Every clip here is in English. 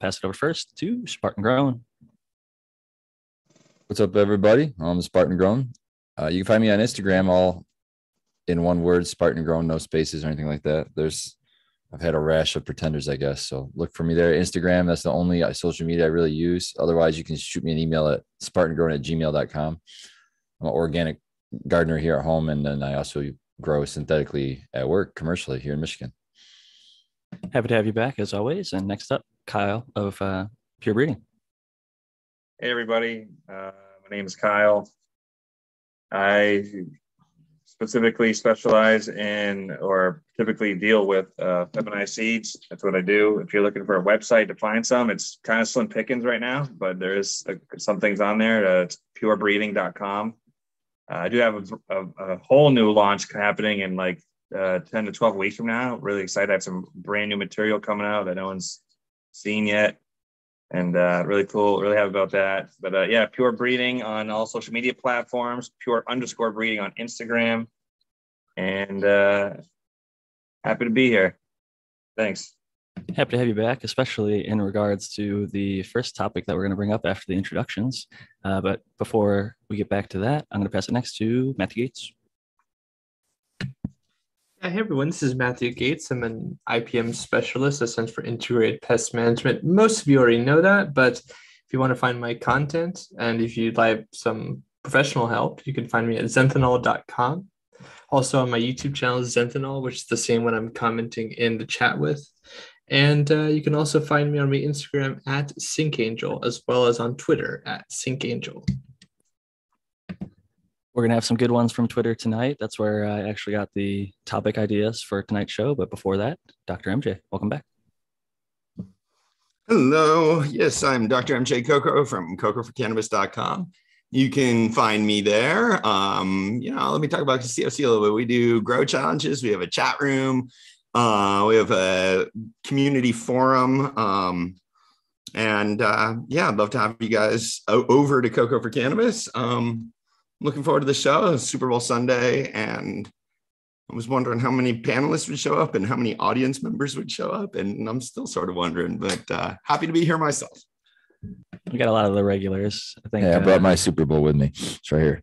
pass it over first to Spartan Grown. What's up, everybody? I'm Spartan Grown. Uh, you can find me on Instagram, all in one word, Spartan Grown, no spaces or anything like that. There's, I've had a rash of pretenders, I guess. So look for me there. Instagram, that's the only uh, social media I really use. Otherwise, you can shoot me an email at spartangrown at gmail.com. I'm an organic gardener here at home, and then I also grow synthetically at work commercially here in Michigan. Happy to have you back as always. And next up, Kyle of uh, Pure Breeding. Hey, everybody. Uh, my name is Kyle. I specifically specialize in or typically deal with uh, feminized seeds. That's what I do. If you're looking for a website to find some, it's kind of slim pickings right now, but there is uh, some things on there. Uh, it's purebreeding.com. Uh, I do have a, a, a, whole new launch happening in like uh, 10 to 12 weeks from now. Really excited. I have some brand new material coming out that no one's seen yet. And uh, really cool, really happy about that. But uh, yeah, pure breeding on all social media platforms, pure underscore breeding on Instagram. And uh, happy to be here. Thanks. Happy to have you back, especially in regards to the first topic that we're going to bring up after the introductions. Uh, but before we get back to that, I'm going to pass it next to Matthew Gates. Hey everyone, this is Matthew Gates. I'm an IPM specialist, a Center for Integrated Pest Management. Most of you already know that, but if you want to find my content and if you'd like some professional help, you can find me at zenthanol.com. Also on my YouTube channel Zenthanol, which is the same one I'm commenting in the chat with. And uh, you can also find me on my Instagram at SyncAngel, as well as on Twitter at SyncAngel. We're going to have some good ones from Twitter tonight. That's where I actually got the topic ideas for tonight's show. But before that, Dr. MJ, welcome back. Hello. Yes, I'm Dr. MJ Coco from cocoforcannabis.com. You can find me there. Um, you know, let me talk about CFC a little bit. We do grow challenges. We have a chat room. Uh, we have a community forum. Um, and uh, yeah, I'd love to have you guys over to Coco for Cannabis. Um, looking forward to the show. Super Bowl Sunday, and I was wondering how many panelists would show up and how many audience members would show up, and I'm still sort of wondering, but uh, happy to be here myself. We got a lot of the regulars. I think. Yeah, I brought uh, my Super Bowl with me. It's right here.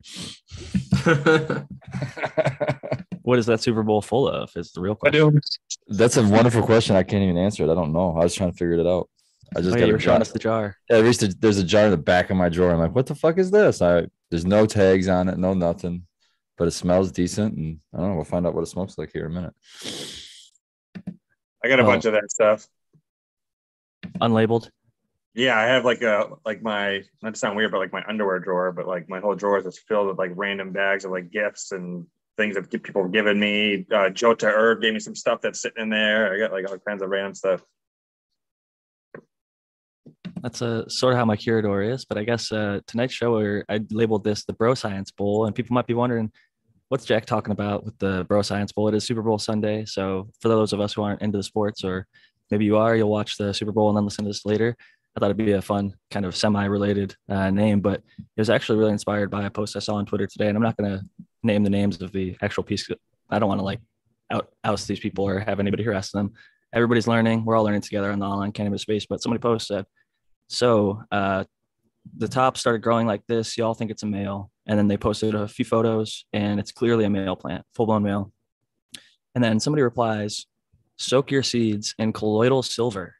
what is that Super Bowl full of? Is the real question. That's a wonderful question. I can't even answer it. I don't know. I was trying to figure it out. I just oh, got yeah, showing us the jar. Yeah, at least there's a jar in the back of my drawer. I'm like, what the fuck is this? I there's no tags on it, no nothing, but it smells decent. And I don't know. We'll find out what it smokes like here in a minute. I got a oh. bunch of that stuff. Unlabeled. Yeah, I have like a like my not to sound weird, but like my underwear drawer, but like my whole drawer is just filled with like random bags of like gifts and things that people have given me. Uh, Jota Herb gave me some stuff that's sitting in there. I got like all kinds of random stuff that's a sort of how my curador is. But I guess uh, tonight's show, I labeled this the Bro Science Bowl, and people might be wondering, what's Jack talking about with the Bro Science Bowl? It is Super Bowl Sunday, so for those of us who aren't into the sports, or maybe you are, you'll watch the Super Bowl and then listen to this later. I thought it'd be a fun kind of semi-related uh, name, but it was actually really inspired by a post I saw on Twitter today, and I'm not going to name the names of the actual piece. I don't want to like out oust these people or have anybody harass them. Everybody's learning. We're all learning together in the online cannabis space. But somebody posted so uh, the top started growing like this. Y'all think it's a male. And then they posted a few photos and it's clearly a male plant, full blown male. And then somebody replies, soak your seeds in colloidal silver,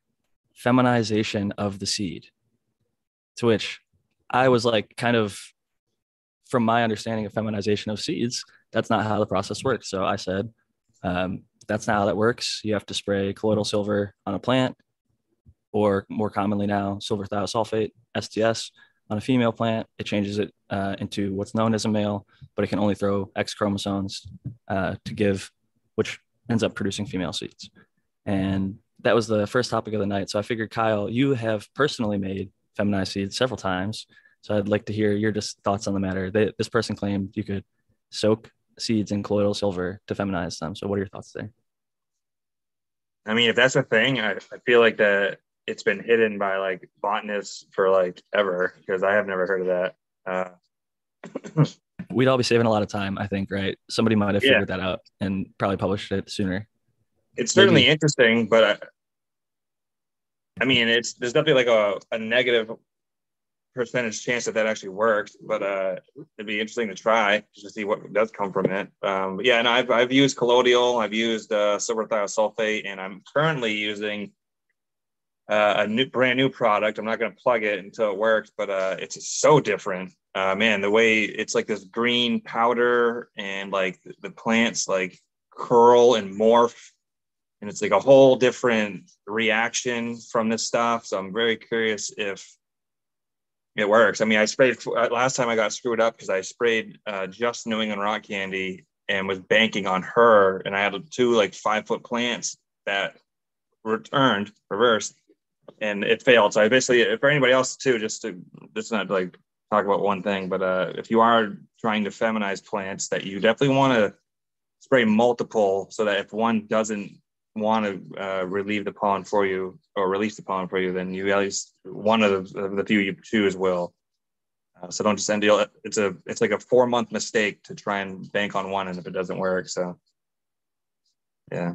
feminization of the seed. To which I was like, kind of, from my understanding of feminization of seeds, that's not how the process works. So I said, um, that's not how that works. You have to spray colloidal silver on a plant or more commonly now, silver thiosulfate, STS, on a female plant. It changes it uh, into what's known as a male, but it can only throw X chromosomes uh, to give, which ends up producing female seeds. And that was the first topic of the night. So I figured, Kyle, you have personally made feminized seeds several times. So I'd like to hear your just thoughts on the matter. They, this person claimed you could soak seeds in colloidal silver to feminize them. So what are your thoughts there? I mean, if that's a thing, I, I feel like that it's been hidden by like botanists for like ever because I have never heard of that. Uh, We'd all be saving a lot of time, I think, right? Somebody might have figured yeah. that out and probably published it sooner. It's certainly Maybe. interesting, but I mean, it's there's definitely like a, a negative percentage chance that that actually works, but uh, it'd be interesting to try just to see what does come from it. Um, yeah, and I've I've used colloidal, I've used uh, silver thiosulfate, and I'm currently using uh, a new brand new product. I'm not going to plug it until it works, but uh, it's so different. Uh, man, the way it's like this green powder and like the plants like curl and morph and it's like a whole different reaction from this stuff. So I'm very curious if it works. I mean, I sprayed uh, last time I got screwed up because I sprayed uh, just New England rock candy and was banking on her, and I had two like five foot plants that returned reversed, and it failed. So I basically, for anybody else too, just to just not like talk about one thing, but uh, if you are trying to feminize plants, that you definitely want to spray multiple so that if one doesn't want to uh, relieve the pollen for you or release the pollen for you, then you at least one of the, the few you choose will. Uh, so don't just end deal. It's a it's like a four month mistake to try and bank on one, and if it doesn't work, so yeah.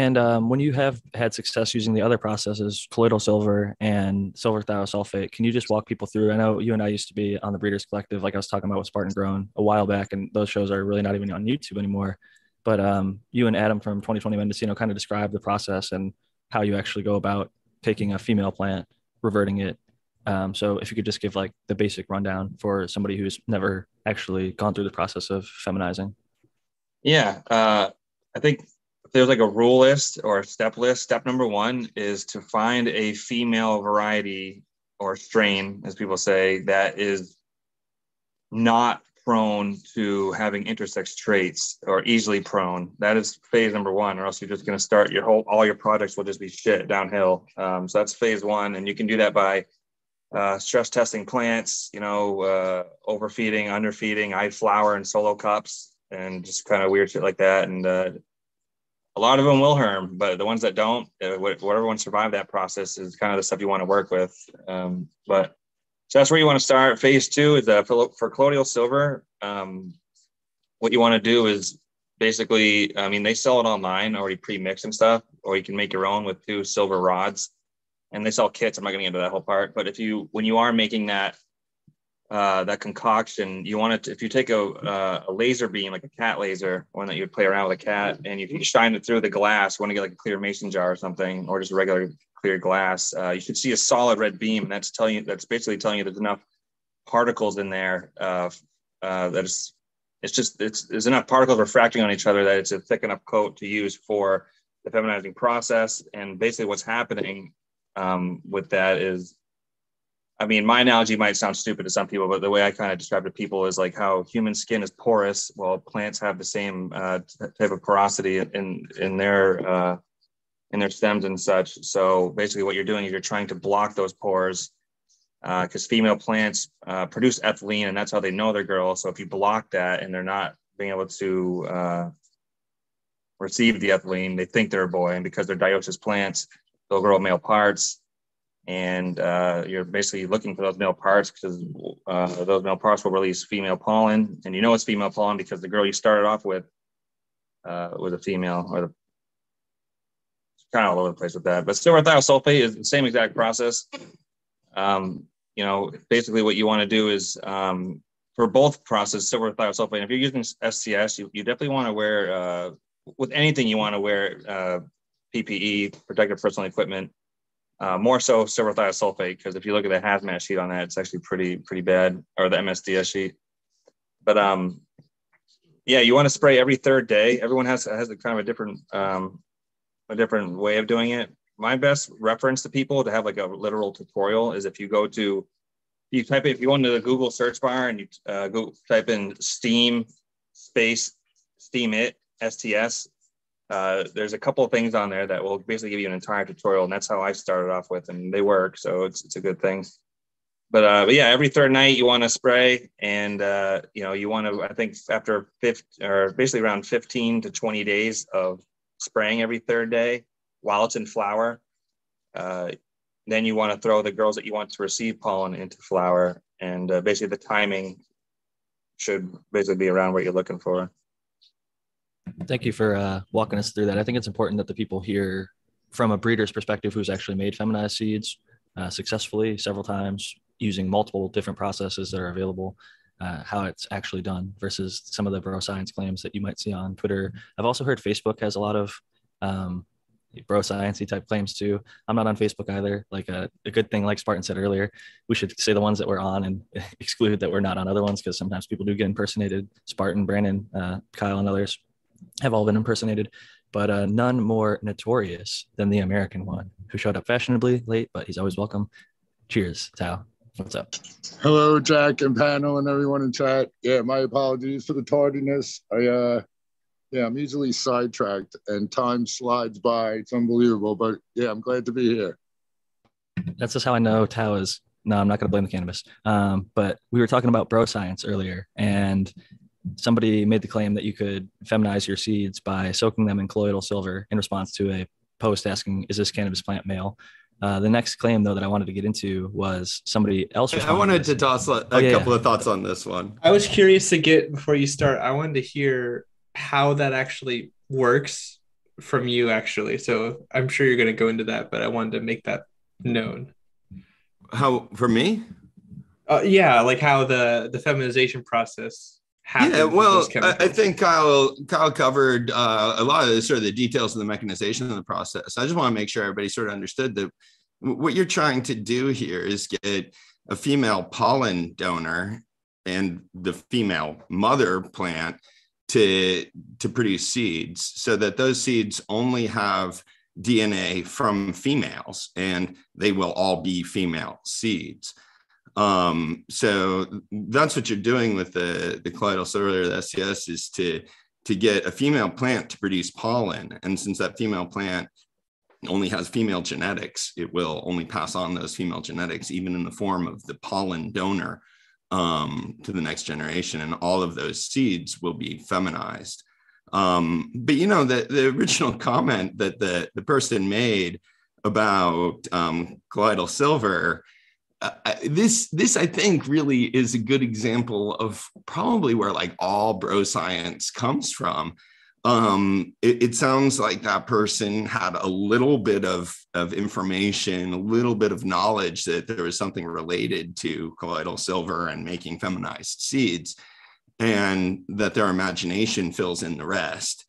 And um, when you have had success using the other processes, colloidal silver and silver thiosulfate, can you just walk people through? I know you and I used to be on the Breeders Collective, like I was talking about with Spartan Grown a while back, and those shows are really not even on YouTube anymore. But um, you and Adam from 2020 Mendocino kind of described the process and how you actually go about taking a female plant, reverting it. Um, so if you could just give like the basic rundown for somebody who's never actually gone through the process of feminizing. Yeah, uh, I think there's like a rule list or a step list, step number one is to find a female variety or strain, as people say, that is not prone to having intersex traits or easily prone. That is phase number one, or else you're just going to start your whole all your projects will just be shit downhill. Um, so that's phase one, and you can do that by uh, stress testing plants, you know, uh, overfeeding, underfeeding, eye flower and solo cups, and just kind of weird shit like that. And uh, a lot of them will harm, but the ones that don't, uh, whatever one survive that process is kind of the stuff you want to work with. Um, but so that's where you want to start. Phase two is uh, for, for colloidal silver. Um, what you want to do is basically, I mean, they sell it online already pre-mixed and stuff, or you can make your own with two silver rods. And they sell kits. I'm not going to get into that whole part, but if you when you are making that uh, that concoction, you want to if you take a, uh, a laser beam like a cat laser, one that you would play around with a cat, and if you shine it through the glass, you want to get like a clear mason jar or something, or just a regular clear glass, uh, you should see a solid red beam, and that's telling you that's basically telling you there's enough particles in there uh, uh, that it's it's just it's there's enough particles refracting on each other that it's a thick enough coat to use for the feminizing process. And basically, what's happening um, with that is, I mean, my analogy might sound stupid to some people, but the way I kind of describe it to people is like how human skin is porous, while plants have the same uh, type of porosity in in their uh, in their stems and such. So basically, what you're doing is you're trying to block those pores because uh, female plants uh, produce ethylene, and that's how they know they're girls. So if you block that and they're not being able to uh, receive the ethylene, they think they're a boy, and because they're dioecious plants, they'll grow male parts. And uh, you're basically looking for those male parts because uh, those male parts will release female pollen, and you know it's female pollen because the girl you started off with uh, was a female, or the kind of all over the place with that. But silver thiosulfate is the same exact process. Um, you know, basically what you want to do is um, for both processes, silver thiosulfate. If you're using STS, you, you definitely want to wear uh, with anything you want to wear uh, PPE, protective personal equipment. Uh, more so silver thiosulfate because if you look at the hazmat sheet on that, it's actually pretty pretty bad, or the MSDS sheet. But um, yeah, you want to spray every third day. Everyone has has a kind of a different um, a different way of doing it. My best reference to people to have like a literal tutorial is if you go to, you type if you go into the Google search bar and you uh, go type in steam space steam it STS, uh, there's a couple of things on there that will basically give you an entire tutorial. And that's how I started off with, and they work. So it's, it's a good thing. But, uh, but yeah, every third night you want to spray and, uh, you know, you want to, I think after 50 or basically around 15 to 20 days of spraying every third day while it's in flower. Uh, then you want to throw the girls that you want to receive pollen into flower, and uh, basically the timing should basically be around what you're looking for. Thank you for uh, walking us through that. I think it's important that the people hear from a breeder's perspective who's actually made feminized seeds uh, successfully several times using multiple different processes that are available uh, how it's actually done versus some of the bro science claims that you might see on twitter. I've also heard facebook has a lot of um, bro sciencey type claims too. I'm not on facebook either. Like a, uh, a good thing like spartan said earlier we should say the ones that we're on and exclude that we're not on other ones because sometimes people do get impersonated. Spartan brandon uh, kyle and others have all been impersonated but uh, none more notorious than the American one, who showed up fashionably late, but he's always welcome. Cheers, Tao. What's up? Hello, Jack and panel and everyone in chat. Yeah, my apologies for the tardiness. I uh yeah, I'm easily sidetracked and time slides by. It's unbelievable. But yeah, I'm glad to be here. That's just how I know Tao is. No, I'm not going to blame the cannabis. Um, but we were talking about bro science earlier, and somebody made the claim that you could feminize your seeds by soaking them in colloidal silver in response to a post asking, "Is this cannabis plant male?" Uh, the next claim, though, that I wanted to get into was somebody else. I wanted to toss a, oh, yeah, couple yeah. of thoughts on this one. I was curious to get before you start. I wanted to hear how that actually works from you, actually. So I'm sure you're going to go into that, but I wanted to make that known. How for me? Uh, yeah, like how the the feminization process yeah, well, I, think Kyle Kyle covered uh, a lot of the, sort of the details of the mechanization of the process. I just want to make sure everybody sort of understood that what you're trying to do here is get a female pollen donor and the female mother plant to to produce seeds, so that those seeds only have DNA from females, and they will all be female seeds. Um, so that's what you're doing with the, the colloidal silver, the STS, is to, to get a female plant to produce pollen. And since that female plant only has female genetics, it will only pass on those female genetics, even in the form of the pollen donor um, to the next generation. And all of those seeds will be feminized. Um, but you know, the, the original comment that the, the person made about um, colloidal silver uh, this this I think really is a good example of probably where like all bro science comes from. Um, it, it, sounds like that person had a little bit of of information, a little bit of knowledge that there was something related to colloidal silver and making feminized seeds, and that their imagination fills in the rest.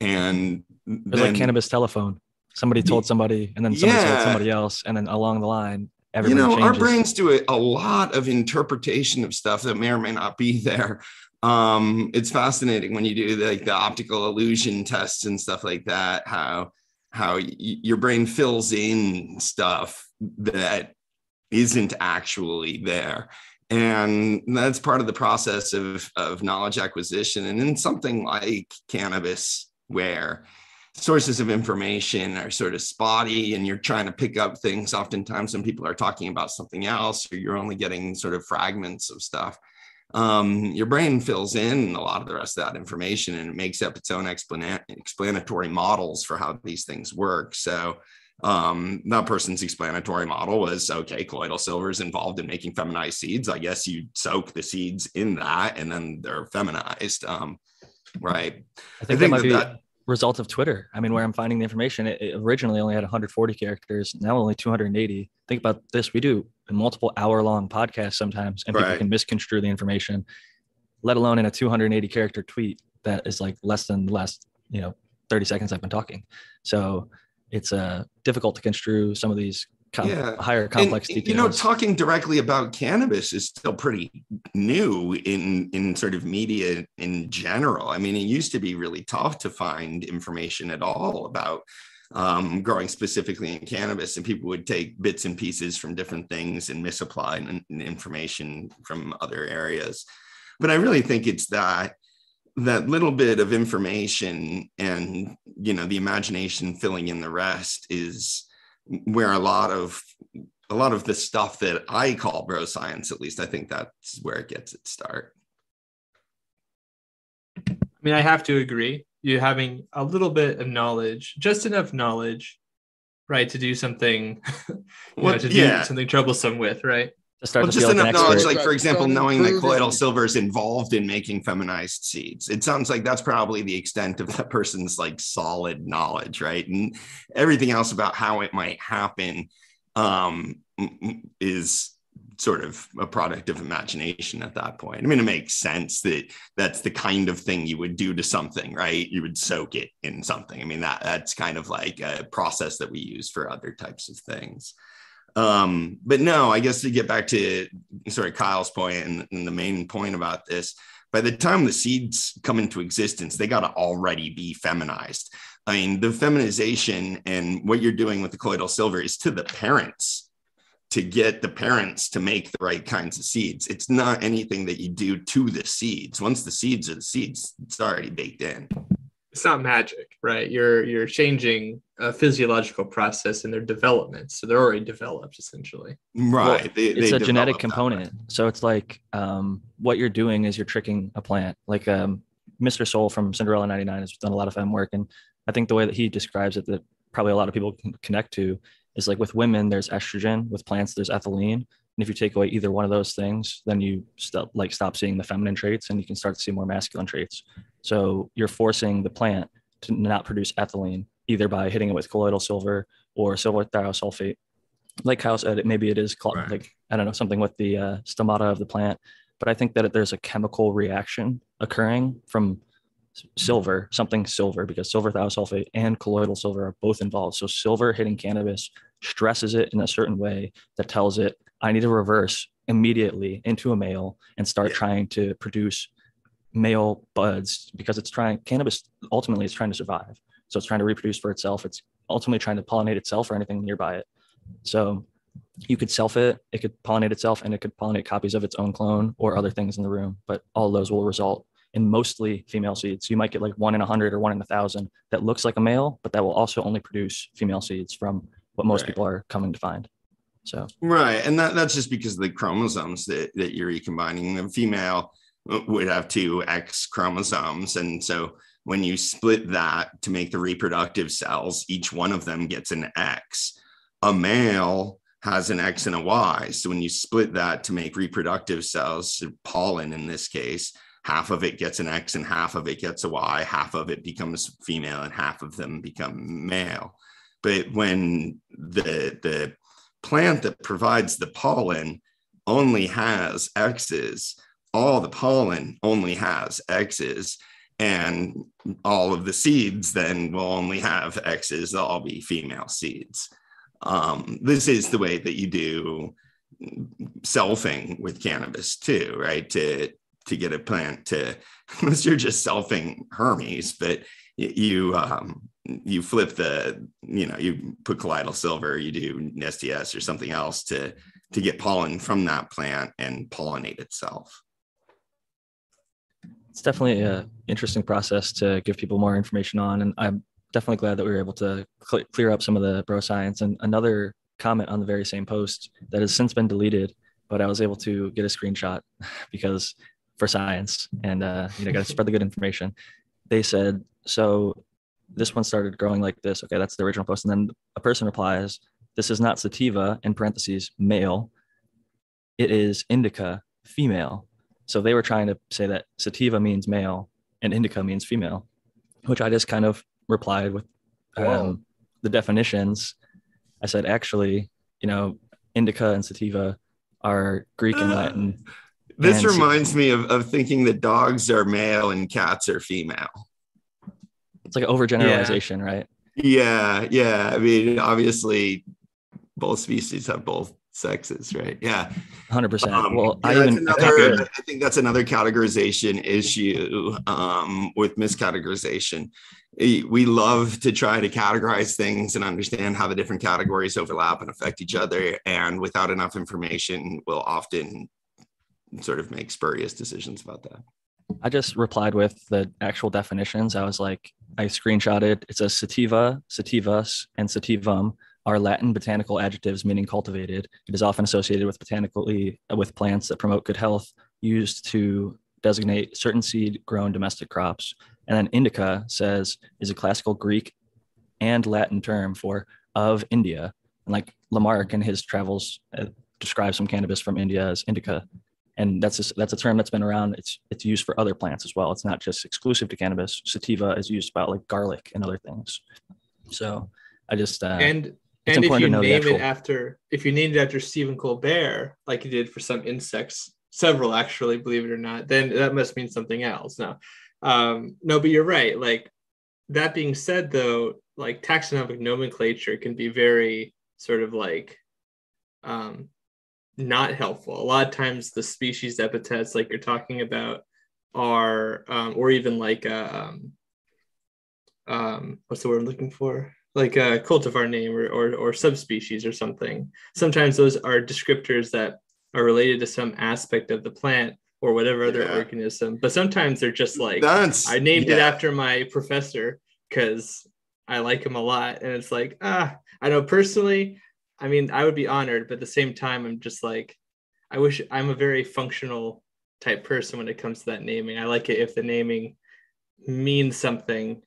And it's like cannabis telephone. Somebody told somebody, and then somebody yeah. told somebody else, and then along the line, you know, changes. our brains do a, a, lot of interpretation of stuff that may or may not be there. Um, it's fascinating when you do the, like the optical illusion tests and stuff like that. How how y- your brain fills in stuff that isn't actually there and that's part of the process of, of knowledge acquisition and in something like cannabis where sources of information are sort of spotty and you're trying to pick up things. Oftentimes when people are talking about something else or you're only getting sort of fragments of stuff um, your brain fills in a lot of the rest of that information and it makes up its own explanatory models for how these things work. So um, that person's explanatory model was okay colloidal silver is involved in making feminized seeds. I guess you soak the seeds in that and then they're feminized um, right? I think, I think that, that, that result of Twitter. I mean, where I'm finding the information, it, it, originally only had 140 characters, now only 280. Think about this: we do multiple hour-long podcasts sometimes, and right. people can misconstrue the information, let alone in a 280 character tweet that is like less than the last, you know, 30 seconds I've been talking. So it's uh, difficult to construe some of these com- yeah. higher complex and. You know, talking directly about cannabis is still pretty new in in sort of media in general. I mean, it used to be really tough to find information at all about um, growing specifically in cannabis, and people would take bits and pieces from different things and misapply information from other areas. But I really think it's that that little bit of information and you know the imagination filling in the rest is where a lot of a lot of the stuff that I call bro science, at least I think that's where it gets its start. I mean, I have to agree. You having a little bit of knowledge, just enough knowledge, right, to do something, you know, to do yeah. something troublesome with, right? Start Well, to just feel like enough an knowledge, like for example, Don't knowing that colloidal silver is involved in making feminized seeds. It sounds like that's probably the extent of that person's like solid knowledge, right? And everything else about how it might happen um, is sort of a product of imagination at that point. I mean, it makes sense that that's the kind of thing you would do to something, right? You would soak it in something. I mean, that that's kind of like a process that we use for other types of things. Um, but no, I guess to get back to sorry Kyle's point and, and the main point about this, by the time the seeds come into existence, they got to already be feminized. I mean, the feminization and what you're doing with the colloidal silver is to the parents to get the parents to make the right kinds of seeds. It's not anything that you do to the seeds. Once the seeds are the seeds, it's already baked in. It's not magic, right? You're you're changing a physiological process in their development, so they're already developed essentially. Right. They- it's they a genetic develop that component. So it's like um, what you're doing is you're tricking a plant. Like um, Mr. Soul from Cinderella 99 has done a lot of fem work. And I think the way that he describes it, that probably a lot of people can connect to, is like with women, there's estrogen, with plants, there's ethylene. And if you take away either one of those things, then you stop like stop seeing the feminine traits and you can start to see more masculine traits. So you're forcing the plant to not produce ethylene either by hitting it with colloidal silver or silver thiosulfate. Like Kyle said, it, maybe it is Right. like I don't know something with the uh, stomata of the plant, but I think that there's a chemical reaction occurring from silver, something silver, because silver thiosulfate and colloidal silver are both involved. So silver hitting cannabis stresses it in a certain way that tells it, I need to reverse immediately into a male and start Yeah. trying to produce male buds because it's trying cannabis ultimately is trying to survive. So it's trying to reproduce for itself. It's ultimately trying to pollinate itself or anything nearby it. So you could self it, it could pollinate itself, and it could pollinate copies of its own clone or other things in the room. But all those will result in mostly female seeds. You might get like one in a hundred or one in a thousand that looks like a male, but that will also only produce female seeds from what most Right. people are coming to find. So Right. And that, that's just because of the chromosomes that, that you're recombining. The female would have two X chromosomes. And so when you split that to make the reproductive cells, each one of them gets an X. A male has an X and a Y. So when you split that to make reproductive cells, pollen in this case, half of it gets an X and half of it gets a Y, half of it becomes female and half of them become male. But when the the plant that provides the pollen only has X's, all the pollen only has X's, and all of the seeds then will only have X's, they'll all be female seeds. Um, this is the way that you do selfing with cannabis too, right? To to get a plant to unless you're just selfing Hermes, but you um you flip the you know you put colloidal silver you do STS or something else to to get pollen from that plant and pollinate itself. It's definitely a interesting process to give people more information on and i'm definitely glad that we were able to cl- clear up some of the bro science. And another comment on the very same post that has since been deleted but i was able to get a screenshot because for science and uh, you know got to spread the good information. They said so this one started growing like this. Okay that's the original post. And then a person replies this is not sativa in parentheses male. It is indica female. So they were trying to say that sativa means male and indica means female, which I just kind of replied with um, the definitions. I said, actually, you know, indica and sativa are Greek and Latin. this And- reminds me of, of thinking that dogs are male and cats are female It's like an overgeneralization, right? yeah yeah i mean obviously both species have both sexes right yeah 100%. Um, well, yeah, I even, another, think- I think that's another categorization issue um, with miscategorization. Eh, We love to try to categorize things and understand how the different categories overlap and affect each other. And without enough information, we'll often sort of make spurious decisions about that. I just replied with the actual definitions. I was like, I screenshotted. It says sativa, sativus, and sativum are Latin botanical adjectives meaning cultivated. It is often associated with botanically with plants that promote good health, used to designate certain seed-grown domestic crops. And then indica says is a classical Greek and Latin term for of India. And like Lamarck in his travels uh, describe some cannabis from India as indica, and that's a, that's a term that's been around. It's it's used for other plants as well. It's not just exclusive to cannabis. Sativa is used about like garlic and other things. So I just uh, and it's and if you name actual- it after if you named it after Stephen Colbert, like you did for some insects, several actually, believe it or not, then that must mean something else. No, um, no, but you're right. Like that being said, though, like taxonomic nomenclature can be very sort of like um, not helpful. A lot of times, the species epithets, like you're talking about, are um, or even like uh, um, um, what's the word I'm looking for? Like a cultivar name or, or or subspecies or something. Sometimes those are descriptors that are related to some aspect of the plant or whatever other Yeah. organism. But sometimes they're just like That's I named it after my professor because I like him a lot. And it's like, ah, I know personally, I mean, I would be honored, but at the same time, I'm just like, I wish I'm a very functional type person when it comes to that naming. I like it if the naming means something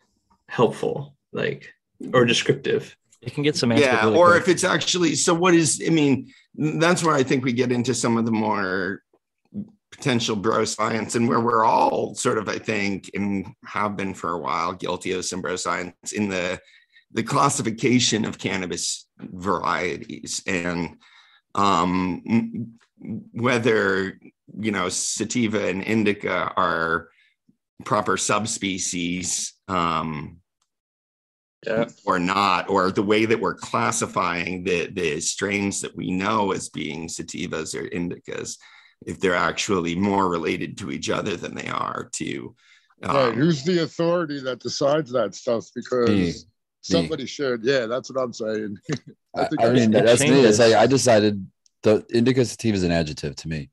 helpful, like or descriptive. it can get semantic. yeah really or quick. if it's actually so what is i mean that's where i think we get into some of the more potential bro science and where we're all sort of i think and have been for a while guilty of some bro science in the the classification of cannabis varieties and um whether you know sativa and indica are proper subspecies um Yeah. or not, or the way that we're classifying the the strains that we know as being sativas or indicas, if they're actually more related to each other than they are to. Right, Um, who's the authority that decides that stuff? Because Me. somebody should. Yeah, that's what I'm saying. I I, think I mean, it that's me. It's like I decided the indica sativa is an adjective to me.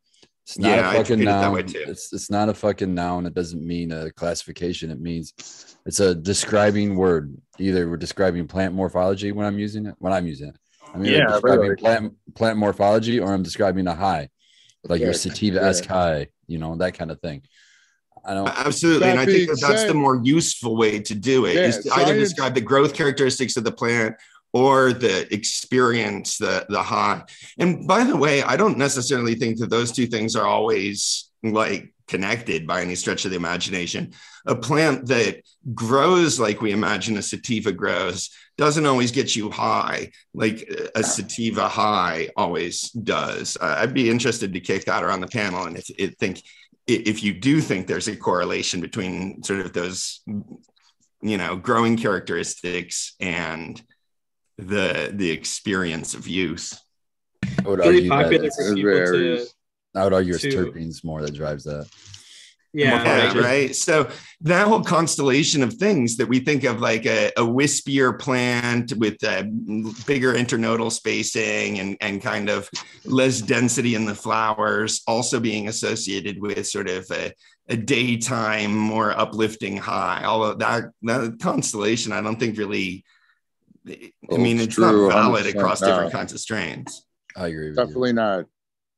It's not Yeah, I a fucking treat it noun. It's it's not a fucking noun. It doesn't mean a classification. It means it's a describing word. Either we're describing plant morphology when I'm using it. When I'm using it, I'm either Yeah, describing really. plant plant morphology or I'm describing a high, like your Yeah, sativa esque high. You know that kind of thing. I don't. Absolutely. And I think that that's the more useful way to do it. Yeah, is to either describe the growth characteristics of the plant or the experience, the the high. And by the way, I don't necessarily think that those two things are always like connected by any stretch of the imagination. A plant that grows like we imagine a sativa grows doesn't always get you high like a sativa high always does. Uh, I'd be interested to kick that around the panel and if, if think i- if you do think there's a correlation between sort of those you know growing characteristics and the the experience of use I would argue that it's- for to. I would argue it's terpenes more that drives that. Yeah, yeah right. right so that whole constellation of things that we think of like a, a wispier plant with a bigger internodal spacing and, and kind of less density in the flowers also being associated with sort of a, a daytime more uplifting high although that, that constellation i don't think really i mean it's it's not valid 100% across different kinds of strains I agree with you. Definitely not.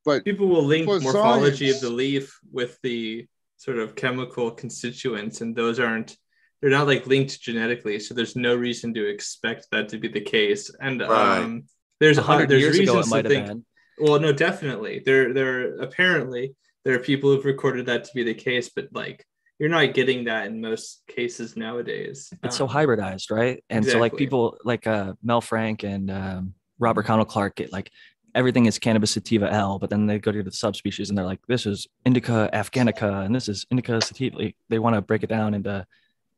But people will link morphology science- of the leaf with the sort of chemical constituents and those aren't they're not like linked genetically so there's no reason to expect that to be the case and Right. um there's a a hundred there's years ago, reasons it to might have think been. well no definitely there there apparently there are people who've recorded that to be the case but like you're not getting that in most cases nowadays It's so Um, hybridized, right? And so like people like uh, Mel Frank and um, Robert Connell Clarke get like everything is cannabis sativa L, but then they go to the subspecies and they're like, this is indica afghanica and this is indica sativa. Like, they want to break it down into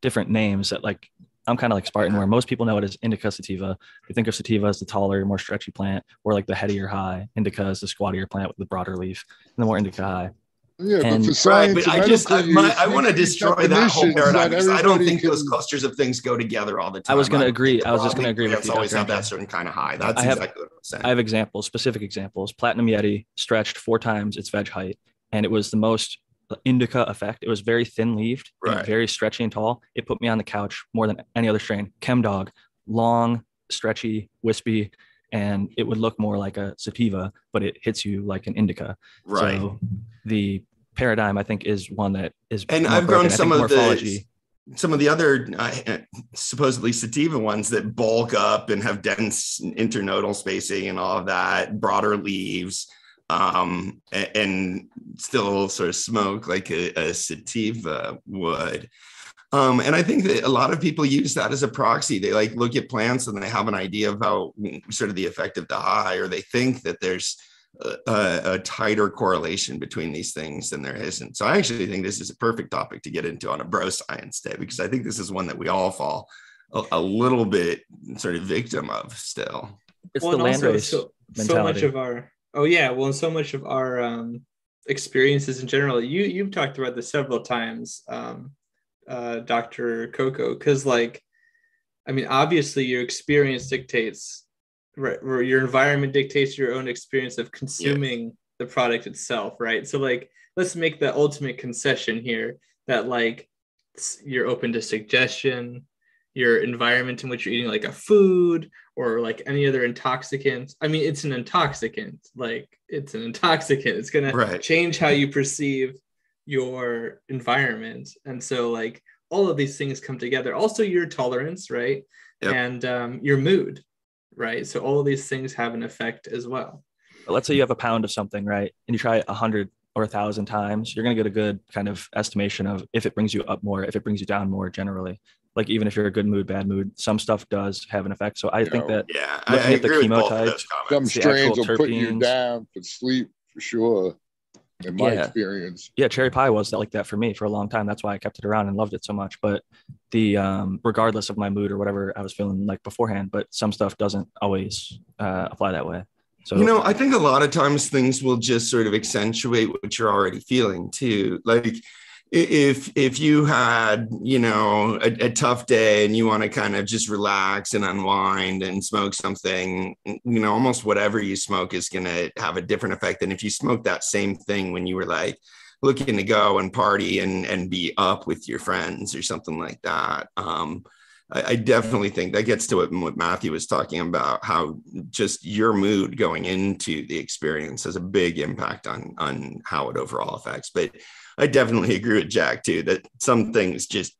different names that like I'm kind of like Spartan, where most people know it as indica sativa. They think of sativa as the taller, more stretchy plant, or like the headier high. Indica is the squattier plant with the broader leaf, and the more indica high. Yeah, And- but for Right, science, but I just I, my, I want to destroy that whole paradigm because I don't everybody think those clusters of things go together all the time. I was gonna agree. I was just gonna agree with plants you, Always Dr. have that certain kind of high. That's I have- exactly what I'm saying. I have examples, specific examples. Platinum Yeti stretched four times its veg height, and it was the most uh, indica effect. It was very thin leaved, Right. very stretchy and tall. It put me on the couch more than any other strain. Chem Dog, long, stretchy, wispy, and it would look more like a sativa, but it hits you like an indica. right. So the paradigm, I think, is one that is. And I've grown. Some of the some of the other uh, supposedly sativa ones that bulk up and have dense internodal spacing and all of that, broader leaves. um, a- and still sort of smoke like a, a sativa would. Um, and I think that a lot of people use that as a proxy. They like look at plants and they have an idea of how sort of the effect of the high, or they think that there's a, a tighter correlation between these things than there isn't. So I actually think this is a perfect topic to get into on a bro science day because I think this is one that we all fall a, a little bit sort of victim of still. It's Well, the and land also race so, so much of our oh yeah well and so much of our um experiences in general you you've talked about this several times um uh dr coco because like i mean obviously your experience dictates right or your environment dictates your own experience of consuming the product itself right so like let's make the ultimate concession here that like you're open to suggestion your environment in which you're eating like a food or like any other intoxicant. I mean, it's an intoxicant. Like it's an intoxicant. It's gonna change how you perceive your environment. And so like all of these things come together. Also your tolerance, right? Yep. And um, your mood, right? So all of these things have an effect as well. Let's say you have a pound of something, right? And you try a hundred or a thousand times, you're gonna get a good kind of estimation of if it brings you up more, if it brings you down more generally. Like even if you're a good mood, bad mood, some stuff does have an effect. So I think Yeah. that Yeah, I, Looking I at the agree with chemotypes, Some comments. the strains actual will put you down for sleep for sure. In my Yeah. experience. yeah, cherry pie was like that for me for a long time. That's why I kept it around and loved it so much. But the um, regardless of my mood or whatever I was feeling like beforehand, but some stuff doesn't always uh, apply that way. So you know, I think a lot of times things will just sort of accentuate what you're already feeling too. Like if if you had you know a, a tough day and you want to kind of just relax and unwind and smoke something you know almost whatever you smoke is going to have a different effect than if you smoke that same thing when you were like looking to go and party and and be up with your friends or something like that um I, I definitely think that gets to what, what Matthew was talking about, how just your mood going into the experience has a big impact on on how it overall affects. But I definitely agree with Jack too that some things just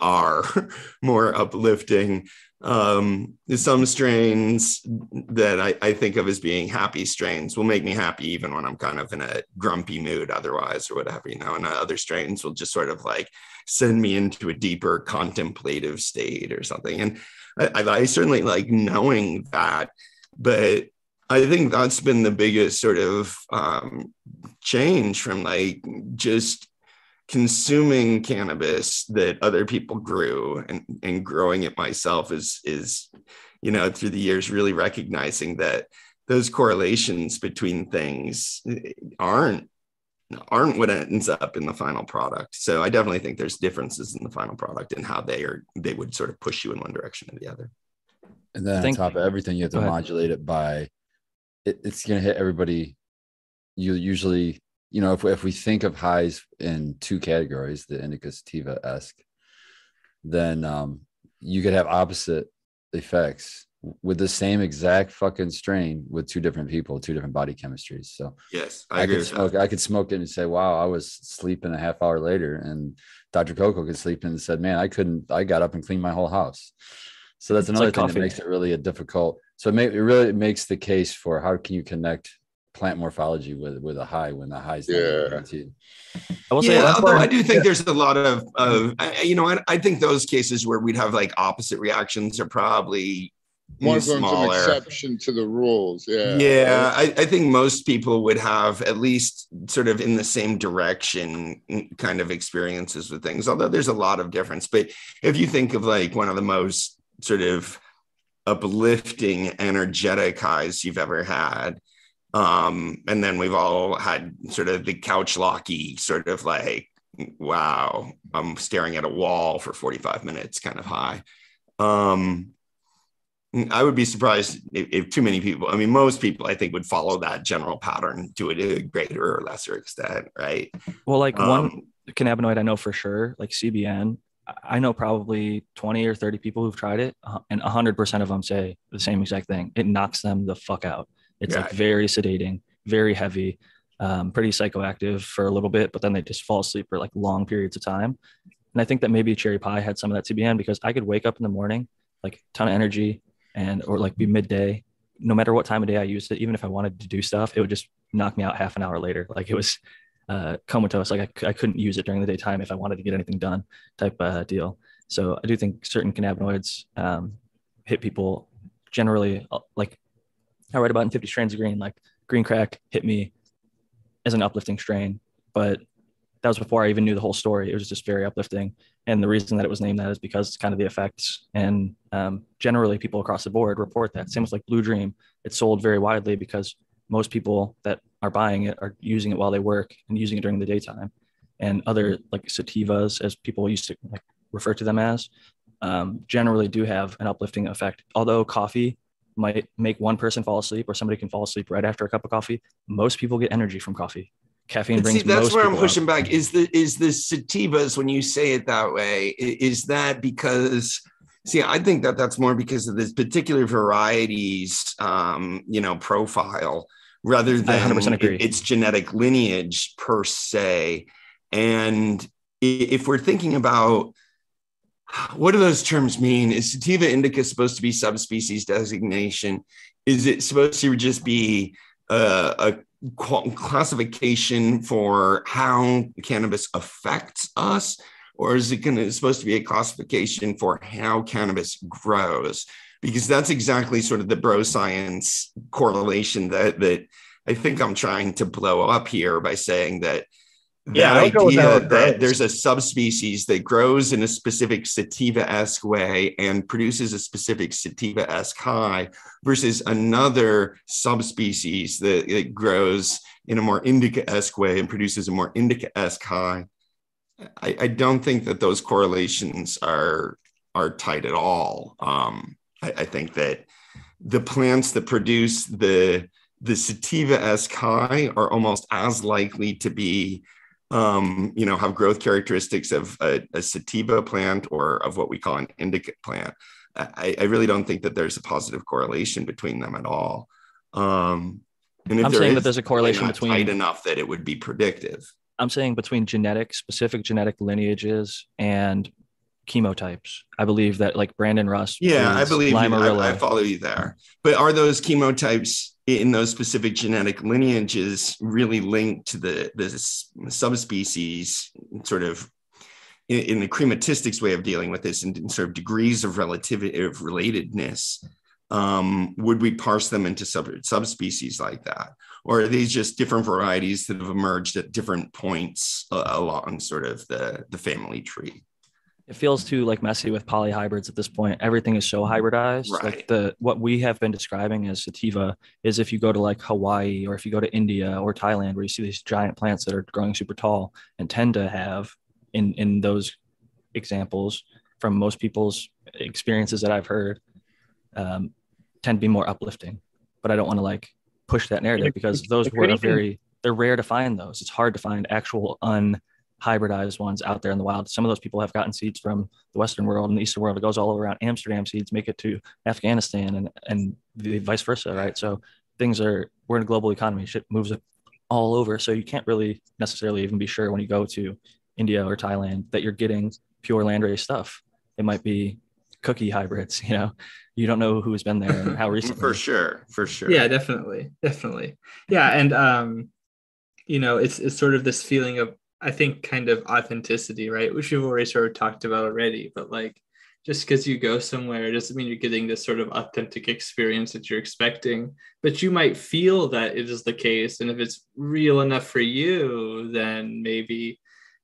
are more uplifting. Um, some strains that I, I think of as being happy strains will make me happy even when I'm kind of in a grumpy mood otherwise or whatever, you know, and other strains will just sort of like send me into a deeper contemplative state or something. And I, I, I certainly like knowing that, but I think that's been the biggest sort of um, change from like just consuming cannabis that other people grew and, and growing it myself is is you know through the years really recognizing that those correlations between things aren't aren't what ends up in the final product. So i definitely think there's differences in the final product and how they are they would sort of push you in one direction or the other. And then think- on top of everything, you have to modulate it by it, it's going to hit everybody. You usually, you know, if, if we think of highs in two categories, the indica sativa esque, then um, you could have opposite effects with the same exact fucking strain with two different people, two different body chemistries. So yes I, i, agree could with that. smoke, I could smoke it and say, wow, I was sleeping a half hour later. And Dr. Coco could sleep in and said, man, I couldn't, I got up and cleaned my whole house. So that's another like thing coffee. that makes it really a difficult. So it, may, it really makes the case for how can you connect plant morphology with with a high when the high is not Yeah. guaranteed. I will say yeah, that's although I do think there's a lot of, of I- you know, I, I think those cases where we'd have like opposite reactions are probably One of an smaller. exception to the rules. Yeah. Yeah, I, I think most people would have at least sort of in the same direction mm, kind of experiences with things, although there's a lot of difference. But if you think of like one of the most sort of uplifting, energetic highs you've ever had, um, and then we've all had sort of the couch locky sort of like, wow, I'm staring at a wall for 45 minutes kind of high. Um, I would be surprised if, if too many people, I mean, most people I think would follow that general pattern to a greater or lesser extent, right? well, like one Um, cannabinoid I know for sure, like CBN. I- know probably 20 or 30 people who've tried it, uh, and 100% of them say the same exact thing. It knocks them the fuck out. It's like very sedating, very heavy, um, pretty psychoactive for a little bit, but then they just fall asleep for like long periods of time. And I think that maybe cherry pie had some of that CBN because I could wake up in the morning, like ton of energy, and or like be midday. No matter what time of day I used it, even if I wanted to do stuff, it would just knock me out half an hour later. Like it was uh, comatose. Like I, I couldn't use it during the daytime if I wanted to get anything done type uh, deal. So I do think certain cannabinoids um, hit people generally uh, like I write about in 50 Strains of Green, like green crack hit me as an uplifting strain, but that was before I even knew the whole story. It was just very uplifting. And the reason that it was named that is because it's kind of the effects. And um, generally, people across the board report that. Same with like Blue Dream. It's sold very widely because most people that are buying it are using it while they work and using it during the daytime. And other like sativas, as people used to like refer to them as, um, generally do have an uplifting effect. Although coffee might make one person fall asleep or somebody can fall asleep right after a cup of coffee, most people get energy from coffee. Caffeine But brings see, that's where I'm out. pushing back. Is the is the sativas when you say it that way? Is that because? See, I think that that's more because of this particular varieties, um, you know, profile rather than its genetic lineage per se. And if we're thinking about what do those terms mean? Is sativa indica supposed to be subspecies designation? Is it supposed to just be uh, a classification for how cannabis affects us, or is it going to supposed to be a classification for how cannabis grows? Because that's exactly sort of the bro science correlation that that I think I'm trying to blow up here by saying that Yeah, that I'll go with idea it that there's a subspecies that grows in a specific sativa-esque way and produces a specific sativa-esque high versus another subspecies that, that grows in a more indica-esque way and produces a more indica-esque high. I, I don't think that those correlations are are tight at all. Um, I, I think that the plants that produce the the sativa-esque high are almost as likely to be um, you know, have growth characteristics of a, a sativa plant or of what we call an indica plant. I, I really don't think that there's a positive correlation between them at all. Um, and if I'm saying that there's a correlation between- tight enough that it would be predictive. I'm saying between genetic, specific genetic lineages and chemotypes. I believe that like Brandon Russ. Yeah, I believe you. I, I follow you there. But are those chemotypes in those specific genetic lineages really linked to the the s- subspecies sort of in, in the crematistics way of dealing with this and sort of degrees of relativity of relatedness? Um, would we parse them into sub, subspecies like that? Or are these just different varieties that have emerged at different points uh, along sort of the, the family tree? It feels too like messy with polyhybrids at this point. Everything is so hybridized. Right. Like the what we have been describing as sativa is if you go to like Hawaii or if you go to India or Thailand where you see these giant plants that are growing super tall and tend to have in in those examples from most people's experiences that I've heard um, tend to be more uplifting. But I don't want to like push that narrative because those were very they're rare to find those. It's hard to find actual unhybridized ones out there in the wild. Some of those people have gotten seeds from the Western world and the Eastern world. It goes all around. Amsterdam seeds make it to Afghanistan and and the vice versa, right? So things are we're in a global economy. Shit moves all over. So you can't really necessarily even be sure when you go to India or Thailand that you're getting pure landrace stuff. It might be cookie hybrids, you know. You don't know who's been there and how recently. For sure, for sure. Yeah, definitely, definitely. Yeah, and um, you know, it's it's sort of this feeling of I think kind of authenticity, right? Which we've already sort of talked about already, but like just because you go somewhere doesn't mean you're getting this sort of authentic experience that you're expecting. But you might feel that it is the case, and if it's real enough for you, then maybe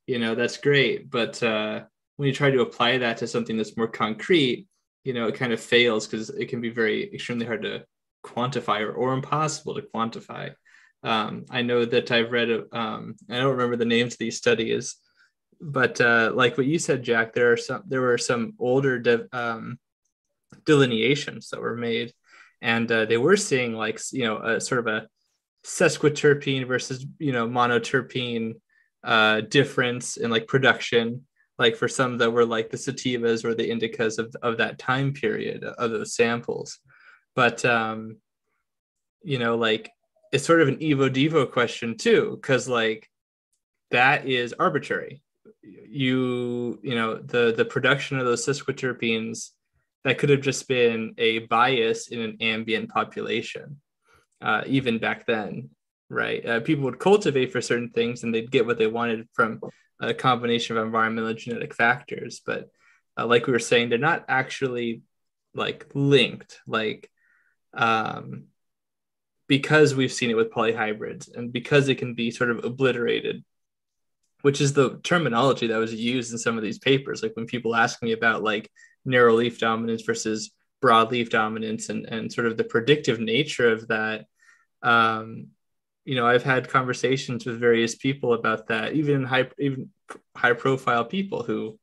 you know that's great. But uh, when you try to apply that to something that's more concrete, you know, it kind of fails because it can be very extremely hard to quantify or, or impossible to quantify. Um, I know that I've read, um, I don't remember the names of these studies, but uh, like what you said, Jack, there are some, there were some older de- um, delineations that were made, and uh, they were seeing like you know a sort of a sesquiterpene versus you know monoterpene uh, difference in like production like for some that were like the sativas or the indicas of, of that time period of those samples. But um you know like it's sort of an evo devo question too because like that is arbitrary you you know the the production of those sesquiterpenes that could have just been a bias in an ambient population uh, even back then right? Uh, people would cultivate for certain things and they'd get what they wanted from a combination of environmental genetic factors. But uh, like we were saying, they're not actually like linked, like um, because we've seen it with polyhybrids and because it can be sort of obliterated, which is the terminology that was used in some of these papers. Like when people ask me about like narrow leaf dominance versus broadleaf dominance and, and sort of the predictive nature of that. Um, you know, I've had conversations with various people about that, even high, even high profile people who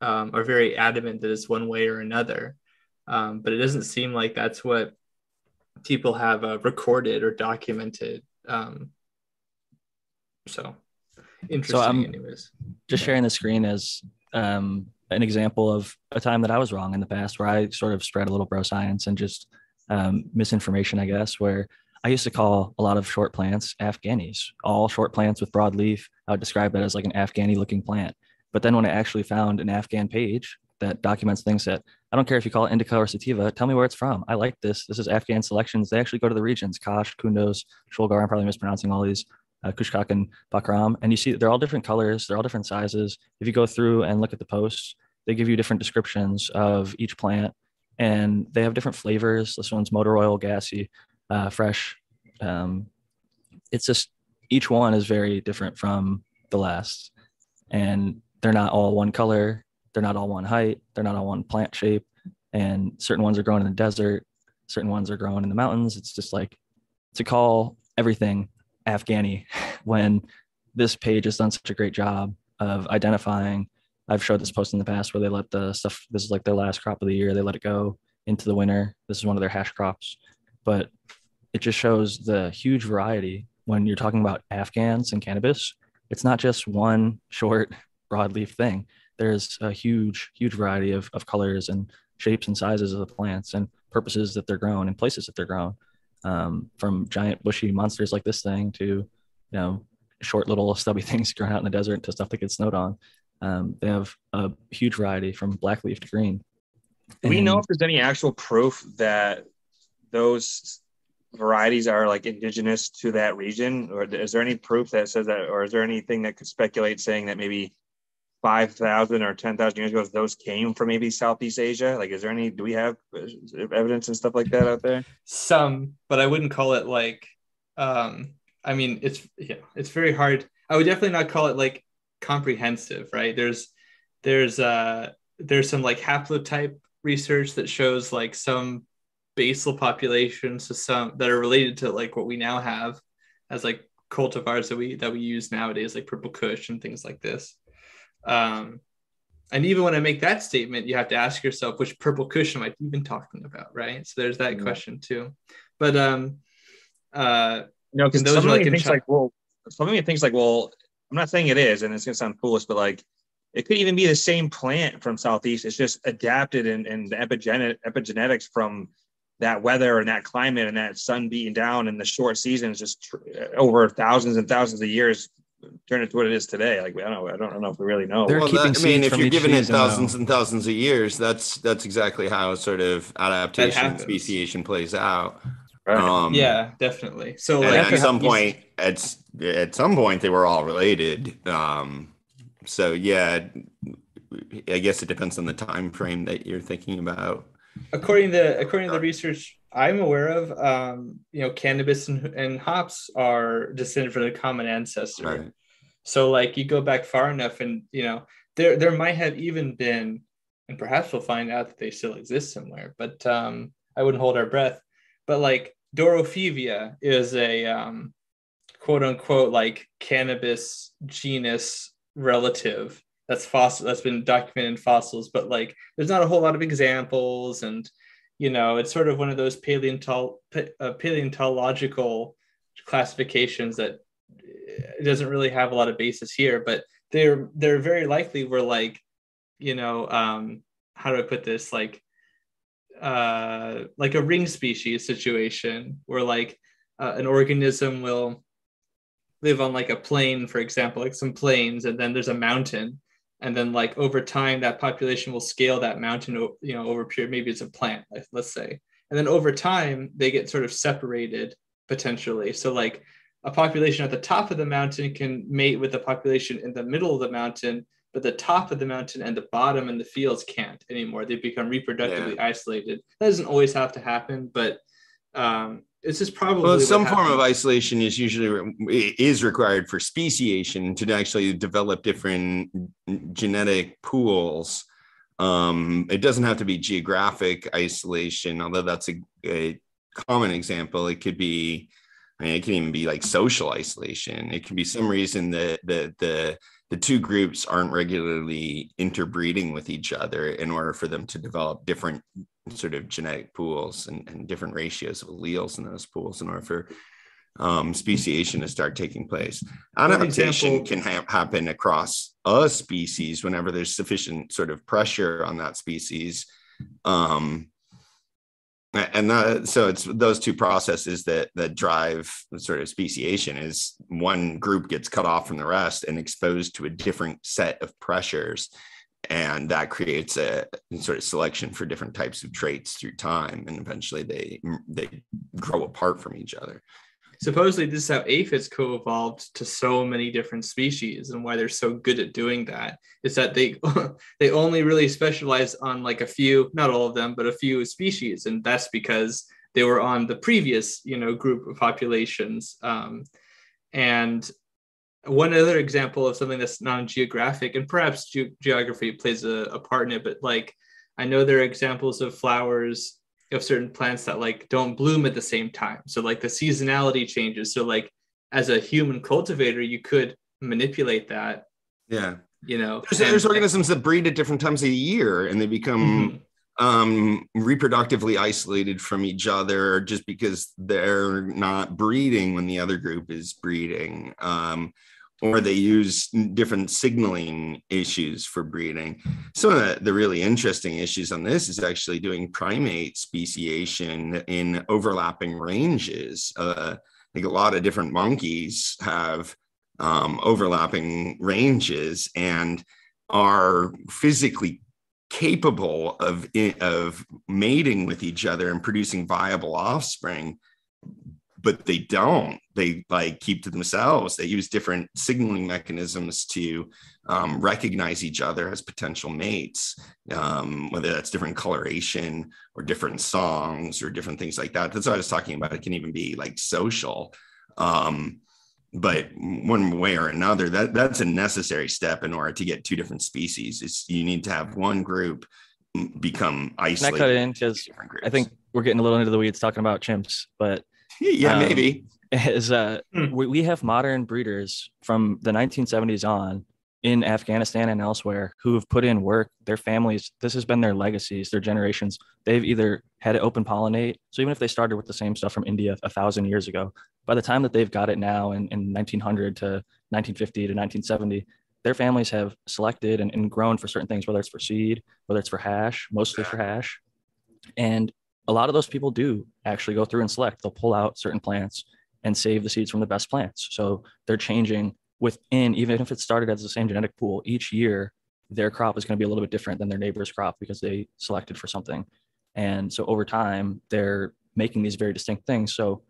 um, are very adamant that it's one way or another. Um, but it doesn't seem like that's what people have uh, recorded or documented. Um, so interesting, so I'm anyways. Just sharing the screen as um, an example of a time that I was wrong in the past where I sort of spread a little bro science and just um, misinformation, I guess, where I used to call a lot of short plants Afghanis, all short plants with broad leaf. I would describe that as like an Afghani looking plant. But then when I actually found an Afghan page that documents things that I don't care if you call it indica or sativa, tell me where it's from. I like this. This is Afghan selections. They actually go to the regions, Kash, Kunduz, Sholgar. I'm probably mispronouncing all these uh, Kushkak and Bakram. And you see they're all different colors, they're all different sizes. If you go through and look at the posts, they give you different descriptions of each plant and they have different flavors. This one's motor oil, gassy, uh, fresh. Um, it's just each one is very different from the last. And they're not all one color, they're not all one height, they're not all one plant shape. And certain ones are grown in the desert, certain ones are grown in the mountains. It's just like to call everything Afghani when this page has done such a great job of identifying. I've showed this post in the past where they let the stuff, this is like their last crop of the year, they let it go into the winter. This is one of their hash crops, but it just shows the huge variety when you're talking about Afghans and cannabis. It's not just one short broadleaf thing. There's a huge, huge variety of, of colors and shapes and sizes of the plants and purposes that they're grown and places that they're grown. Um, from giant bushy monsters like this thing to you know short little stubby things grown out in the desert to stuff that gets snowed on. Um, they have a huge variety from black leaf to green. Do we know if there's any actual proof that those varieties are like indigenous to that region? Or is there any proof that says that or is there anything that could speculate saying that maybe 5,000 or 10,000 years ago, those came from maybe Southeast Asia? Like, is there any, do we have evidence and stuff like that out there? Some, but I wouldn't call it like, um, I mean, it's, yeah, it's very hard. I would definitely not call it like comprehensive, right? There's, there's, uh, there's some like haplotype research that shows like some basal populations to some that are related to like what we now have as like cultivars that we that we use nowadays like purple kush and things like this um, and even when I make that statement, you have to ask yourself which purple cushion am I even talking about, right? So there's that question too. But um, uh, you know, because those are like things like well, some of me thinks like well, I'm not saying it is, and it's gonna sound foolish, but like it could even be the same plant from southeast. It's just adapted and and the epigenet epigenetics from that weather and that climate and that sun beating down and the short seasons just tr- over thousands and thousands of years turn it to what it is today. Like I don't know, I don't know if we really know. They're well, keeping that, I mean, if you're giving it thousands though. and thousands of years, that's that's exactly how sort of adaptation speciation plays out. Right. Um, yeah, definitely. So like, at some point, at at some point, they were all related. Um, so yeah, I guess it depends on the time frame that you're thinking about. According to according to the research I'm aware of, um, you know, cannabis and, and hops are descended from a common ancestor. Right. So like you go back far enough and you know, there there might have even been, and perhaps we'll find out that they still exist somewhere, but um, I wouldn't hold our breath. But like Dorofeevia is a um, quote unquote like cannabis genus relative that's fossil that's been documented in fossils, but like there's not a whole lot of examples and you know, it's sort of one of those paleontol- uh, paleontological classifications that doesn't really have a lot of basis here, but they're they're very likely were like, you know, um, how do I put this? Like, uh, like a ring species situation where like uh, an organism will live on like a plain, for example, like some plains, and then there's a mountain, and then like over time that population will scale that mountain you know over a period maybe it's a plant like, let's say and then over time they get sort of separated potentially so like a population at the top of the mountain can mate with the population in the middle of the mountain, but the top of the mountain and the bottom and the fields can't anymore. They become reproductively yeah. isolated. That doesn't always have to happen, but um, this is probably well some form of isolation is usually is required for speciation to actually develop different genetic pools. Um, it doesn't have to be geographic isolation although that's a, a common example. It could be I mean, it can even be like social isolation. It can be some reason that the the the two groups aren't regularly interbreeding with each other in order for them to develop different sort of genetic pools and, and different ratios of alleles in those pools in order for um, speciation to start taking place. Adaptation example, can ha- happen across a species whenever there's sufficient sort of pressure on that species. Um, and that, so it's those two processes that that drive sort of speciation is one group gets cut off from the rest and exposed to a different set of pressures and that creates a sort of selection for different types of traits through time and eventually they they grow apart from each other. Supposedly this is how aphids co-evolved to so many different species and why they're so good at doing that is that they they only really specialize on like a few not all of them but a few species and that's because they were on the previous you know group of populations um, and one other example of something that's non-geographic and perhaps ge- geography plays a, a part in it but like i know there are examples of flowers of certain plants that like don't bloom at the same time. So like the seasonality changes. So like as a human cultivator you could manipulate that yeah. you know there's, and, there's organisms that breed at different times of the year and they become mm-hmm. Um reproductively isolated from each other just because they're not breeding when the other group is breeding um or they use different signaling issues for breeding. Some of the, the, really interesting issues on this is actually doing primate speciation in overlapping ranges. Uh, I think a lot of different monkeys have um, overlapping ranges and are physically capable of, of mating with each other and producing viable offspring but they don't. They like keep to themselves. They use different signaling mechanisms to um, recognize each other as potential mates um, whether that's different coloration or different songs or different things like that. That's what i was talking about. It can even be like social. Um, but one way or another that that's a necessary step in order to get two different species is you need to have one group become isolated Can I cut in because I think we're getting a little into the weeds talking about chimps, but yeah, um, maybe. Is uh, hmm. we, we have modern breeders from the 1970s on in Afghanistan and elsewhere who have put in work. Their families, this has been their legacies, their generations. They've either had it open pollinate. So even if they started with the same stuff from India a thousand years ago, by the time that they've got it now in, in 1900 to 1950 to 1970, their families have selected and, and grown for certain things, whether it's for seed, whether it's for hash, mostly for hash. And a lot of those people do actually go through and select. They'll pull out certain plants and save the seeds from the best plants. So they're changing within, even if it started as the same genetic pool, each year their crop is going to be a little bit different than their neighbor's crop because they selected for something. And so over time, they're making these very distinct things. So,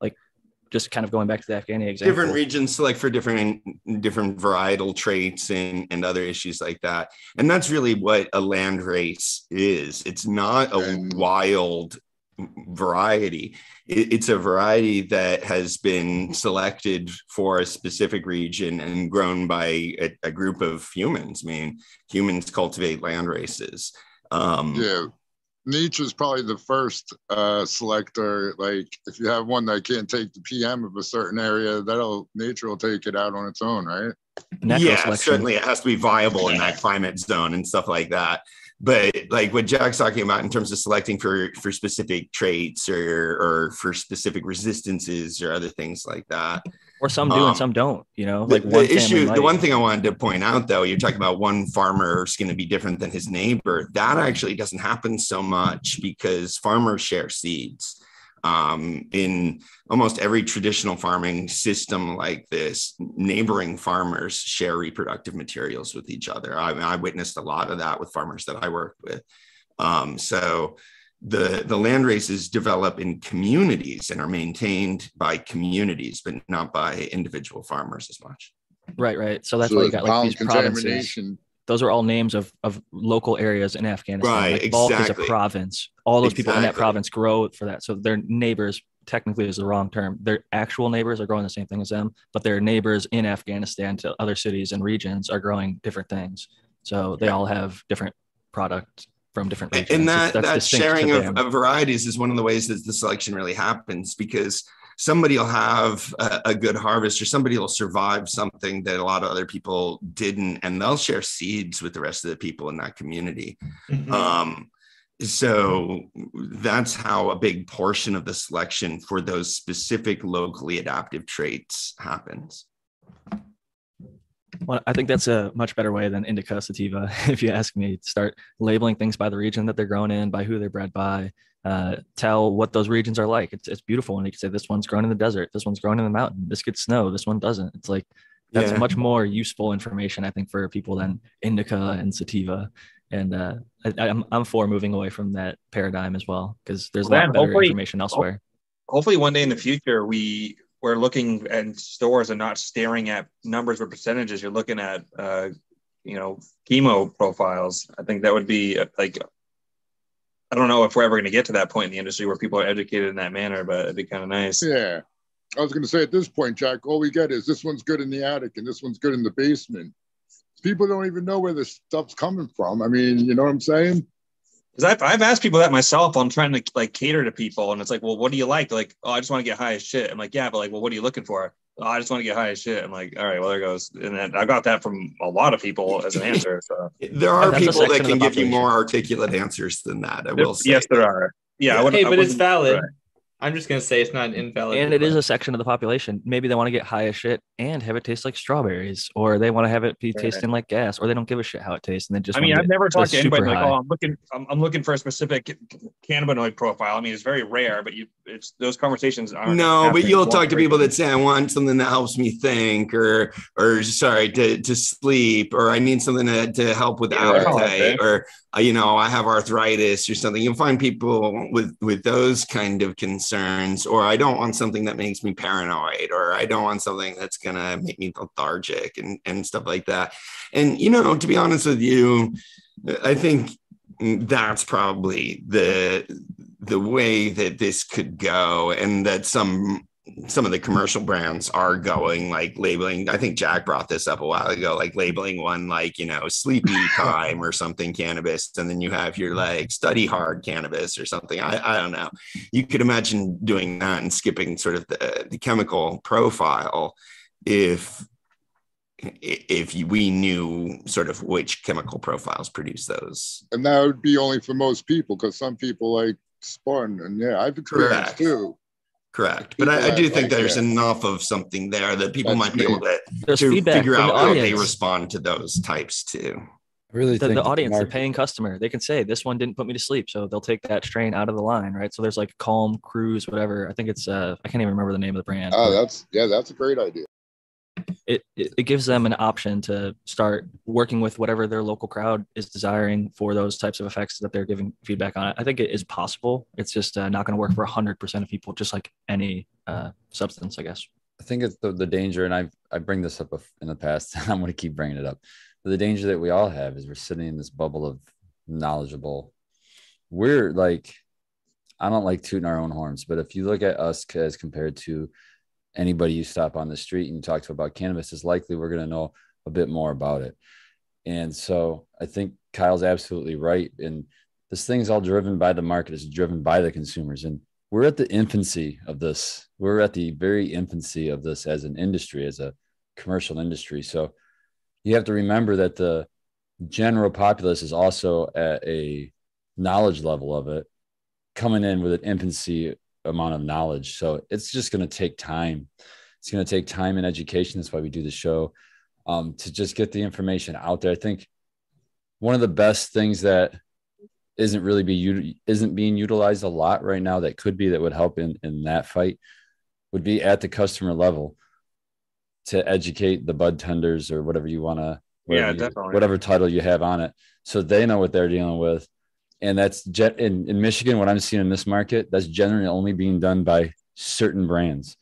like, just kind of going back to the Afghani example. Different regions select for different different varietal traits and, and other issues like that. And that's really what a land race is. It's not a wild variety. it's a variety that has been selected for a specific region and grown by a, a group of humans. I mean, humans cultivate land races. Um, yeah, Nietzsche is probably the first uh, selector. Like, if you have one that can't take the PM of a certain area, that'll nature will take it out on its own, right? Natural yeah, selection. certainly it has to be viable in that climate zone and stuff like that. But like what Jack's talking about in terms of selecting for for specific traits or or for specific resistances or other things like that, or some do um, and some don't you know like the, the issue the one thing i wanted to point out though you're talking about one farmer is going to be different than his neighbor. That actually doesn't happen so much because farmers share seeds um, in almost every traditional farming system like this neighboring farmers share reproductive materials with each other i, I witnessed a lot of that with farmers that i worked with um, so the the land races develop in communities and are maintained by communities, but not by individual farmers as much. Right, right. So that's So why you got like these pollen provinces. Those are all names of, of local areas in Afghanistan. Right, like Balkh is exactly. a province. All those people in that province grow for that. So their neighbors technically is the wrong term. Their actual neighbors are growing the same thing as them, but their neighbors in Afghanistan to other cities and regions are growing different things. So they all have different product from different regions. and that that's that sharing of, of varieties is one of the ways that the selection really happens because somebody will have a, a good harvest or somebody will survive something that a lot of other people didn't and they'll share seeds with the rest of the people in that community Mhm. um so that's how a big portion of the selection for those specific locally adaptive traits happens Well, I think that's a much better way than indica sativa, if you ask me. Start labeling things by the region that they're grown in, by who they're bred by. Uh, tell what those regions are like. It's, it's beautiful, and you can say this one's grown in the desert, this one's grown in the mountain, this gets snow, this one doesn't. It's like that's Yeah. much more useful information, I think, for people than indica and sativa. And uh, I, I'm I'm for moving away from that paradigm as well because there's a lot better information elsewhere. hopefully one day in the future we we're looking at stores and not staring at numbers or percentages you're looking at uh you know chemo profiles i think that would be uh, like i don't know if we're ever going to get to that point in the industry where people are educated in that manner but it'd be kind of nice Yeah. I was going to say at this point, Jack, all we get is this one's good in the attic and this one's good in the basement. People don't even know where this stuff's coming from. I mean, you know what I'm saying? because I've, I've asked people that myself i'm trying to like cater to people and it's like well what do you like They're like oh i just want to get high as shit i'm like yeah but like well what are you looking for oh, i just want to get high as shit. I'm like all right well there goes. And then i got that from a lot of people as an answer so. There are That's people that can give you more articulate answers than that i will say. yes there are. Yeah, I hey, I but it's valid. right. I'm just gonna say it's not invalid. and it is a section of the population. Maybe they want to get high as shit and have it taste like strawberries, or they want to have it be Right. tasting like gas, or they don't give a shit how it tastes and they just. I mean, I've never talked to anybody like, high. oh, I'm looking, I'm, I'm looking for a specific cannabinoid profile. I mean, it's very rare, but you, it's those conversations aren't. No, but you'll talk to every- people that say, I want something that helps me think, or, or sorry, to, to sleep, or I need something to, to help with Yeah, that's all right, appetite, or, Uh, you know, I have arthritis or something. You'll find people with, with those kind of concerns, or I don't want something that makes me paranoid, or I don't want something that's to make me lethargic and, and stuff like that. And, you know, to be honest with you, I think that's probably the the way that this could go and that some some of the commercial brands are going like labeling i think jack brought this up a while ago like labeling one like you know sleepy time or something cannabis and then you have your like study hard cannabis or something i, I don't know you could imagine doing that and skipping sort of the, the chemical profile if if we knew sort of which chemical profiles produce those And that would be only for most people because some people like Spartan. And yeah, I've experienced Correct. too. Correct. But I, I do think like there's that. enough of something there that people That's might be able to, There's to figure out the how they respond to those types too. I really the, the audience, the market- paying customer, they can say this one didn't put me to sleep, so they'll take that strain out of the line, right? So there's like Calm Cruise, whatever. I think it's uh, I can't even remember the name of the brand. Oh, that's yeah, that's a great idea. It, it it gives them an option to start working with whatever their local crowd is desiring for those types of effects that they're giving feedback on. I think it is possible. It's just uh, not going to work for hundred percent of people, just like any uh, substance, I guess. I think it's the, the danger, and I I bring this up in the past, and I'm going to keep bringing it up. The danger that we all have is we're sitting in this bubble of knowledgeable. We're like, I don't like tooting our own horns, but if you look at us as compared to anybody you stop on the street and you talk to about cannabis, is likely we're going to know a bit more about it. And so I think Kyle's absolutely right. And this thing's all driven by the market, it's driven by the consumers. And we're at the infancy of this. We're at the very infancy of this as an industry, as a commercial industry. So you have to remember that the general populace is also at a knowledge level of it, coming in with an infancy amount of knowledge. So it's just going to take time. It's going to take time and education. That's why we do the show um, to just get the information out there. I think one of the best things that isn't really be isn't being utilized a lot right now that could be that would help in in that fight would be at the customer level to educate the bud tenders or whatever you want to Yeah, definitely. whatever title you have on it so they know what they're dealing with and that's jet in, in Michigan. What I'm seeing in this market, that's generally only being done by certain brands.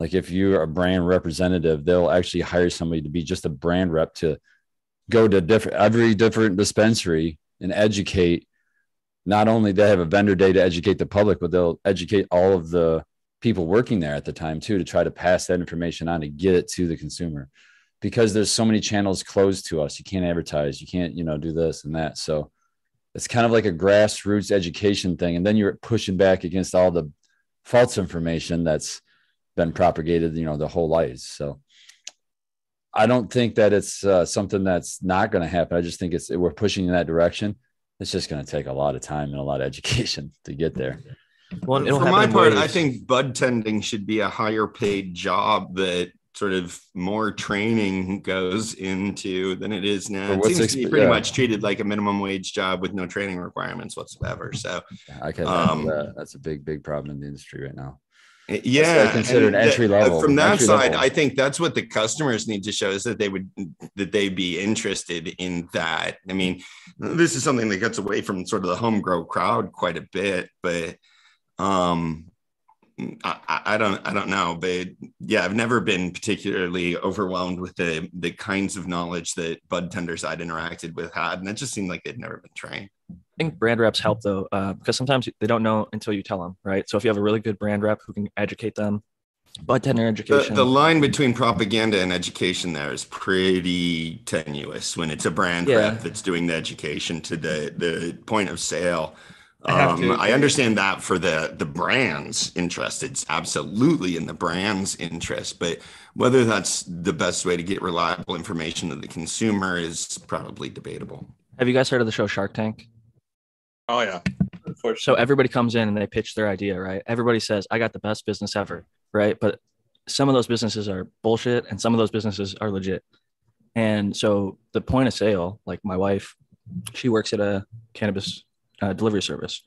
Like if you're a brand representative, they'll actually hire somebody to be just a brand rep to go to different every different dispensary and educate. Not only they have a vendor day to educate the public, but they'll educate all of the people working there at the time too to try to pass that information on to get it to the consumer because there's so many channels closed to us you can't advertise you can't you know do this and that so it's kind of like a grassroots education thing and then you're pushing back against all the false information that's been propagated you know the whole life. So i don't think that it's uh, something that's not going to happen. I just think it's we're pushing in that direction. It's just going to take a lot of time and a lot of education to get there. Well, for my part, ways. I think bud tending should be a higher paid job that sort of more training goes into than it is now. It seems exp- to be pretty yeah. much treated like a minimum wage job with no training requirements whatsoever. So I can um, that. that's a big, big problem in the industry right now. Eh, yeah, considered entry level. From that entry side, level. I think that's what the customers need to show is that they would that they'd be interested in that. I mean, this is something that gets away from sort of the home grow crowd quite a bit, but um I, I, don't I don't know, but yeah, I've never been particularly overwhelmed with the the kinds of knowledge that bud tenders I'd interacted with had, and it just seemed like they'd never been trained. I think brand reps help though, uh, because sometimes they don't know until you tell them, right? So if you have a really good brand rep who can educate them, bud tender education. The, the line between propaganda and education there is pretty tenuous when it's a brand yeah. rep that's doing the education to the the point of sale I, um, I understand that for the the brand's interest, it's absolutely in the brand's interest, but whether that's the best way to get reliable information to the consumer is probably debatable. Have you guys heard of the show Shark Tank? Oh yeah. So everybody comes in and they pitch their idea, right? Everybody says, "I got the best business ever," right? But some of those businesses are bullshit, and some of those businesses are legit. And so the point of sale, like my wife, she works at a cannabis uh, delivery service.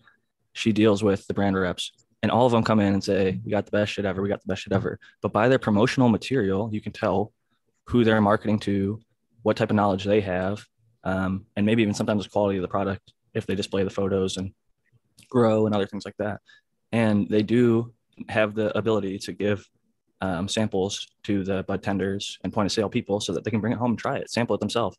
She deals with the brand reps, and all of them come in and say, "We got the best shit ever. We got the best shit ever." But by their promotional material, you can tell who they're marketing to, what type of knowledge they have, um, and maybe even sometimes the quality of the product if they display the photos and grow and other things like that. And they do have the ability to give um, samples to the bud tenders and point of sale people so that they can bring it home and try it, sample it themselves.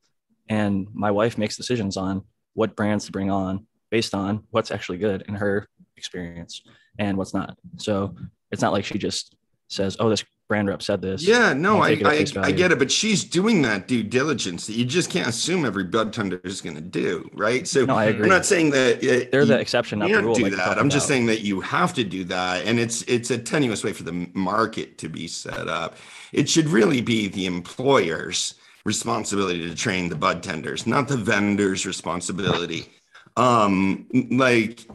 And my wife makes decisions on what brands to bring on based on what's actually good in her experience and what's not. So it's not like she just says, "Oh, this brand rep said this." Yeah, no, I I, I, get it, but she's doing that due diligence that you just can't assume every bud tender is going to do, right? So no, I agree. I'm not saying that uh, they're the exception, not the rule. Do like that. I'm just saying that you have to do that, and it's it's a tenuous way for the market to be set up. It should really be the employer's responsibility to train the bud tenders, not the vendor's responsibility um like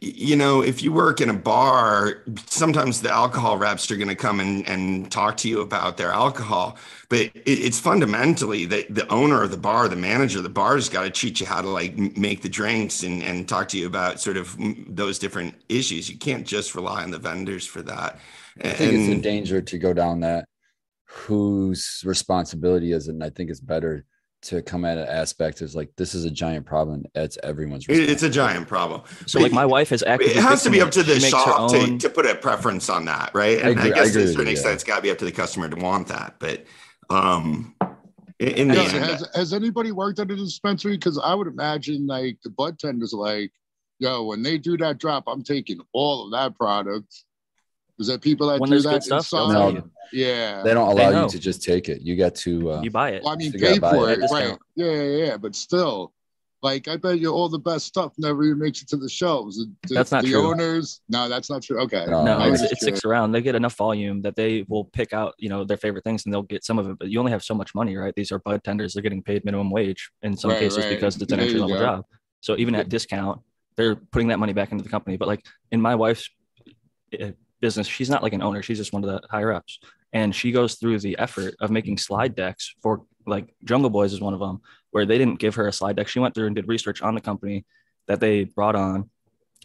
you know if you work in a bar sometimes the alcohol reps are going to come and, and talk to you about their alcohol but it, it's fundamentally that the owner of the bar the manager of the bar has got to teach you how to like make the drinks and, and talk to you about sort of those different issues. You can't just rely on the vendors for that. I think and, it's a danger to go down that whose responsibility is it? And i think it's better to come at an aspect is like this is a giant problem. It's everyone's. It's a giant problem. So but like my wife has actively. It has to be up to the shop to, to put a preference on that, right? And I, agree, I guess I to a certain extent, it's got to be up to the customer to want that. But um, in the end, has, has anybody worked at a dispensary? Because I would imagine like the bud tenders, like, yo, when they do that drop, I'm taking all of that product is that people that when do that stuff, no, yeah, they don't allow you to just take it. You got to uh, you buy it. Well, I mean, pay for it, it right? Yeah, yeah, yeah, but still, like I bet you all the best stuff never even makes it to the shelves. The, that's not the true. owners. No, that's not true. Okay, no, no it sticks around. They get enough volume that they will pick out, you know, their favorite things, and they'll get some of it. But you only have so much money, right? These are bud tenders. They're getting paid minimum wage in some right, cases right. because it's an entry level job. So even at discount, they're putting that money back into the company. But like in my wife's eh, business. She's not like an owner. She's just one of the higher ups. And she goes through the effort of making slide decks for like Jungle Boys is one of them, where they didn't give her a slide deck. She went through and did research on the company that they brought on.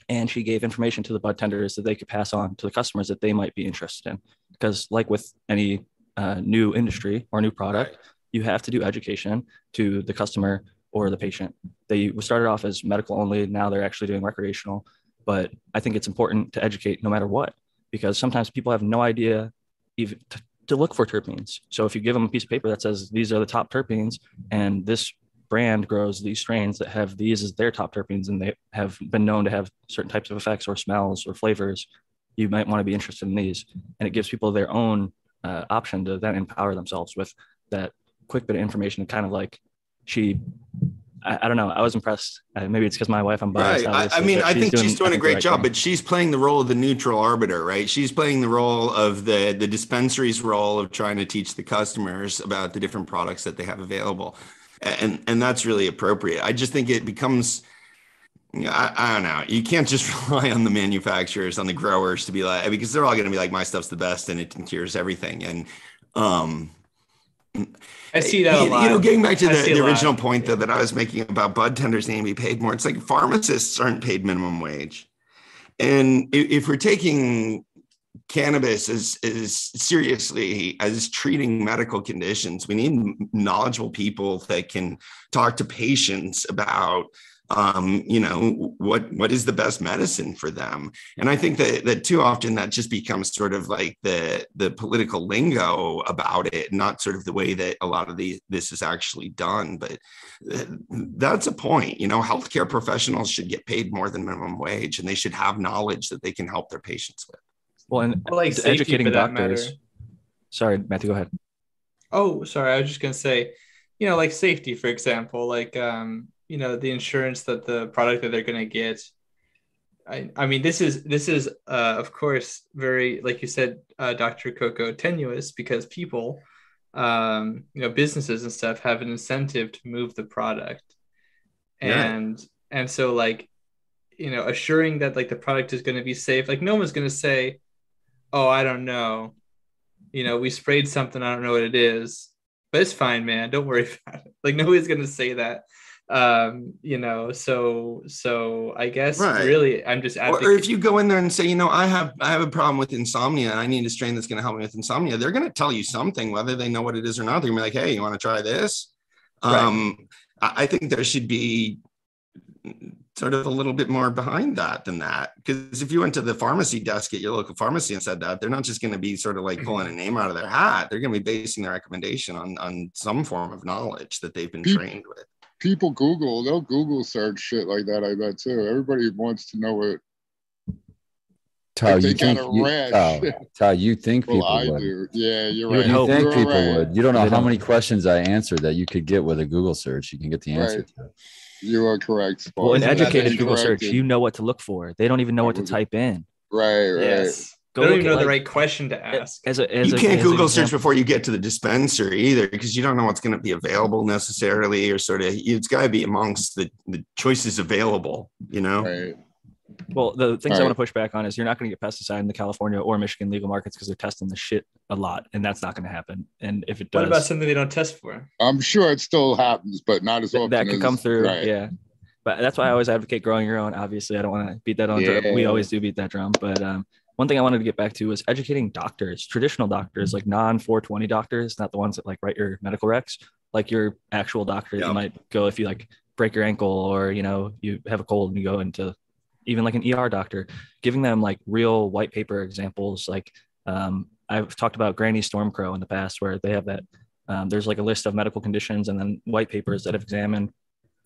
And she gave information to the bud tenders that they could pass on to the customers that they might be interested in. Because, like with any uh, new industry or new product, you have to do education to the customer or the patient. They started off as medical only. Now they're actually doing recreational. But I think it's important to educate no matter what, because sometimes people have no idea even to, to look for terpenes. So if you give them a piece of paper that says these are the top terpenes and this brand grows these strains that have these as their top terpenes and they have been known to have certain types of effects or smells or flavors, you might want to be interested in these. And it gives people their own uh, option to then empower themselves with that quick bit of information, kind of like she I, I, don't know. I was impressed. Uh, maybe it's because my wife. I'm biased. Right. I, I, mean, I think doing, she's doing a great job, thing. but she's playing the role of the neutral arbiter, right? She's playing the role of the the dispensary's role of trying to teach the customers about the different products that they have available, and and that's really appropriate. I just think it becomes. I, I don't know. You can't just rely on the manufacturers, on the growers to be like, because they're all going to be like, my stuff's the best and it cures everything. And um, I see that you, you know, getting back to the, the original lot. point though that I was making about bud tenders needing to be paid more. It's like pharmacists aren't paid minimum wage, and if, if we're taking cannabis as, as seriously as treating medical conditions, we need knowledgeable people that can talk to patients about um, you know what what is the best medicine for them? And i think that that too often that just becomes sort of like the the political lingo about it not sort of the way that a lot of the this is actually done. But uh, that's a point you know healthcare professionals should get paid more than minimum wage and they should have knowledge that they can help their patients with. Well and well, like educating doctors. sorry matthew go ahead. Oh sorry i was just going to say you know like safety for example like um you know the insurance that the product that they're going to get. I, I mean this is this is uh, of course very like you said uh, dr coco tenuous because people um, you know businesses and stuff have an incentive to move the product. And yeah. and so like you know assuring that like the product is going to be safe like no one's going to say oh i don't know. You know we sprayed something i don't know what it is. But it's fine man. Don't worry about it. Like nobody's going to say that um you know so so i guess right. really i'm just or if you go in there and say you know i have i have a problem with insomnia and i need a strain that's going to help me with insomnia they're going to tell you something whether they know what it is or not. They're going to be like hey you want to try this? Right. um i think there should be sort of a little bit more behind that than that. Because if you went to the pharmacy desk at your local pharmacy and said that they're not just going to be sort of like pulling a name out of their hat. They're going to be basing their recommendation on on some form of knowledge that they've been trained with people Google, they'll Google search shit like that. I bet too. Everybody wants to know what. Ty, you think you, oh, Ty, you think people well, would? Do. Yeah, you're right. You think you're people right. would? You don't know how many questions I answered that you could get with a Google search. You can get the answer right. to. You are correct. Well, an educated Google search, you know what to look for. They don't even know what to type in. Right, right. Yes. Go don't even know like, the right question to ask. As a, as you a, can't Google search before you get to the dispensary either, because you don't know what's going to be available necessarily, or sort of it's got to be amongst the, the choices available. You know. Right. Well, the things I want to push back on is you're not going to get pesticide in the California or Michigan legal markets because they're testing the shit a lot, and that's not going to happen. And if it does, what about something they don't test for? I'm sure it still happens, but not as often. That could come through, right. yeah. But that's why I always advocate growing your own. Obviously, I don't want to beat that on. Yeah. Drum. We always do beat that drum, but um, one thing I wanted to get back to was educating doctors, traditional doctors, like non 420 doctors, not the ones that like write your medical recs, like your actual doctor. Yeah. You might go if you like break your ankle or, you know, you have a cold and you go into even like an ER doctor, giving them like real white paper examples. Like um, I've talked about Granny Stormcrow in the past where they have that. Um, there's like a list of medical conditions and then white papers that have examined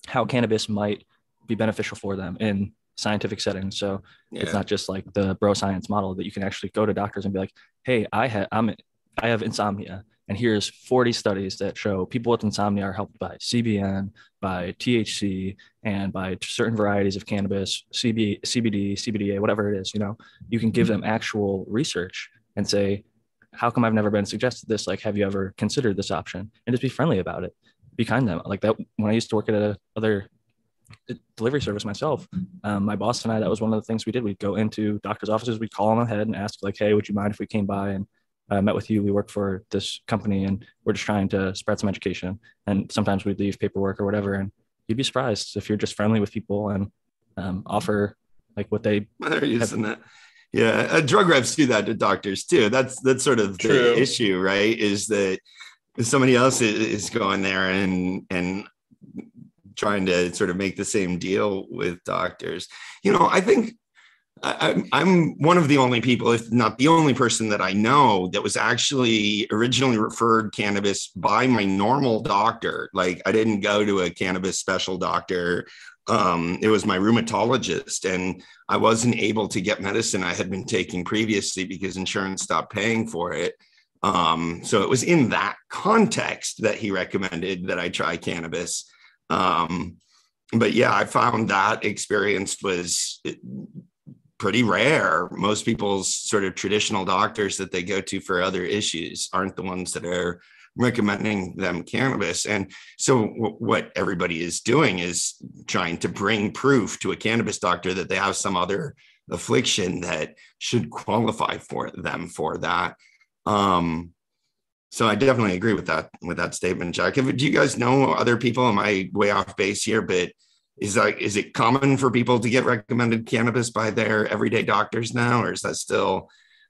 how cannabis might be beneficial for them in scientific setting. So yeah. it's not just like the bro science model that you can actually go to doctors and be like, "Hey, I have I'm I have insomnia, and here's 40 studies that show people with insomnia are helped by CBN, by THC, and by certain varieties of cannabis, CB, CBD, CBDA, whatever it is. You know, you can give them actual research and say, "How come I've never been suggested this? Like, have you ever considered this option?" And just be friendly about it. Be kind to them. Like that when I used to work at a other delivery service myself. Um, my boss and I, that was one of the things we did. We'd go into doctors' offices, we'd call them ahead and ask, like, hey, would you mind if we came by and uh, met with you? We work for this company and we're just trying to spread some education. And sometimes we'd leave paperwork or whatever. And you'd be surprised if you're just friendly with people and um, offer like what they. They're using have. that. Yeah, uh, drug reps do that to doctors too. That's that's sort of True. the issue, right? Is that somebody else is going there and and trying to sort of make the same deal with doctors. You know, I think I, I'm one of the only people, if not the only person that I know that was actually originally referred cannabis by my normal doctor. Like I didn't go to a cannabis special doctor. Um, it was my rheumatologist, and I wasn't able to get medicine I had been taking previously because insurance stopped paying for it. Um, so it was in that context that he recommended that I try cannabis. Um, but yeah, I found that experience was pretty rare. Most people's sort of traditional doctors that they go to for other issues aren't the ones that are recommending them cannabis. And so, w- what everybody is doing is trying to bring proof to a cannabis doctor that they have some other affliction that should qualify for them for that. Um, so I definitely agree with that with that statement, Jack. If, do you guys know other people? Am I way off base here? But is that is it common for people to get recommended cannabis by their everyday doctors now, or is that still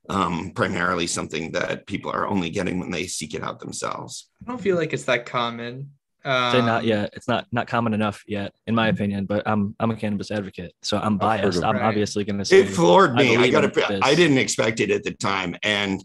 um, primarily something that people are only getting when they seek it out themselves? I don't feel like it's that common. Um, Say not Um, yet. It's not not common enough yet, in my opinion. But I'm I'm a cannabis advocate, so I'm biased. I'm Right. obviously going to say It floored me. I, believe got in to. this. I didn't expect it at the time, and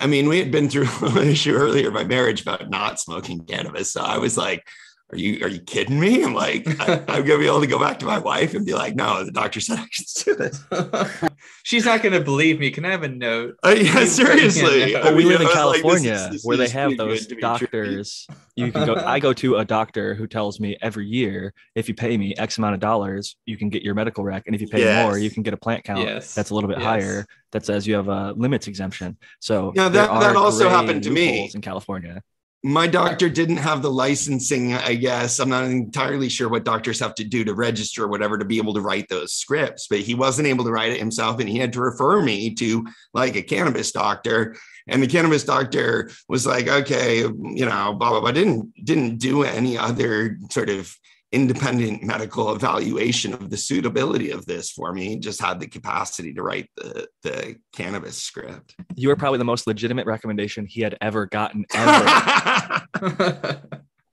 I mean, we had been through an issue earlier by marriage about not smoking cannabis. So I was like, "Are you are you kidding me?" I'm like, I, I'm gonna be able to go back to my wife and be like, "No, the doctor said I should do this." She's not going to believe me. Can I have a note? Uh, yeah, seriously. Yeah. I Well, we mean, live in I was like, this California is- this where they have those to true. doctors. You can go. I go to a doctor who tells me every year if you pay me X amount of dollars, you can get your medical rec, and if you pay more, you can get a plant count Yes. that's a little bit Yes. higher that says you have a limits exemption. So Yeah, there that- that also happened to me. in California. My doctor didn't have the licensing i guess. I'm not entirely sure what doctors have to do to register or whatever to be able to write those scripts but he wasn't able to write it himself and he had to refer me to like a cannabis doctor. And the cannabis doctor was like okay you know blah blah blah. Didn't didn't do any other sort of independent medical evaluation of the suitability of this for me just had the capacity to write the the cannabis script You were probably the most legitimate recommendation he had ever gotten ever.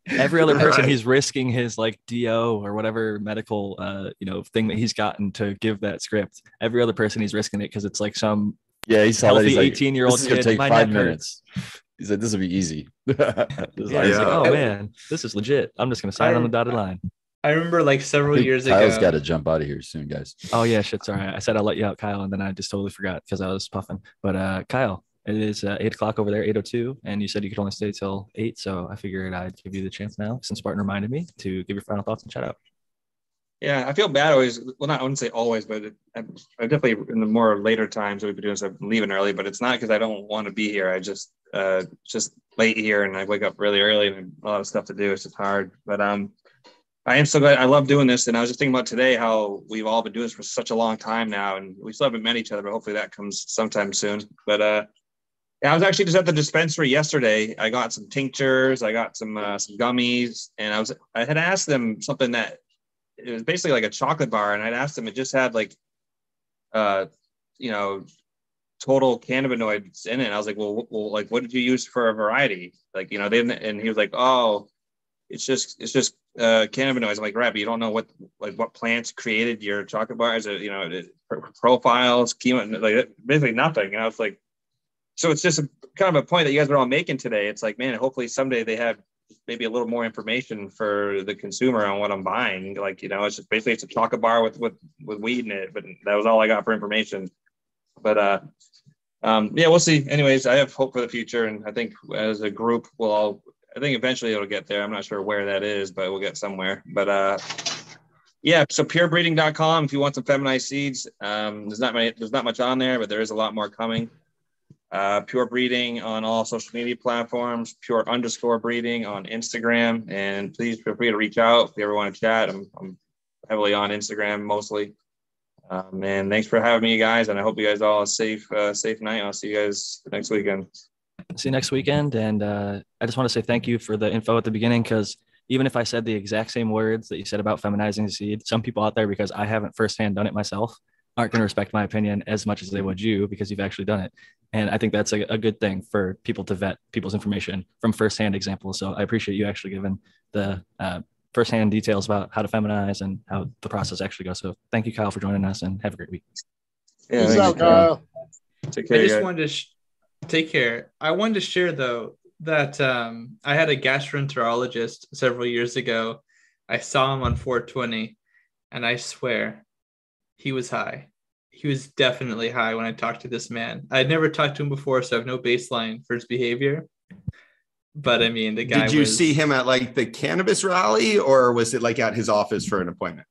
Every other person, Right. he's risking his like DO or whatever medical, uh, you know, thing that he's gotten to give that script. Every other person, he's risking it because it's like some Yeah, he saw that. healthy He's like, 18 year old This gonna kid. take My five neck minutes. He said this will be easy. This Yeah, like- he's like, Yeah. oh man, this is legit. I'm just gonna sign on the dotted line. I remember like several years Kyle's ago. Kyle's got to jump out of here soon, guys. Oh yeah, shit. Sorry, I said I'll let you out, Kyle, and then I just totally forgot because I was puffing. But uh, Kyle, it is uh, eight o'clock over there, eight o two, and you said you could only stay till eight, so I figured I'd give you the chance now, since Spartan reminded me to give your final thoughts and shout out. Yeah, I feel bad always. Well, not I wouldn't say always, but I, definitely in the more later times that we've been doing stuff, I'm leaving early. But it's not because I don't want to be here. I just uh just late here, and I wake up really early and a lot of stuff to do. It's just hard. But um, I am so glad. I love doing this, and I was just thinking about today how we've all been doing this for such a long time now, and we still haven't met each other. But hopefully that comes sometime soon. But uh, I was actually just at the dispensary yesterday. I got some tinctures, I got some uh, some gummies, and I was I had asked them something that it was basically like a chocolate bar, and I'd asked him it just had like, uh, you know, total cannabinoids in it. And I was like, well, well, like, what did you use for a variety? Like, you know, they and he was like, oh, it's just it's just uh, cannabinoids. I'm like, right, but you don't know what like what plants created your chocolate bars, or you know, pro- profiles, chemo, like basically nothing. And I was like, so it's just a, kind of a point that you guys are all making today. It's like, man, hopefully someday they have maybe a little more information for the consumer on what I'm buying. Like, you know, it's just basically it's a chocolate bar with with with weed in it. But that was all I got for information. But uh um yeah, we'll see. Anyways, I have hope for the future and I think as a group we'll all I think eventually it'll get there. I'm not sure where that is, but we'll get somewhere. But uh yeah, so purebreeding.com if you want some feminized seeds. Um there's not many there's not much on there, but there is a lot more coming uh, pure breeding on all social media platforms, pure underscore breeding on Instagram. And please feel free to reach out if you ever want to chat. I'm, I'm heavily on Instagram mostly. Um, and thanks for having me, guys. And I hope you guys all a safe, uh, safe night. I'll see you guys next weekend. See you next weekend, and uh, I just want to say thank you for the info at the beginning because even if I said the exact same words that you said about feminizing the seed, some people out there because I haven't firsthand done it myself aren't going to respect my opinion as much as they would you because you've actually done it. And I think that's a, a good thing for people to vet people's information from firsthand examples. So I appreciate you actually giving the uh, firsthand details about how to feminize and how the process actually goes. So thank you, Kyle, for joining us, and have a great week. Yeah, Peace out, Kyle. Kyle. Take I just guys. wanted to sh- take care. I wanted to share though that um, I had a gastroenterologist several years ago. I saw him on 420, and I swear he was high. He was definitely high when I talked to this man. I'd never talked to him before, so I have no baseline for his behavior. But I mean, the guy. Did you was see him at like the cannabis rally or was it like at his office for an appointment?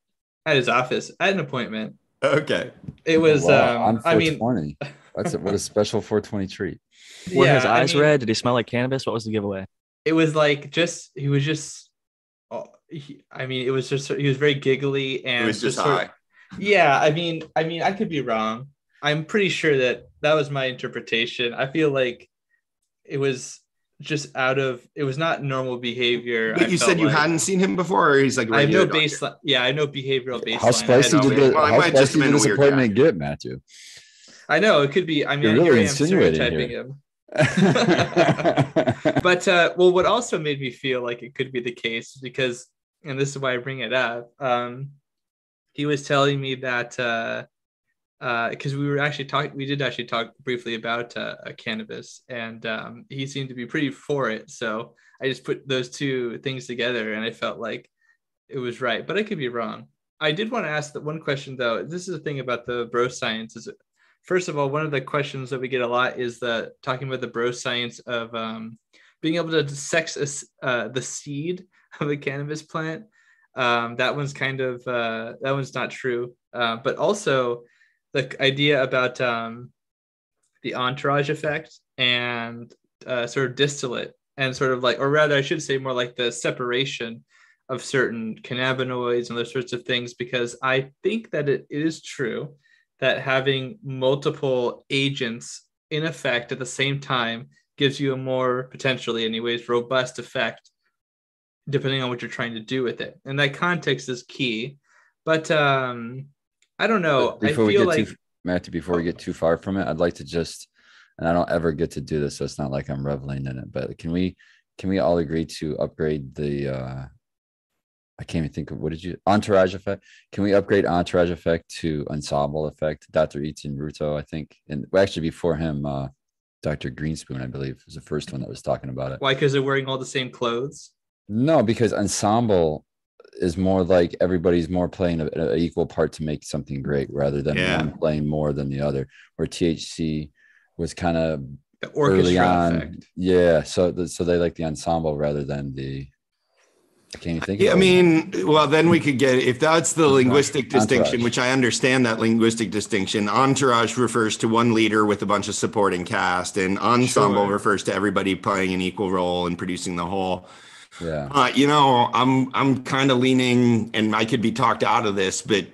at his office at an appointment? Okay. It was. Wow, um, on I mean, 420. That's a, what a special 420 treat. Were his yeah, I eyes mean- red? Did he smell like cannabis? What was the giveaway? it was like just he was just oh, he, i mean it was just he was very giggly and It was just sort of- high. Yeah i mean i mean i could be wrong i'm pretty sure that that was my interpretation i feel like it was just out of it was not normal behavior But I you said you like. hadn't seen him before, or he's like I have no doctor? baseline yeah i know behavioral baseline How spicy I, did the Well, I how might just spicy been did this weird appointment get, Matthew? I know it could be i mean You're here really i am insinuating here. him but uh well what also made me feel like it could be the case because and this is why i bring it up um he was telling me that uh uh because we were actually talking we did actually talk briefly about uh, uh, cannabis and um he seemed to be pretty for it. So i just put those two things together and i felt like it was right but i could be wrong. I did want to ask that one question though. This is the thing about the bro science is first of all, one of the questions that we get a lot is the talking about the bro science of um, being able to sex uh, the seed of a cannabis plant. Um, that one's kind of uh, that one's not true. Uh, but also the idea about um, the entourage effect and uh, sort of distillate and sort of like, or rather, I should say more like the separation of certain cannabinoids and those sorts of things, because I think that it is true that having multiple agents in effect at the same time gives you a more potentially anyways robust effect depending on what you're trying to do with it and that context is key but um i don't know But i before we get like too Matthew, before we get too far from it, I'd like to just and I don't ever get to do this, so it's not like I'm reveling in it, but can we can we all agree to upgrade the uh I can't even think of what did you entourage effect? Can we upgrade entourage effect to ensemble effect? Dr. Ethan Russo, I think, and well, actually before him, uh Dr. Grinspoon, I believe, was the first one that was talking about it. why because they're wearing all the same clothes No, because ensemble is more like everybody's more playing a, a equal part to make something great rather than Yeah. one playing more than the other. Where THC was kind of the early on, effect yeah. So the, so they like the ensemble rather than the. I can't even think. Yeah, I of it. mean, well, then we could get if that's the linguistic Entourage. distinction, which I understand that linguistic distinction. Entourage refers to one leader with a bunch of supporting cast, and ensemble Sure. refers to everybody playing an equal role and producing the whole. Yeah, Uh, you know, I'm I'm kind of leaning, and I could be talked out of this, but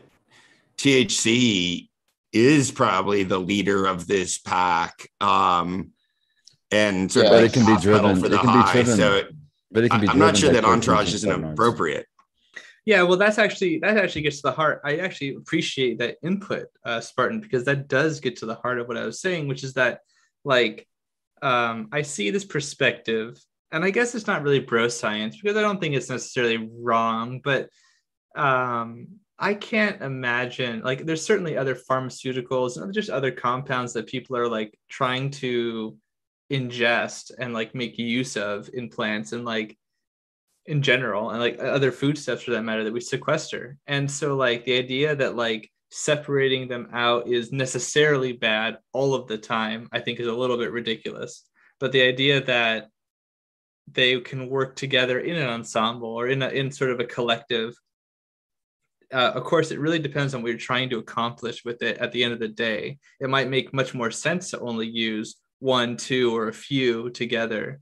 THC is probably the leader of this pack. Um, and sort Yeah, of but it can be driven- for it the can be high. driven So but it can I- be. I'm not sure that entourage isn't appropriate. Yeah, well, that's actually that actually gets to the heart. I actually appreciate that input, uh, Spartan, because that does get to the heart of what I was saying, which is that, like, um, I see this perspective, and I guess it's not really bro science because I don't think it's necessarily wrong, but um, I can't imagine like there's certainly other pharmaceuticals and just other compounds that people are like trying to ingest and like make use of in plants and like in general and like other foodstuffs for that matter that we sequester. And so like the idea that like separating them out is necessarily bad all of the time i think is a little bit ridiculous. But the idea that they can work together in an ensemble or in a in sort of a collective. Uh, of course it really depends on what you're trying to accomplish with it at the end of the day. It might make much more sense to only use one two or a few together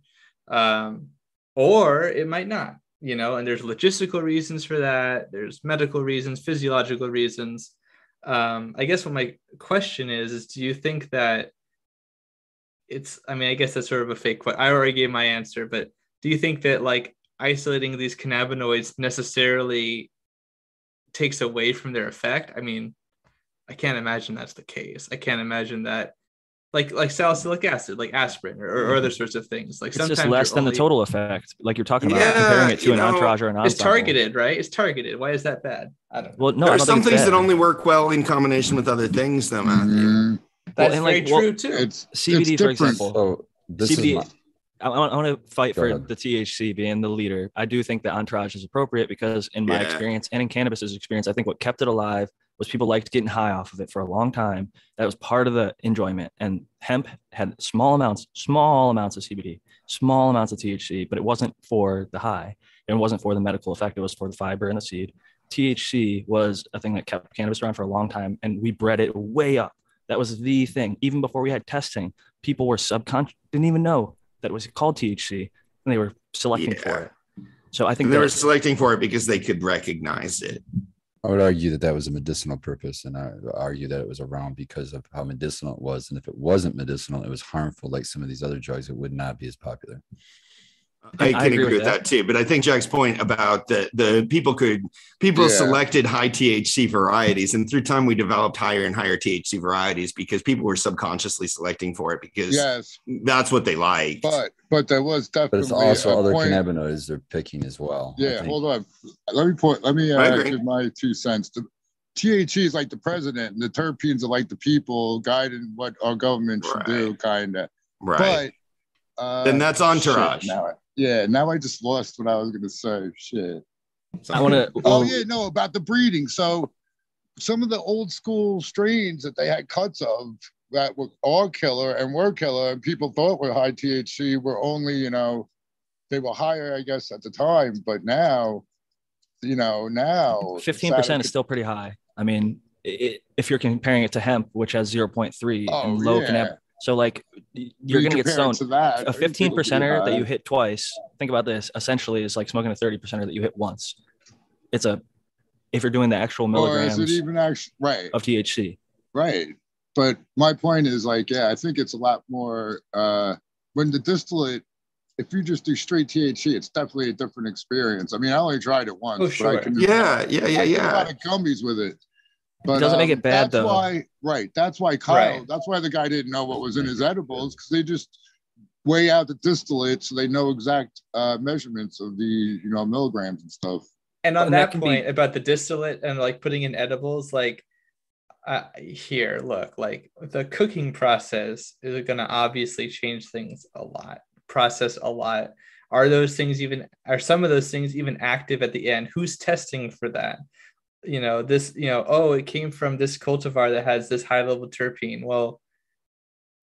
um, or it might not you know and there's logistical reasons for that there's medical reasons physiological reasons. Um, i guess what my question is is do you think that it's i mean i guess that's sort of a fake question i already gave my answer but do you think that like isolating these cannabinoids necessarily takes away from their effect i mean i can't imagine that's the case i can't imagine that like like salicylic acid, like aspirin, or, or other sorts of things. Like It's sometimes just less than only- the total effect, like you're talking about Yeah, comparing it to an know, entourage or a non. It's targeted, right? It's targeted. Why is that bad? I don't know. Well, no, there are some think it's things that only work well in combination with other things, though, Matthew. Mm, That's and, very like, well, true too. it's CBD, it's for example. So this CBD, is my, I, I want to fight Go for ahead. the THC being the leader. I do think that entourage is appropriate because, in my Yeah. experience and in cannabis's experience, I think what kept it alive was people liked getting high off of it for a long time. That was part of the enjoyment. And hemp had small amounts, small amounts of CBD, small amounts of THC, but it wasn't for the high. It wasn't for the medical effect. It was for the fiber and the seed. THC was a thing that kept cannabis around for a long time, and we bred it way up. That was the thing. Even before we had testing, people were subconscious, didn't even know that it was called THC, and they were selecting for it. So I think they were selecting for it because they could recognize it. I would argue that that was a medicinal purpose, and I would argue that it was around because of how medicinal it was. And if it wasn't medicinal, it was harmful, like some of these other drugs. It would not be as popular. I I can agree agree, with with that. that. too. But I think Jack's point about the the people could people Yeah. selected high THC varieties, and through time we developed higher and higher THC varieties because people were subconsciously selecting for it because yes, that's what they like. but but there was definitely But definitely it's also a other point, cannabinoids they're picking as well. Yeah, hold on. Let me point. Let me I uh, give my two cents. The THC is like the president, and the terpenes are like the people guiding what our government should do, kind of. right. But uh, then that's entourage. shit, now I- yeah, now I just lost what I was gonna say. Shit. I want to. Oh yeah, no, about the breeding. So some of the old school strains that they had cuts of that were all killer and were killer, and people thought were high THC were only, you know, they were higher, I guess, at the time. But now, you know, now Fifteen percent is still pretty high. I mean, it, if you're comparing it to hemp, which has zero point three Oh, and low yeah. cannab, so like you're gonna get stoned. A fifteen percenter that you hit twice. Think about this. Essentially, is like smoking a thirty percenter that you hit once. It's a if you're doing the actual or milligrams is it even actually right? of THC. Right. But my point is like, yeah, I think it's a lot more uh when the distillate, if you just do straight THC, it's definitely a different experience. I mean, I only tried it once, Oh, but I sure. can Yeah, yeah, yeah, I did a yeah. lot of gummies with it. But doesn't make um, it bad, that's though. Why, right. That's why Kyle, Right. that's why the guy didn't know what was in his edibles, because they just weigh out the distillate so they know exact uh measurements of the you know milligrams and stuff. And on And that that, can be- point about the distillate and like putting in edibles, like uh, here, look, like the cooking process is going to obviously change things a lot, process a lot. Are those things even, are some of those things even active at the end? Who's testing for that? You know, this, you know, oh, it came from this cultivar that has this high level terpene. Well,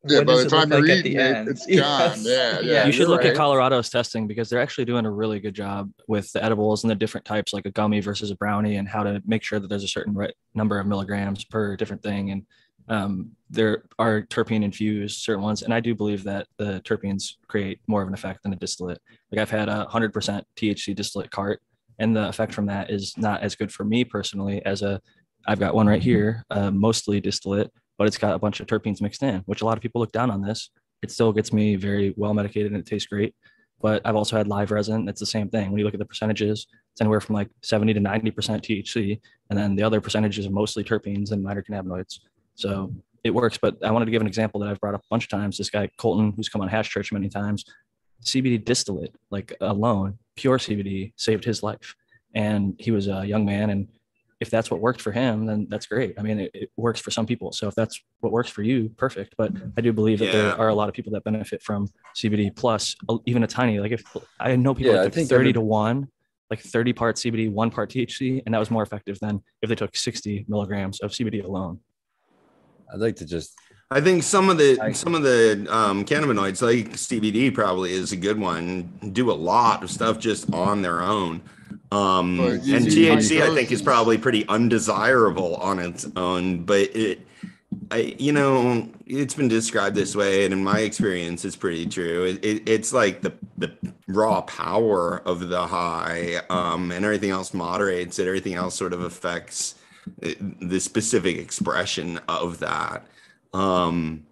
Yeah, what by does the it look time you're like at the it, end? it's gone. Yeah, yeah. you should look right. at Colorado's testing because they're actually doing a really good job with the edibles and the different types, like a gummy versus a brownie, and how to make sure that there's a certain right number of milligrams per different thing. And um, there are terpene infused certain ones, and I do believe that the terpenes create more of an effect than a distillate. Like I've had a hundred percent THC distillate cart, and the effect from that is not as good for me personally as a. I've got one right here, uh, mostly distillate, but it's got a bunch of terpenes mixed in, which a lot of people look down on this. It still gets me very well medicated and it tastes great. But I've also had live resin. It's the same thing. When you look at the percentages, it's anywhere from like 70 to 90% THC. And then the other percentages are mostly terpenes and minor cannabinoids. So it works. But I wanted to give an example that I've brought up a bunch of times. This guy, Colton, who's come on Hash Church many times, CBD distillate, like alone, pure CBD saved his life. And he was a young man. And if that's what worked for him, then that's great. I mean, it, it works for some people. So if that's what works for you, perfect. But I do believe that Yeah. there are a lot of people that benefit from CBD plus even a tiny, like if I know people Yeah, that I took think 30 to one, like 30 part CBD, one part THC, and that was more effective than if they took 60 milligrams of CBD alone. I'd like to just I think some of the I- some of the um, cannabinoids, like CBD, probably is a good one. Do a lot of stuff just on their own, um, and THC I think is probably pretty undesirable on its own. But it, I, you know, it's been described this way, and in my experience, it's pretty true. It, it, it's like the the raw power of the high, um, and everything else moderates it. Everything else sort of affects uh, the specific expression of that. Um,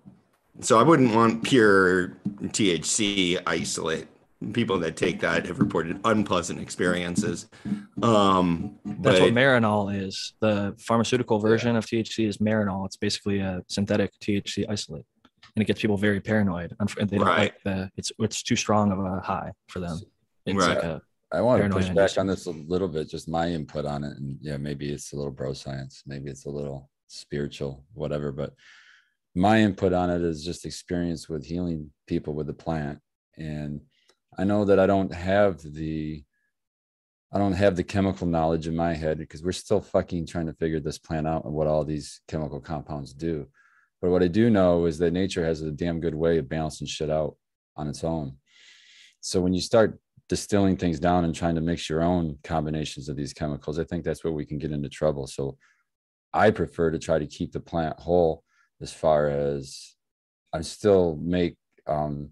so I wouldn't want pure THC isolate. People that take that have reported unpleasant experiences. Um, That's but what Marinol is. The pharmaceutical version of THC is Marinol. It's basically a synthetic THC isolate. and it gets people very paranoid. And They don't Right. like the it's it's too strong of a high for them. It's Right. like a I want to Paranoid push back on this a little bit, just my input on it. And yeah, maybe it's a little bro science, maybe it's a little spiritual, whatever. But my input on it is just experience with healing people with the plant. And I know that I don't have the I don't have the chemical knowledge in my head because we're still fucking trying to figure this plant out and what all these chemical compounds do. But what I do know is that nature has a damn good way of balancing shit out on its own. So when you start distilling things down and trying to mix your own combinations of these chemicals, I think that's where we can get into trouble. So I prefer to try to keep the plant whole as far as I still make um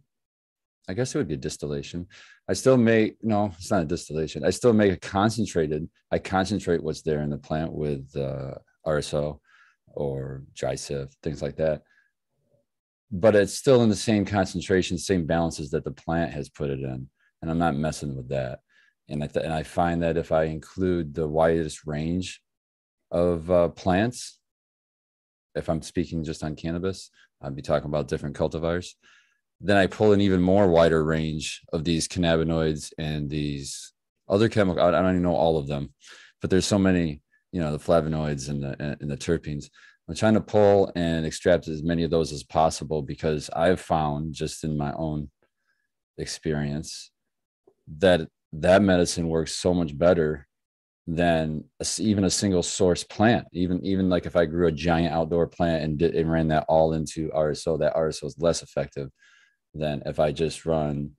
I guess it would be a distillation. I still make no, it's not a distillation. I still make a concentrated. I concentrate what's there in the plant with uh, RSO or dry sift, things like that. But it's still in the same concentration, same balances that the plant has put it in, and I'm not messing with that. And I th- and I find that if I include the widest range of uh, plants, if I'm speaking just on cannabis, I'd be talking about different cultivars then I pull an even more wider range of these cannabinoids and these other chemical. I don't even know all of them, but there's so many, you know, the flavonoids and the and the terpenes. I'm trying to pull and extract as many of those as possible because I've found just in my own experience that that medicine works so much better than even a single source plant. Even even like if I grew a giant outdoor plant and did and ran that all into RSO, that RSO is less effective than if I just run,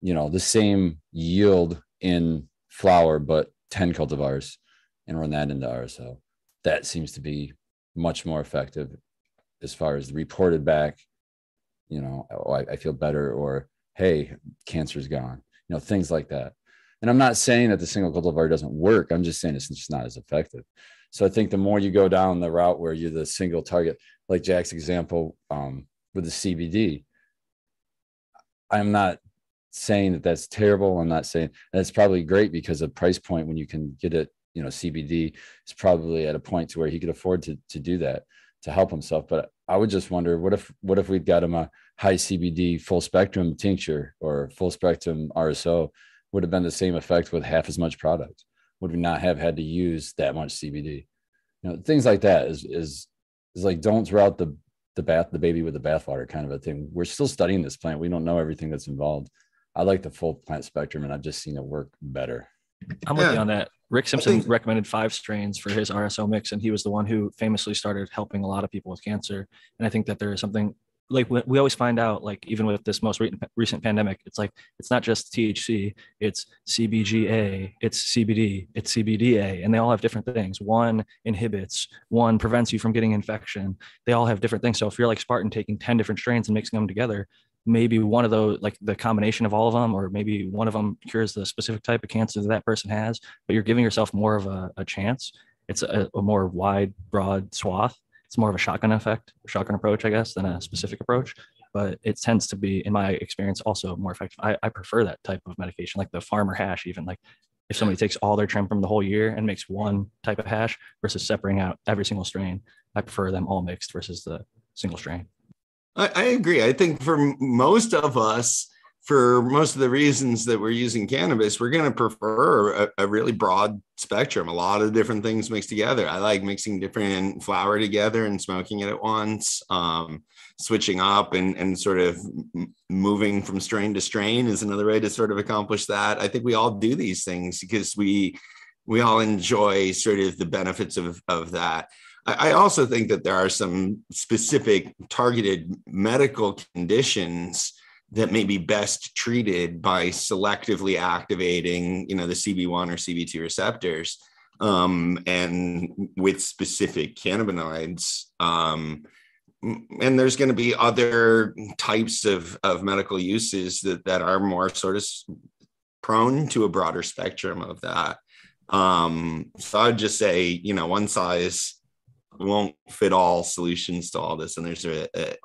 you know, the same yield in flower, but 10 cultivars and run that into RSO. That seems to be much more effective as far as reported back, you know, oh, I, I feel better or hey, cancer's gone, you know, things like that. And I'm not saying that the single cultivar doesn't work. I'm just saying it's just not as effective. So I think the more you go down the route where you're the single target, like Jack's example um, with the CBD, I'm not saying that that's terrible. I'm not saying that's probably great because of price point when you can get it, you know, CBD is probably at a point to where he could afford to to do that to help himself. But I would just wonder what if what if we'd got him a high CBD full spectrum tincture or full spectrum RSO would have been the same effect with half as much product. Would we not have had to use that much CBD? You know, things like that is is is like don't throw out the the bath the baby with the bathwater kind of a thing. We're still studying this plant. We don't know everything that's involved. I like the full plant spectrum, and I've just seen it work better. I'm with you on that. Rick Simpson think- recommended five strains for his RSO mix, and he was the one who famously started helping a lot of people with cancer. And I think that there is something like we, always find out, like even with this most re- recent pandemic, it's like it's not just THC, it's CBGA, it's CBD, it's CBDA, and they all have different things. One inhibits, one prevents you from getting infection. They all have different things. So if you're like Spartan taking 10 different strains and mixing them together, maybe one of those like the combination of all of them or maybe one of them cures the specific type of cancer that that person has but you're giving yourself more of a, a chance it's a, a more wide broad swath it's more of a shotgun effect shotgun approach i guess than a specific approach but it tends to be in my experience also more effective i, I prefer that type of medication like the farmer hash even like if somebody takes all their trim from the whole year and makes one type of hash versus separating out every single strain i prefer them all mixed versus the single strain I, I agree. I think for most of us, for most of the reasons that we're using cannabis, we're going to prefer a, a really broad spectrum, a lot of different things mixed together. I like mixing different flour together and smoking it at once. Um, switching up and, and sort of moving from strain to strain is another way to sort of accomplish that. I think we all do these things because we we all enjoy sort of the benefits of, of that. I I also think that there are some specific targeted medical conditions that may be best treated by selectively activating, you know, the CB1 or CB2 receptors, um, and with specific cannabinoids. Um, and there's going to be other types of, of medical uses that, that are more sort of prone to a broader spectrum of that. Um, so I'd just say, you know, one size won't fit all solutions to all this and there's a, a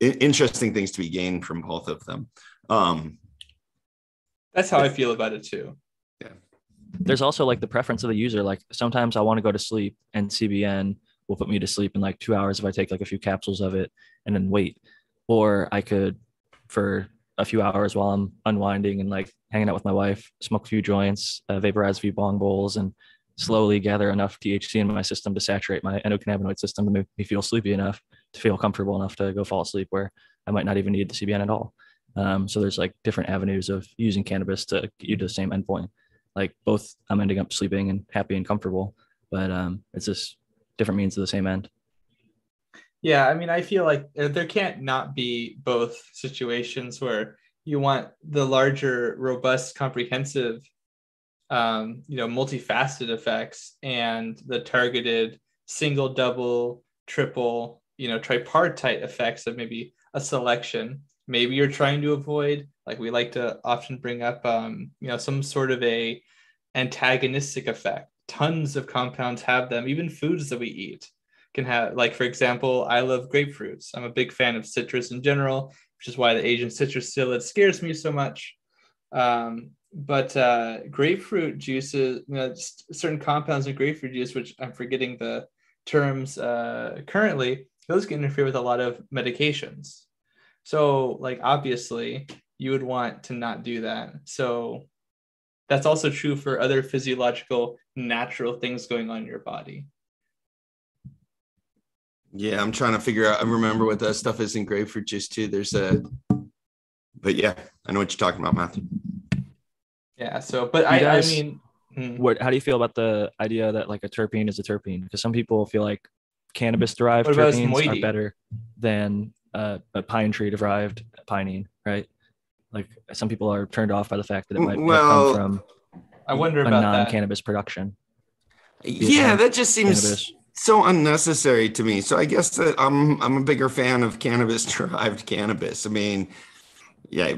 interesting things to be gained from both of them um That's how I feel about it too. Yeah. There's also like the preference of the user. Like sometimes I want to go to sleep and CBN will put me to sleep in like two hours if I take like a few capsules of it and then wait. Or I could, for a few hours while I'm unwinding and like hanging out with my wife, smoke a few joints, uh, vaporize a few bong bowls, and slowly gather enough THC in my system to saturate my endocannabinoid system to make me feel sleepy enough to feel comfortable enough to go fall asleep where I might not even need the CBN at all. Um, so there's like different avenues of using cannabis to get you to the same endpoint. Like both, I'm ending up sleeping and happy and comfortable, but um, it's just different means to the same end. Yeah, I mean, I feel like there can't not be both situations where you want the larger, robust, comprehensive, um, you know, multifaceted effects and the targeted single, double, triple, you know, tripartite effects of maybe a selection. Maybe you're trying to avoid, like we like to often bring up, um, you know, some sort of a antagonistic effect. Tons of compounds have them, even foods that we eat can have like for example i love grapefruits i'm a big fan of citrus in general which is why the asian citrus psyllid scares me so much um, but uh, grapefruit juices you know, certain compounds in grapefruit juice which i'm forgetting the terms uh, currently those can interfere with a lot of medications so like obviously you would want to not do that so that's also true for other physiological natural things going on in your body yeah, I'm trying to figure out. I remember what that stuff is in grapefruit juice too. There's a, but yeah, I know what you're talking about, Matthew. Yeah. So, but I, guys, I mean, hmm. what? How do you feel about the idea that like a terpene is a terpene? Because some people feel like cannabis derived terpenes are better than uh, a pine tree derived pinene, right? Like some people are turned off by the fact that it might well, come from. I wonder about non-cannabis production. Yeah, that just seems. Cannabis so unnecessary to me. So I guess that I'm I'm a bigger fan of cannabis derived cannabis. I mean, yeah,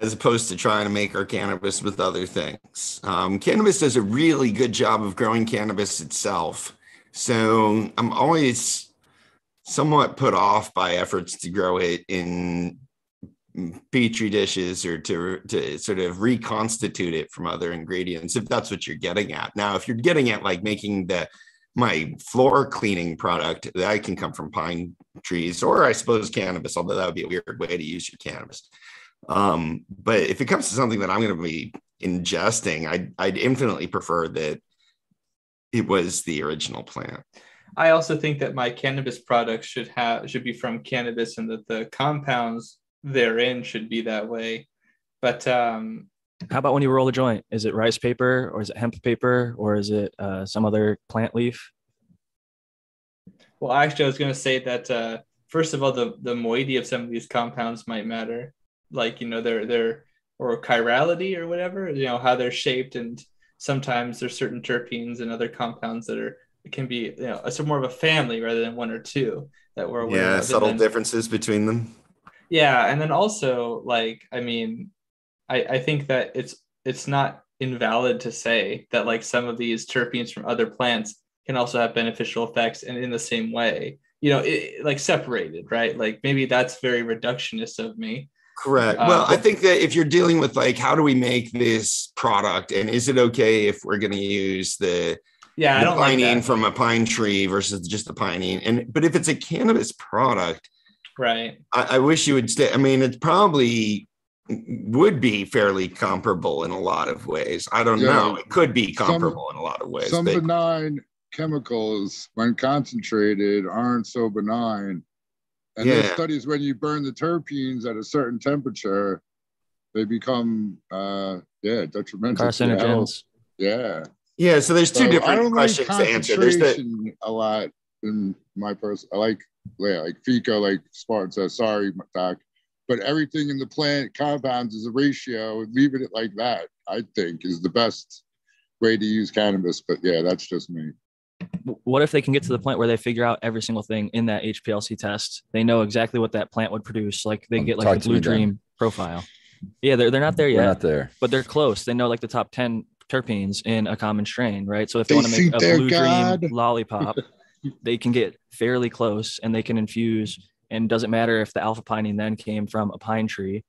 as opposed to trying to make our cannabis with other things. Um, cannabis does a really good job of growing cannabis itself. So I'm always somewhat put off by efforts to grow it in petri dishes or to to sort of reconstitute it from other ingredients if that's what you're getting at now if you're getting at like making the my floor cleaning product that can come from pine trees or I suppose cannabis, although that would be a weird way to use your cannabis. Um, but if it comes to something that I'm going to be ingesting, I'd, I'd infinitely prefer that it was the original plant. I also think that my cannabis products should have should be from cannabis and that the compounds therein should be that way. But um, how about when you roll a joint? Is it rice paper or is it hemp paper or is it uh, some other plant leaf? Well, actually, I was going to say that uh, first of all, the the moiety of some of these compounds might matter, like you know their their or chirality or whatever, you know how they're shaped, and sometimes there's certain terpenes and other compounds that are can be you know it's more of a family rather than one or two that we're aware yeah of. subtle then, differences between them. Yeah, and then also like I mean I, I think that it's it's not invalid to say that like some of these terpenes from other plants can also have beneficial effects and in the same way you know it, like separated right like maybe that's very reductionist of me correct uh, well but- i think that if you're dealing with like how do we make this product and is it okay if we're going to use the yeah the I don't pinene like from a pine tree versus just the pinene and but if it's a cannabis product right I, I wish you would stay i mean it's probably would be fairly comparable in a lot of ways. I don't yeah, know. It could be comparable some, in a lot of ways. Some but, benign chemicals, when concentrated, aren't so benign. And yeah. there's studies when you burn the terpenes at a certain temperature, they become uh yeah detrimental. Carcinogens. Yeah. Yeah. So there's two so different questions like to answer. There's the a lot in my person. I like yeah, like FECO, like Spartan says, sorry, doc but everything in the plant compounds is a ratio. Leaving it like that, I think, is the best way to use cannabis. But yeah, that's just me. What if they can get to the point where they figure out every single thing in that HPLC test? They know exactly what that plant would produce. Like they get like a blue dream profile. Yeah, they're, they're not there yet. We're not there. But they're close. They know like the top 10 terpenes in a common strain, right? So if they, they want to make a blue God. dream lollipop, they can get fairly close and they can infuse and doesn't matter if the alpha pinene then came from a pine tree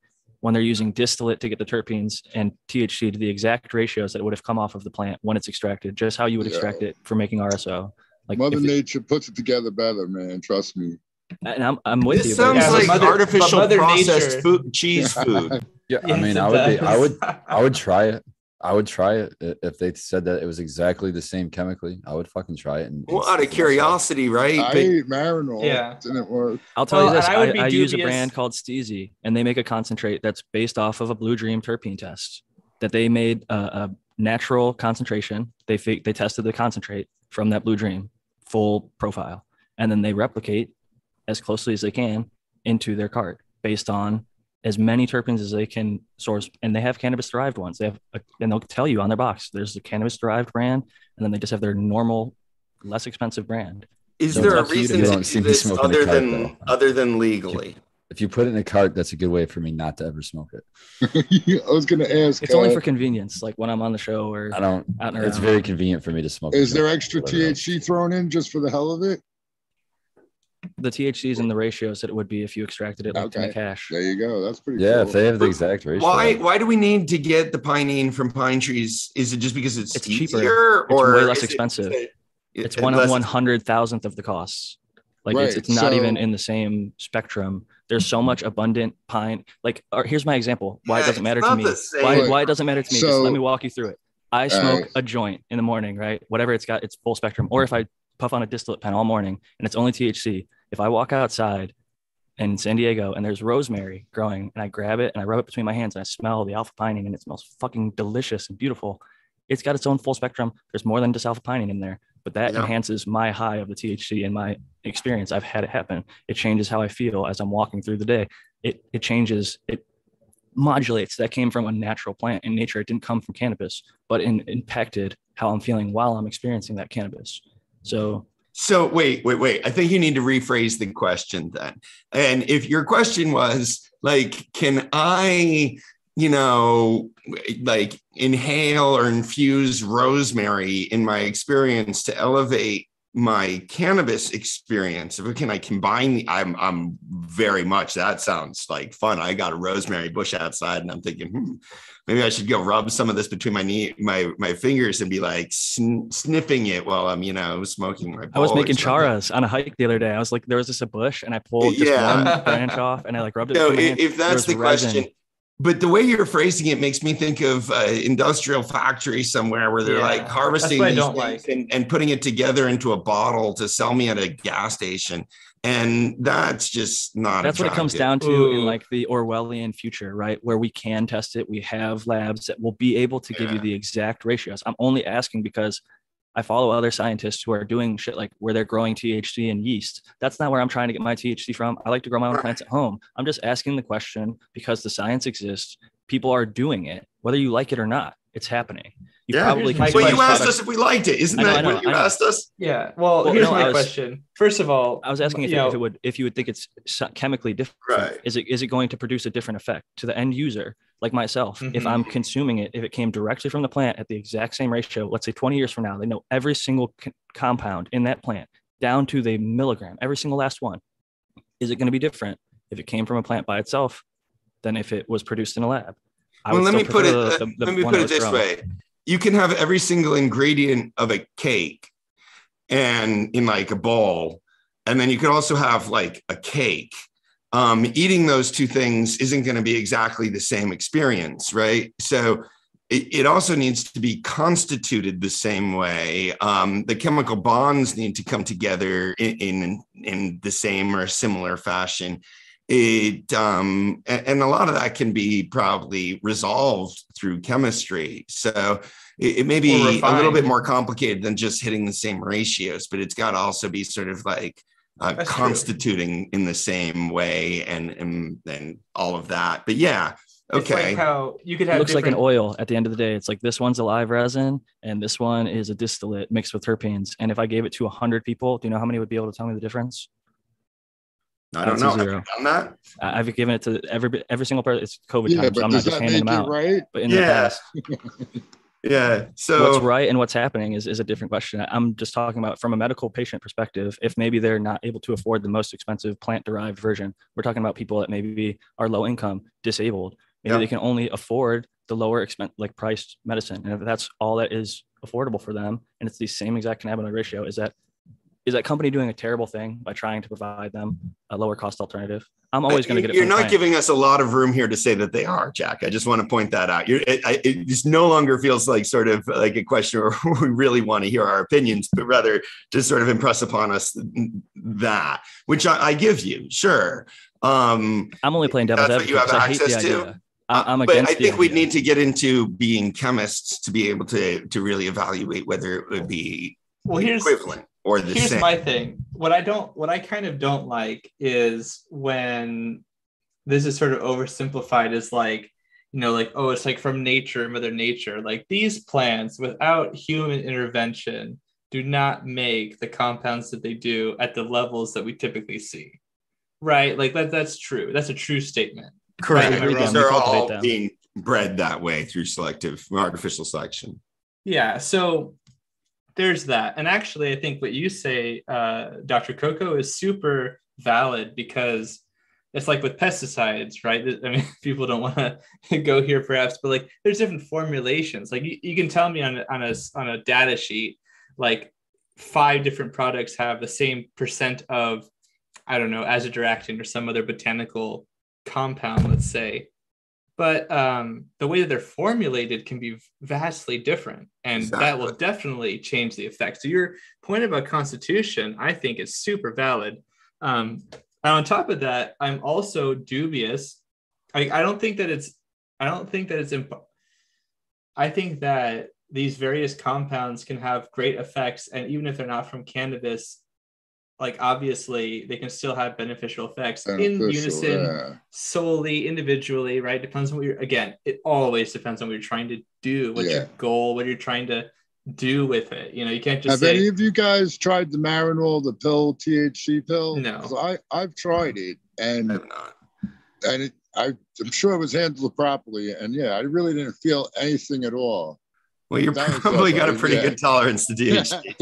when they're using distillate to get the terpenes and THC to the exact ratios that would have come off of the plant when it's extracted, just how you would extract it for making RSO. Like Mother if- Nature puts it together better, man. Trust me. and I'm I'm with This you. but sounds Yeah, but like Mother- artificial processed Nature- food, cheese food. Yeah, I mean, I would be, I would, I would try it. I would try it if they said that it was exactly the same chemically. I would fucking try it. And, and well, see out of myself. curiosity, right? I But- ate Marinol. Yeah. Didn't work. I'll tell Well, you this: I I, I use a brand called STIIIZY, and they make a concentrate that's based off of a Blue Dream terpene test that they made a, a natural concentration. They fi- they tested the concentrate from that Blue Dream full profile, and then they replicate as closely as they can into their cart based on as many terpenes as they can source. And they have cannabis derived ones. They have, a, and they'll tell you on their box there's the cannabis derived brand, and then they just have their normal, less expensive brand. Is So there a up to you to reason do it. do Don't see me this smoking other pipe, than though. other than legally? If you put it in a cart, that's a good way for me not to ever smoke it. I was gonna ask. It's only uh, for convenience, like when I'm on the show or I don't. out and It's around. very convenient for me to smoke. Is it. there extra THC thrown in just for the hell of it? The THCs and the ratios that it would be if you extracted it like in Okay. the cash. There you go. That's pretty. Yeah, cool. if they have the exact ratio. Why why do we need to get the pinene from pine trees? Is it just because it's, It's cheaper. easier It's or way less is it- expensive. it- It's it- one less- one hundred thousandth of the costs. Like it's, Right, it's not even in the same spectrum. There's so much abundant pine. Like, or here's my example. Why Yeah, it doesn't matter to me. Why, why it doesn't matter to me? Just let me walk you through it. I smoke Alright. a joint in the morning, right? Whatever it's got, it's full spectrum. Or if I puff on a distillate pen all morning and it's only THC, if I walk outside in San Diego and there's rosemary growing and I grab it and I rub it between my hands and I smell the alpha pinene and it smells fucking delicious and beautiful. It's got its own full spectrum. There's more than just alpha pinene in there, but that Yeah. enhances my high of the THC in my experience. I've had it happen. It changes how I feel as I'm walking through the day. It it changes. It modulates. That came from a natural plant in nature. It didn't come from cannabis, but it impacted how I'm feeling while I'm experiencing that cannabis. So So wait, wait, wait. I think you need to rephrase the question then. And if your question was like, can I, you know, like inhale or infuse rosemary in my experience to elevate my cannabis experience? If can I combine I'm I'm very much that sounds like fun. I got a rosemary bush outside and I'm thinking, hmm, maybe I should go rub some of this between my knee, my my fingers and be like sn- sniffing it while I'm, you know, smoking my I was making charas on a hike the other day. I was like, there was just a bush, and I pulled just Yeah. one branch off, and I like rubbed it. My if, if that's the resin. question, but the way you're phrasing it makes me think of uh, industrial factory somewhere where they're Yeah, like harvesting that's what I these don't things like. and, and putting it together into a bottle to sell me at a gas station, and that's just not. That's what it comes down to in like the Orwellian future, right? Where we can test it. We have labs that will be able to give you the exact ratios. I'm only asking because I follow other scientists who are doing shit like where they're growing THC and yeast. That's not where I'm trying to get my THC from. I like to grow my own plants at home. I'm just asking the question because the science exists. People are doing it, whether you like it or not. It's happening. You Yeah. probably Here's my consume Well, you asked products- us if we liked it. Isn't know, that know, what you asked us? Yeah. Well, Well, here's no, my was- question. First of all, I was asking if, you it, if know, it would, if you would think it's chemically different. Right. Is it is it going to produce a different effect to the end user, like myself? If Mhm. I'm consuming it, if it came directly from the plant at the exact same ratio, let's say 20 years from now, they know every single c- compound in that plant down to the milligram, every single last one. Is it going to be different if it came from a plant by itself than if it was produced in a lab? I well, let me put it. prefer the- let- the let me put it this grown. way: you can have every single ingredient of a cake, and in like a bowl, and then you could also have like a cake. Um, eating those two things isn't going to be exactly the same experience, right? So it, it also needs to be constituted the same way. Um, the chemical bonds need to come together in, in in the same or similar fashion it um and, and a lot of that can be probably resolved through chemistry so it, it may be a little bit more complicated than just hitting the same ratios but it's got to also be sort of like uh, That's true. constituting in the same way and and and all of that but yeah it's okay like how you could It have looks like an oil at the end of the day. It's like this one's a live resin and this one is a distillate mixed with terpenes. And if I gave it to 100 people, do you know how many would be able to tell me the difference? I don't that's a know have you zero. done that I- I've given it to every every single person. It's COVID Yeah, time, so I'm not just handing them out. right? But in the Yeah. past, yeah so what's right and what's happening is, is a different question. I'm just talking about from a medical patient perspective. If maybe they're not able to afford the most expensive plant derived version, we're talking about people that maybe are low income, disabled. Maybe Yeah. they can only afford the lower expense, like priced medicine. And if that's all that is affordable for them, and it's the same exact cannabinoid ratio, is that is that company doing a terrible thing by trying to provide them a lower cost alternative? I'm always going to get it. You're from not giving us a lot of room here to say that they are, Jack. I just want to point that out. You're, it, it just no longer feels like sort of like a question where we really want to hear our opinions, but rather to sort of impress upon us that, which I, I give you, sure. Um, I'm only playing devil's That's what you advocate. have 'cause I hate the access to? idea. I- I'm but I think we idea. need to get into being chemists to be able to to really evaluate whether it would be Well, here's equivalent or the here's same. my thing. What I don't, what I kind of don't like is when this is sort of oversimplified as like, you know, like, oh, it's like from nature, Mother Nature. Like these plants, without human intervention, do not make the compounds that they do at the levels that we typically see. Right? Like that, that's true. That's a true statement. Correct. Right, right. They're all them. being bred that way through selective artificial selection. Yeah. So there's that. And actually, I think what you say, uh, Dr. Coco, is super valid because it's like with pesticides, right? I mean, people don't want to go here perhaps, but like there's different formulations. Like you, you can tell me on, on, a, on a data sheet, like five different products have the same percent of, I don't know, azadirachtin or some other botanical compound, let's say but um, the way that they're formulated can be vastly different and that will definitely change the effect. So your point about constitution i think is super valid. Um, and on top of that i'm also dubious. I, I don't think that it's i don't think that it's imp- i think that these various compounds can have great effects and even if they're not from cannabis like obviously they can still have beneficial effects in unison yeah. solely individually, right? Depends on what you're again, it always depends on what you're trying to do, what's Yeah. your goal, what you're trying to do with it. You know, you can't just Have say any of you guys tried the Marinol, the pill, THC pill? no I I've tried it, and I have not. and it, I, I'm sure it was handled properly. And yeah, I really didn't feel anything at all. Well, you're That probably got a pretty yeah. good tolerance to DHT.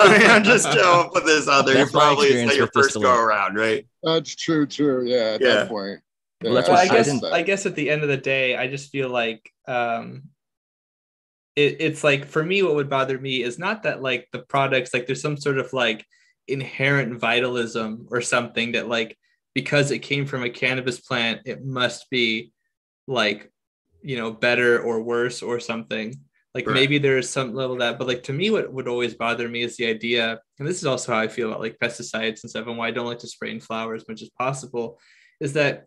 I mean, I'm just Joe put this other. there. That's You're probably it's not your first go around, right? That's true, too. Yeah, at Yeah. that point. Well, that's Yeah, well, what I guess didn't- I guess at the end of the day, I just feel like um it, it's like for me what would bother me is not that like the products like there's some sort of like inherent vitalism or something that like because it came from a cannabis plant it must be like you know better or worse or something like Right. maybe there is some level of that but like to me what would always bother me is the idea and this is also how i feel about like pesticides and stuff and why i don't like to spray in flower as much as possible is that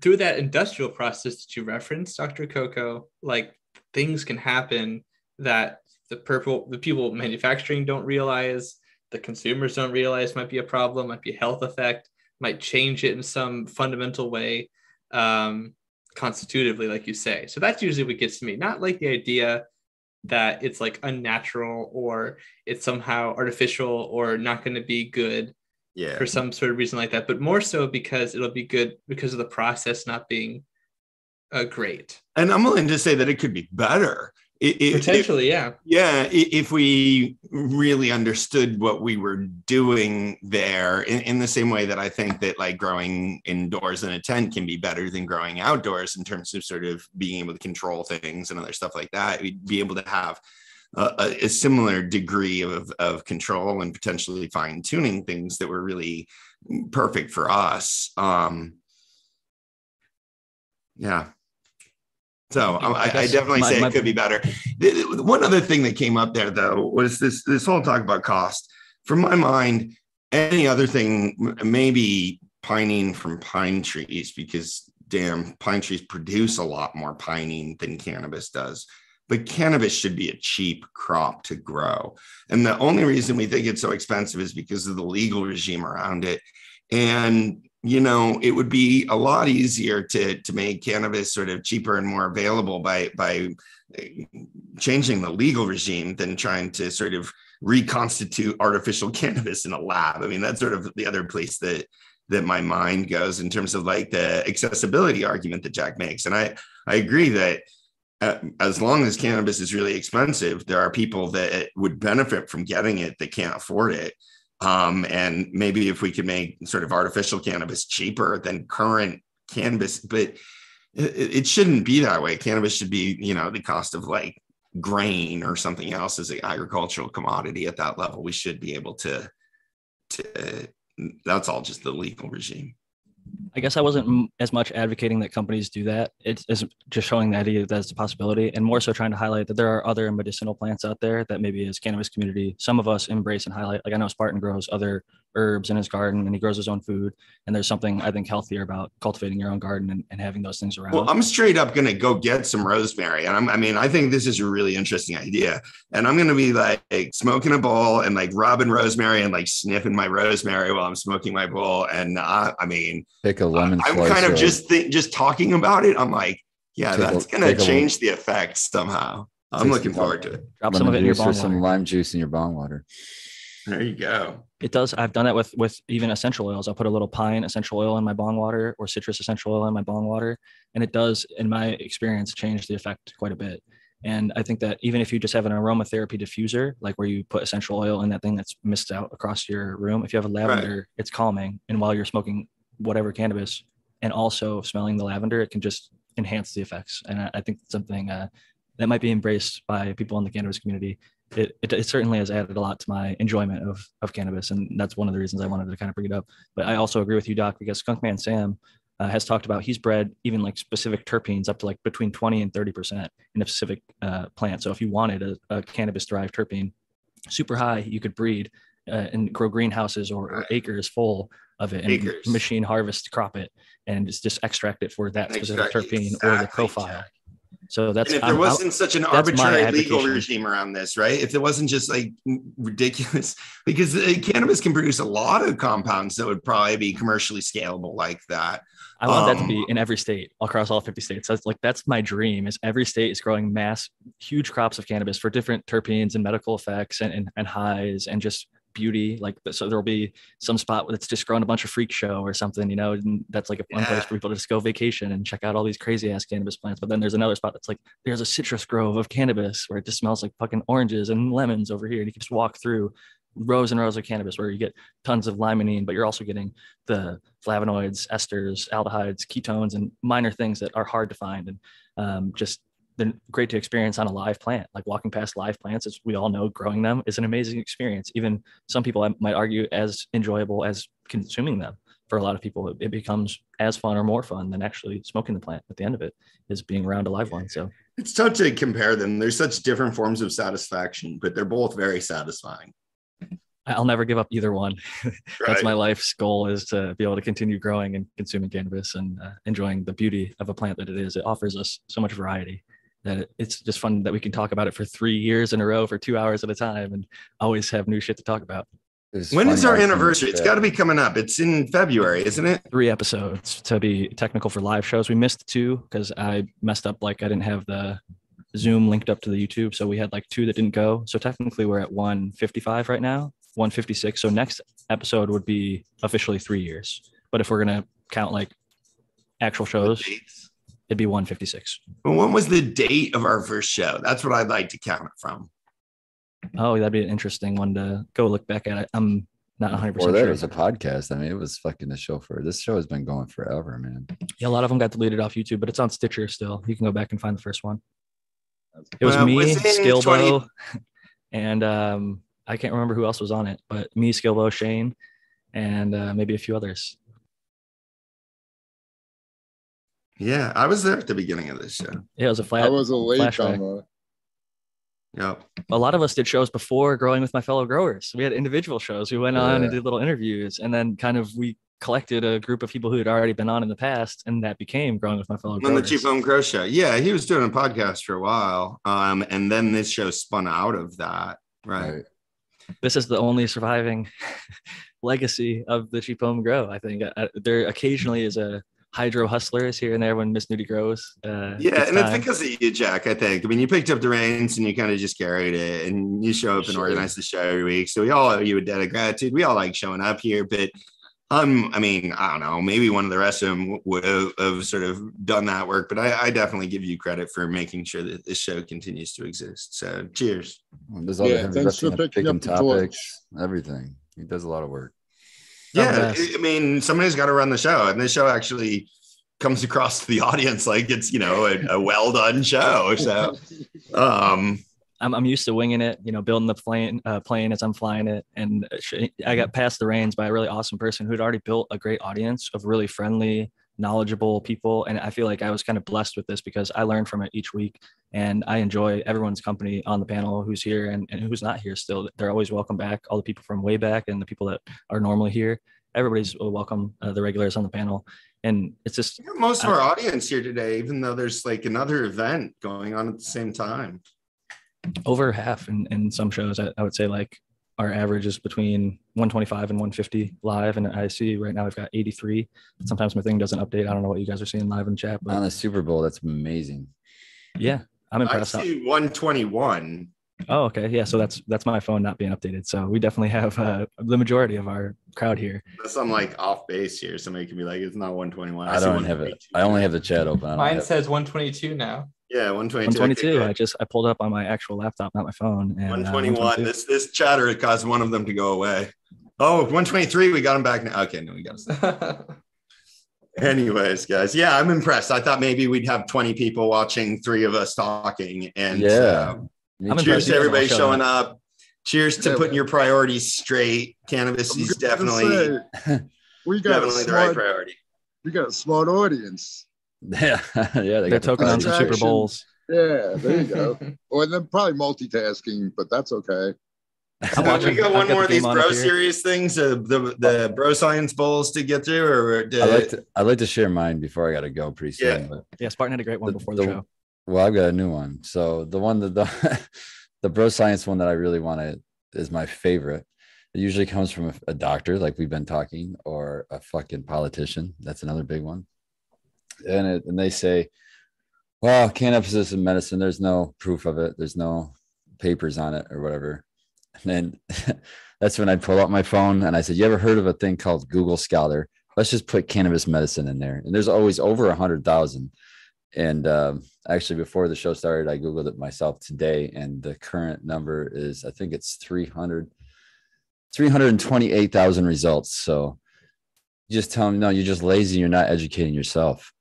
through that industrial process that you referenced dr coco like things can happen that the purple the people manufacturing don't realize the consumers don't realize might be a problem might be a health effect might change it in some fundamental way um, constitutively like you say so that's usually what gets to me not like the idea that it's like unnatural or it's somehow artificial or not going to be good Yeah. for some sort of reason like that but more so because it'll be good because of the process not being uh, great And I'm willing to say that it could be better. It- it- potentially yeah Yeah, if we really understood what we were doing there, in, in the same way that I think that like growing indoors in a tent can be better than growing outdoors in terms of sort of being able to control things and other stuff like that, we'd be able to have a, a, a similar degree of, of control and potentially fine tuning things that were really perfect for us. Um, yeah. So I, I definitely my- say my- it could be better. One other thing that came up there though was this this whole talk about cost. From my mind, any other thing maybe pinene from pine trees because damn pine trees produce a lot more pinene than cannabis does. But cannabis should be a cheap crop to grow. And the only reason we think it's so expensive is because of the legal regime around it. And you know, it would be a lot easier to to make cannabis sort of cheaper and more available by by eh, changing the legal regime than trying to sort of reconstitute artificial cannabis in a lab. I mean, that's sort of the other place that that my mind goes in terms of like the accessibility argument that Jack makes. And I I agree that uh, as long as cannabis is really expensive, there are people that would benefit from getting it that can't afford it. Um, and maybe if we could make sort of artificial cannabis cheaper than current cannabis, but it, it shouldn't be that way. Cannabis should be, you know, the cost of like grain or something else as an agricultural commodity at that level. We should be able to to that's all just the legal regime. I guess I wasn't as much advocating that companies do that. It's, just showing the idea that that's a possibility, and more so trying to highlight that there are other medicinal plants out there that maybe as cannabis community, some of us embrace and highlight. Like I know Spartan grows other herbs in his garden, and he grows his own food. And there's something I think healthier about cultivating your own garden and, and having those things around. Well, I'm straight up gonna go get some rosemary, and I'm, I mean, I think this is a really interesting idea, and I'm gonna be like, smoking a bowl and like rubbing rosemary and like sniffing my rosemary while I'm smoking my bowl, and uh, I mean, Pick a lemon. I'm slice kind of or- just thi- just talking about it. I'm like, yeah, Take that's gonna take a- change the effects somehow. I'm looking forward to it. Drop some of it lemon in your juice or bong some water. lime juice in your bong water. There you go. It does. I've done that with with even essential oils. I'll put a little pine essential oil in my bong water or citrus essential oil in my bong water, and it does, in my experience, change the effect quite a bit. And I think that even if you just have an aromatherapy diffuser, like where you put essential oil in that thing that's missed out across your room, if you have a lavender, it's calming. And while you're smoking whatever cannabis and also smelling the lavender, it can just enhance the effects. And I, I think something uh, that might be embraced by people in the cannabis community it, it, it certainly has added a lot to my enjoyment of of cannabis, and that's one of the reasons I wanted to kind of bring it up. But I also agree with you, Doc, because Skunkman Sam uh, has talked about he's bred even like specific terpenes up to like between twenty and thirty percent in a specific uh, plant. So if you wanted a, a cannabis derived terpene super high, you could breed uh, and grow greenhouses or, or acres full of it and Acres. machine harvest crop it and just, just extract it for that specific Exactly, terpene or the exactly, profile. So that's and if there I'll- wasn't such an arbitrary legal regime around this, right? If there wasn't just like ridiculous, because uh, cannabis can produce a lot of compounds that would probably be commercially scalable like that. I want that to Um, be in every state across all 50 states. That's like that's my dream is every state is growing mass huge crops of cannabis for different terpenes and medical effects and, and, and highs and just beauty. Like so there'll be some spot that's just growing a bunch of freak show or something, you know, and that's like a fun place Yeah. for people to just go vacation and check out all these crazy ass cannabis plants. But then there's another spot that's like there's a citrus grove of cannabis where it just smells like fucking oranges and lemons over here. And you can just walk through rows and rows of cannabis where you get tons of limonene, but you're also getting the flavonoids, esters, aldehydes, ketones, and minor things that are hard to find and um, just they're great to experience on a live plant. Like walking past live plants, as we all know, growing them is an amazing experience. Even some people might argue as enjoyable as consuming them. For a lot of people, it, it becomes as fun or more fun than actually smoking the plant. At the end of it, is being around a live one. So It's tough to compare them. There's such different forms of satisfaction, but they're both very satisfying. I'll never give up either one. That's Right. my life's goal is to be able to continue growing and consuming cannabis and uh, enjoying the beauty of a plant that it is. It offers us so much variety that it's just fun that we can talk about it for three years in a row for two hours at a time and always have new shit to talk about. It's When is our anniversary? It's got to be coming up. It's in February, isn't it? Three episodes to be technical for live shows. We missed two because I messed up. Like I didn't have the Zoom linked up to the YouTube. So we had like two that didn't go. So technically we're at 155 right now, 156. So next episode would be officially three years. But if we're going to count like actual shows, Dates. It'd be 156. But when was the date of our first show? That's what I'd like to count it from. Oh, that'd be an interesting one to go look back at. I'm not 100% Before that, sure. it was a podcast. I mean, it was fucking a show for this show has been going forever, man. Yeah, a lot of them got deleted off YouTube, but it's on Stitcher still. You can go back and find the first one. It was Well, me, within Skilbo, and um, I can't remember who else was on it, but me, Skilbo, Shane, and uh, maybe a few others. Yeah, I was there at the beginning of this show. Yeah, it was a I flat. was a late comer. Yep. a lot of us did shows before growing with my fellow growers. We had individual shows. We went on and did little interviews, and then kind of we collected a group of people who had already been on in the past, and that became growing with my fellow On the growers. Cheap Home Grow Show. Yeah, he was doing a podcast for a while. Um, and then this show spun out of that. Right. Right. this is the only surviving legacy of the cheap home grow. I think uh, there occasionally is a hydro hustlers here and there when Miss Nudie grows. Uh, Yeah, gets and it's because of you, Jack. I think. I mean, you picked up the reins and you kind of just carried it, and you show up and organize the show every week. So we all owe you a debt of gratitude. We all like showing up here, but um, I mean, I don't know. Maybe one of the rest of them would have, have sort of done that work, but I, I definitely give you credit for making sure that this show continues to exist. So, cheers. Well, there's other Yeah, him thanks for picking picking up the torch. everything. He does a lot of work. Yeah. I mean, somebody's got to run the show, and this show actually comes across to the audience like it's you know a, a well done show. So, um, I'm, I'm used to winging it, you know, building the plane, uh, plane as I'm flying it. And I got passed the reins by a really awesome person who'd already built a great audience of really friendly, knowledgeable people. And I feel like I was kind of blessed with this because I learn from it each week and I enjoy everyone's company on the panel who's here and, and who's not here still. They're always welcome back. All the people from way back and the people that are normally here. Everybody's welcome, uh, the regulars on the panel. And it's just most of our audience here today, even though there's like another event going on at the same time. over half in, in some shows. I, I would say like our average is between 125 and 150 live. And I see right now I've got 83. Sometimes my thing doesn't update. I don't know what you guys are seeing live in chat, But On but the Super Bowl, that's amazing. yeah, I'm impressed. I impressed. see 121. Oh, okay. Yeah. So that's, that's my phone not being updated. So we definitely have uh, the majority of our crowd here. Unless I'm like off base here, somebody can be like, it's not 121. I see don't have it. I only have the chat open. Mine have- says 122 now. Yeah, 122. 122. Okay, I just, I pulled up on my actual laptop, not my phone. And, uh, 121. 122. This this chatter caused one of them to go away. Oh, 123. We got him back now. Okay, no, we got him. Anyways, guys, yeah, I'm impressed. I thought maybe we'd have 20 people watching, three of us talking, and Yeah. uh, I'm cheers impressed to you guys all everybody showed showing up. up. Cheers to Yeah. putting your priorities straight. Cannabis is definitely say, we got a definitely the right smart, priority. we got a smart audience. Yeah, yeah. They They're got the token on some Super Bowls. Yeah, there you go. or then probably multitasking, but that's okay. I'm Uh, watching. we got one got more the of these bro up here. serious things, uh, the the bro science bowls to get through, or I uh, like to I like to share mine before I got to go pretty soon. Yeah. But Yeah. Spartan had a great one The- before the, the- show. well, I've got a new one. So the one that the the bro science one that I really want to is my favorite. It usually comes from a, a doctor, like we've been talking, or a fucking politician. That's another big one. And it, and they say, well, cannabis is a medicine. There's no proof of it. There's no papers on it or whatever. And then that's when I pull out my phone and I said, "You ever heard of a thing called Google Scholar? Let's just put cannabis medicine in there." And there's always over a hundred thousand. And um, actually, before the show started, I googled it myself today, and the current number is I think it's 300, 328,000 results. So just tell them, no, you're just lazy. You're not educating yourself.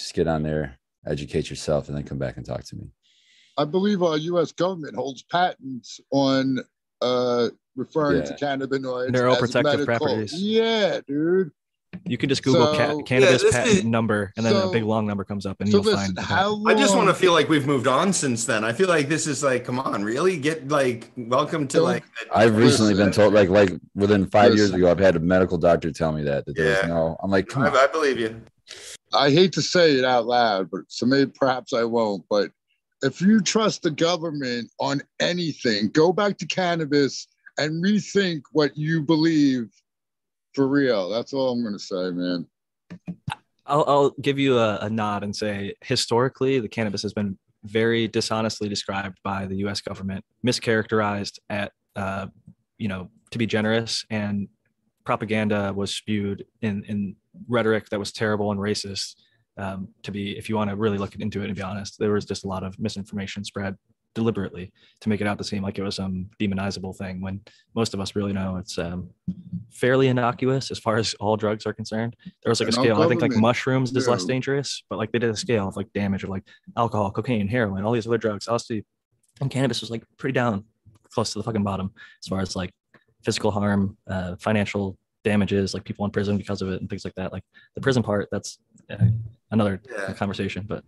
Just get on there, educate yourself, and then come back and talk to me. I believe our U.S. government holds patents on uh, referring to cannabinoids. Neuroprotective as properties. Yeah, dude. You can just Google ca- cannabis Yeah, patent is- number and then a big long number comes up and So you'll listen, find the how long? I just want to feel like we've moved on since then. I feel like this is like, come on, really get like welcome to Don't- like. I've recently been told, like, like within five years ago, I've had a medical doctor tell me that that there was Yeah. no. I'm like, come I, on. I believe you. I hate to say it out loud, but so maybe perhaps I won't. But if you trust the government on anything, go back to cannabis and rethink what you believe for real. That's all I'm going to say, man. I'll, I'll give you a, a nod and say historically, the cannabis has been very dishonestly described by the U.S. government, mischaracterized at, uh, you know, to be generous, and propaganda was spewed in in rhetoric that was terrible and racist. Um, to be, if you want to really look into it and be honest, there was just a lot of misinformation spread deliberately to make it out to seem like it was some demonizable thing when most of us really know it's um, fairly innocuous as far as all drugs are concerned. There was like a And scale. I think like mushrooms is less dangerous, but like they did a scale of like damage of like alcohol, cocaine, heroin, all these other drugs, LSD, and cannabis was like pretty down close to the fucking bottom as far as like physical harm, uh, financial damages, like people in prison because of it and things like that. Like the prison part, that's uh, another Yeah. conversation, but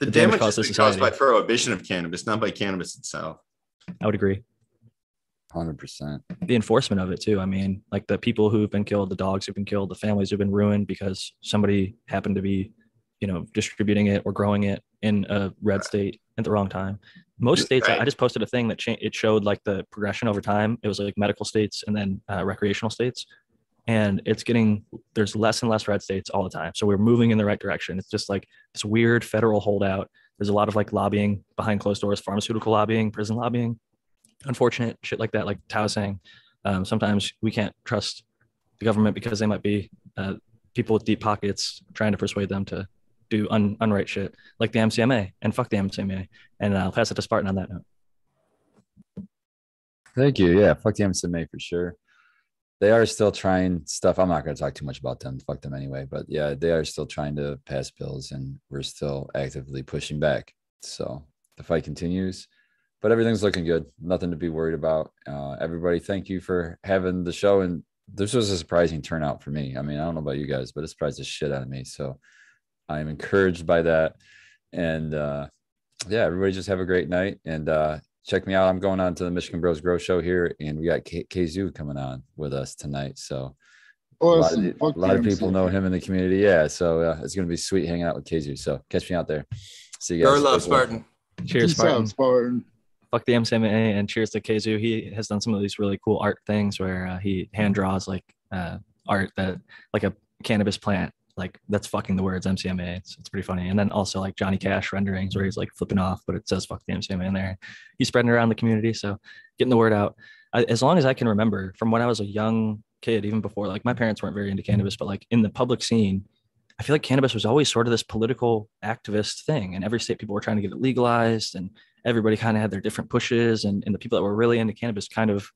The, The damage damage caused has to caused by prohibition of cannabis, not by cannabis itself. I would agree. Hundred percent. the enforcement of it too. I mean, like the people who've been killed, the dogs who've been killed, the families who've been ruined because somebody happened to be, you know, distributing it or growing it in a red state at the wrong time. Most states, I- I just posted a thing that cha- it showed like the progression over time. It was like medical states and then uh, recreational states, and it's getting there's less and less red states all the time. So we're moving in the right direction. It's just like this weird federal holdout. There's a lot of like lobbying behind closed doors, pharmaceutical lobbying, prison lobbying, unfortunate shit like that. Like Tao saying, um, sometimes we can't trust the government because they might be uh, people with deep pockets trying to persuade them to do un- unright shit, like the MCMA and fuck the MCMA. And I'll pass it to Spartan on that note. Thank you. Yeah, fuck the MCMA for sure. They are still trying stuff. I'm not going to talk too much about them. Fuck them anyway. But yeah, they are still trying to pass bills, and we're still actively pushing back. So the fight continues. but everything's looking good. Nothing to be worried about. Uh, everybody, thank you for having the show. And this was a surprising turnout for me. I mean, I don't know about you guys, but it surprised the shit out of me. So I'm encouraged by that. And uh, yeah, everybody just have a great night and uh, check me out. I'm going on to the Michigan Bros Grow Show here, and we got K- Kazoo coming on with us tonight. So Awesome. a lot of, a lot of people know him in the community. Yeah, so uh, it's gonna be sweet hanging out with Kazoo. So catch me out there. See you guys. Your love, Spartan. Cheers, Peace Spartan. out, Spartan. Fuck the MCMA and cheers to Keizu. He has done some of these really cool art things where uh, he hand draws like uh, art that like a cannabis plant. Like that's fucking the words MCMA. It's, it's pretty funny. And then also like Johnny Cash renderings where he's like flipping off, but it says fuck the MCMA in there. He's spreading around the community. So getting the word out. I, as long as I can remember from when I was a young kid, even before like my parents weren't very into cannabis, but like in the public scene, I feel like cannabis was always sort of this political activist thing. And every state people were trying to get it legalized and everybody kind of had their different pushes. And, and the people that were really into cannabis kind of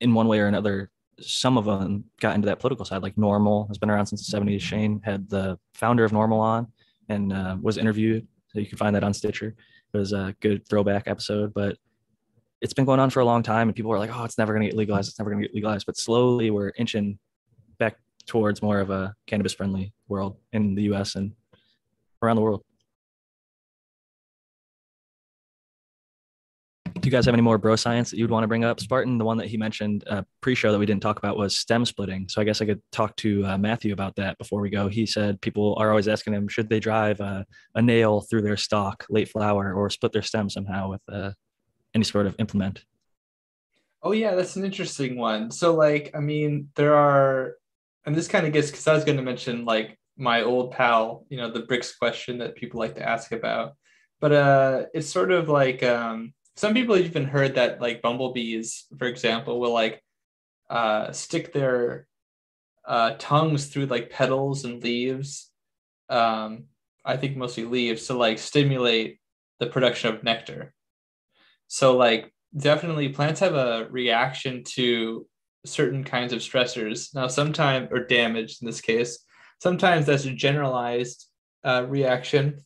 in one way or another, some of them got into that political side, like NORML has been around since the 70s. Shane had the founder of NORML on and uh, was interviewed. So you can find that on Stitcher. It was a good throwback episode, but it's been going on for a long time. And people were like, oh, it's never going to get legalized. It's never going to get legalized. But slowly we're inching back towards more of a cannabis friendly world in the US and around the world. You guys have any more bro science that you'd want to bring up? Spartan, the one that he mentioned uh, pre-show that we didn't talk about was stem splitting. So I guess I could talk to uh, Matthew about that before we go. He said people are always asking him, should they drive a nail through their stalk, late flower, or split their stem somehow with uh, any sort of implement? Oh yeah, that's an interesting one. So like, I mean, there are, and this kind of gets because I was going to mention like my old pal, you know, the Brix question that people like to ask about, but uh, it's sort of like um, some people even heard that like bumblebees, for example, will like uh, stick their uh, tongues through like petals and leaves. Um, I think mostly leaves to like stimulate the production of nectar. So like definitely plants have a reaction to certain kinds of stressors. Now, sometimes or damage in this case, sometimes that's a generalized uh, reaction,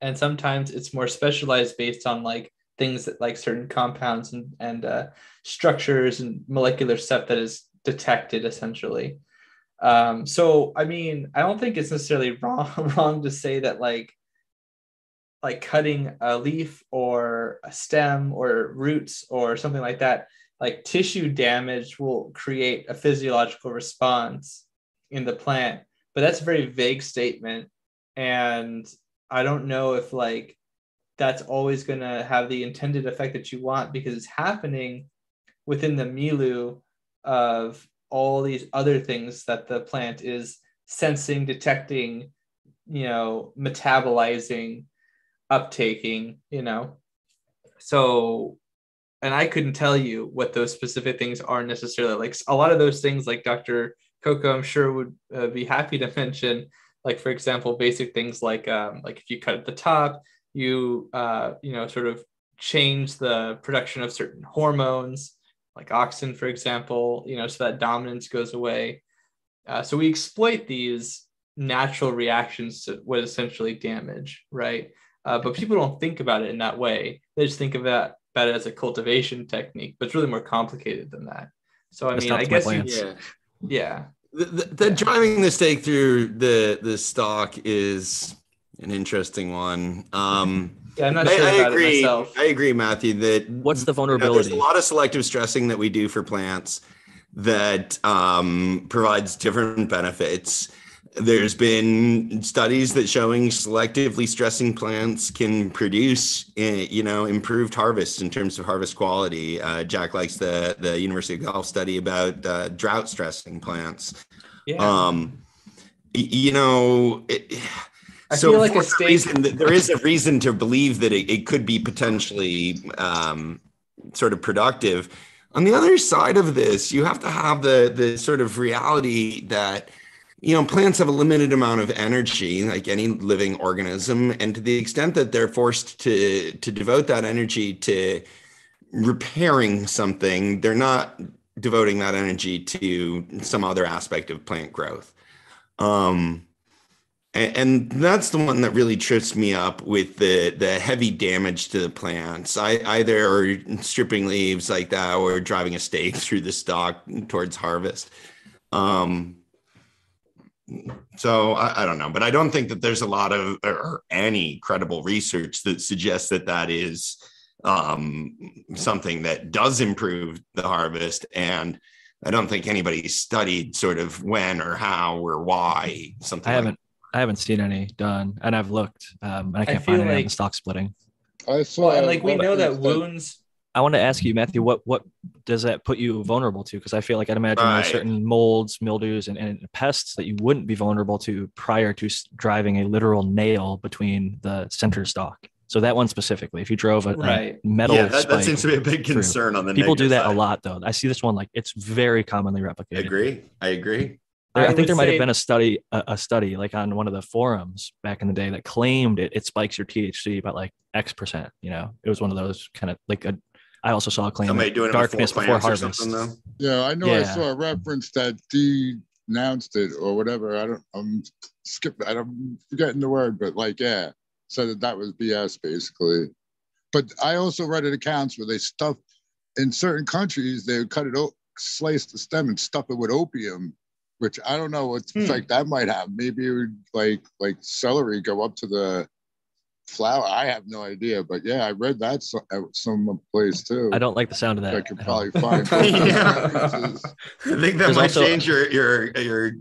and sometimes it's more specialized based on like things that like certain compounds and and uh, structures and molecular stuff that is detected essentially. Um, so I mean, I don't think it's necessarily wrong wrong to say that like like cutting a leaf or a stem or roots or something like that, like tissue damage will create a physiological response in the plant. But that's a very vague statement. And I don't know if like that's always going to have the intended effect that you want because it's happening within the milieu of all these other things that the plant is sensing, detecting, you know, metabolizing, uptaking, you know. So, and I couldn't tell you what those specific things are necessarily. Like a lot of those things, like Dr. Coco, I'm sure would uh, be happy to mention. Like for example, basic things like um, like if you cut at the top, you uh, you know sort of change the production of certain hormones, like auxin, for example. You know, so that dominance goes away. Uh, so we exploit these natural reactions to what essentially damage, right? Uh, but people don't think about it in that way. They just think of that about it as a cultivation technique, but it's really more complicated than that. So I That's mean, not I guess plants. you, yeah, The, the, the driving the stake through the the stock is an interesting one. Um, yeah. I'm not sure I about agree. it myself. I agree, Matthew. That What's the you know, vulnerability? there's a lot of selective stressing that we do for plants that um, provides different benefits. There's been studies that showing selectively stressing plants can produce, eh, you know, improved harvest in terms of harvest quality. Uh, Jack likes the the University of Guelph study about uh, drought stressing plants. yeah. Um, you know, it, I so feel like a stake- reason, there is a reason to believe that it, it could be potentially um, sort of productive. On the other side of this, you have to have the the sort of reality that you know plants have a limited amount of energy, like any living organism, and to the extent that they're forced to to devote that energy to repairing something, they're not devoting that energy to some other aspect of plant growth. Um, and, and that's the one that really trips me up with the the heavy damage to the plants. I either or stripping leaves like that or driving a stake through the stalk towards harvest. Um, so I, I, don't know, but I don't think that there's a lot of or any credible research that suggests that that is um, something that does improve the harvest. And I don't think anybody studied sort of when or how or why something. I haven't. I haven't seen any done, and I've looked, um, and I can't I find feel any like- on stalk splitting. I saw. Well, and like we know that that- wounds. I want to ask you, Matthew, what what does that put you vulnerable to? Because I feel like I'd imagine Right. there's certain molds, mildews, and, and pests that you wouldn't be vulnerable to prior to driving a literal nail between the center stalk. So that one specifically, if you drove a, a Right. metal yeah, that, that seems to be a big through. concern on the people do negative that a lot though. I see this one like it's very commonly replicated. I replicated. agree. I agree. There- I, I think there might have been a study, a, a study like on one of the forums back in the day that claimed it it spikes your THC by like X percent. You know, it was one of those kind of like a. I also saw a claim Somebody that doing it darkness before, before, harvest. Yeah, I know. I saw a reference that denounced it or whatever. I don't. I'm skip. I don't I'm forgetting the word, but like, yeah, said that that was BS basically. But I also read it accounts where they stuff in certain countries they would cut it, o- slice the stem and stuff it with opium, which I don't know what Hmm. effect that might have. Maybe it would like like celery go up to the flower. I have no idea, but yeah, I read that so, at some place too. I don't like the sound of that. I could at all. probably find. Yeah. I think that There's might also- change your your your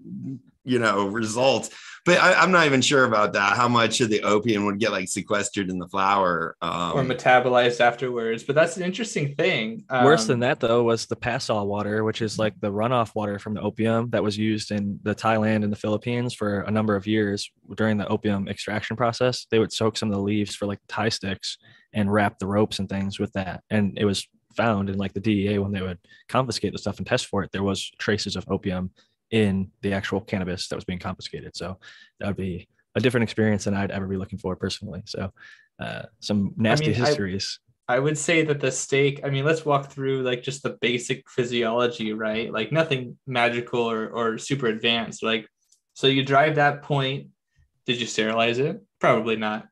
you know results. But I, I'm not even sure about that. How much of the opium would get like sequestered in the flower? Um, or metabolized afterwards. But that's an interesting thing. Worse Um, than that, though, was the Passol water, which is like the runoff water from the opium that was used in the Thailand and the Philippines for a number of years during the opium extraction process. They would soak some of the leaves for like Thai sticks and wrap the ropes and things with that. And it was found in like the DEA when they would confiscate the stuff and test for it, there was traces of opium in the actual cannabis that was being confiscated. So that would be a different experience than I'd ever be looking for personally. So uh, some nasty mean, histories. I would say that the stake, I mean, let's walk through like just the basic physiology, right? Like nothing magical or, or super advanced. Like, so you drive that point. Did you sterilize it? Probably not.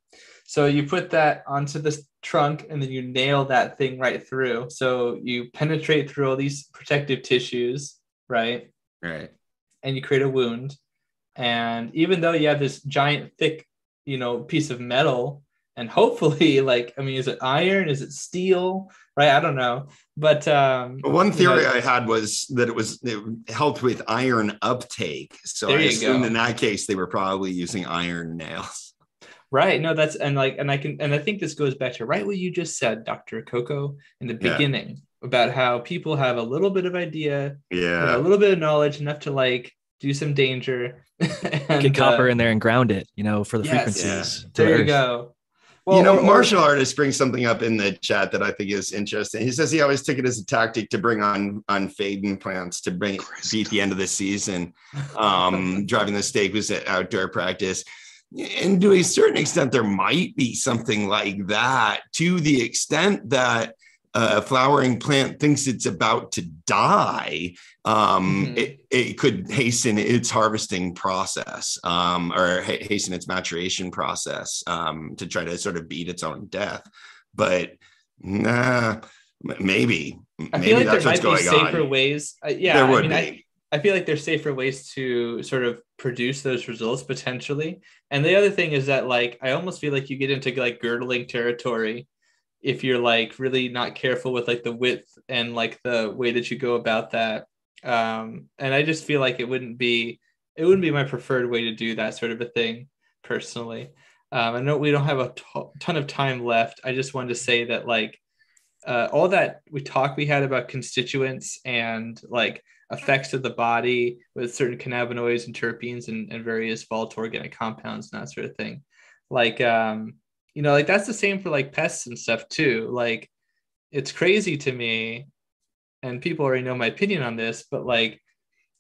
So you put that onto the trunk and then you nail that thing right through. So you penetrate through all these protective tissues, right? right. And you create a wound. And even though you have this giant, thick, you know, piece of metal, and hopefully, like, I mean, is it iron? Is it steel? Right? I don't know. But um, One you theory know, I had was that it was it helped with iron uptake. So I you assumed go. in that case they were probably using iron nails. right? No, that's and like, and I can, and I think this goes back to right what you just said, Doctor Coco, in the Yeah. Beginning about how people have a little bit of idea, Yeah. a little bit of knowledge enough to like do some danger. and, Get copper uh, in there and ground it, you know, for the Yes. frequencies. to There you go. Well, you know, or- or- martial artist brings something up in the chat that I think is interesting. He says he always took it as a tactic to bring on on faden plants to bring beat the end of the season. Um, driving the stake was an outdoor practice. And to a certain extent, there might be something like that to the extent that a flowering plant thinks it's about to die. Um, Mhm. it, it could hasten its harvesting process um, or ha- hasten its maturation process um, to try to sort of beat its own death. But nah, maybe. I maybe feel like there what's might be safer on. ways. Uh, yeah, there I would mean, be. I, I feel like there's safer ways to sort of produce those results potentially. And the other thing is that like I almost feel like you get into like girdling territory if you're like really not careful with like the width and like the way that you go about that. Um, and I just feel like it wouldn't be it wouldn't be my preferred way to do that sort of a thing personally. Um, I know we don't have a ton of time left. I just wanted to say that like uh, all that we talk we had about constituents and like effects of the body with certain cannabinoids and terpenes and, and various volatile organic compounds and that sort of thing. Like, um, you know, like that's the same for like pests and stuff too. Like, it's crazy to me, and people already know my opinion on this, but like,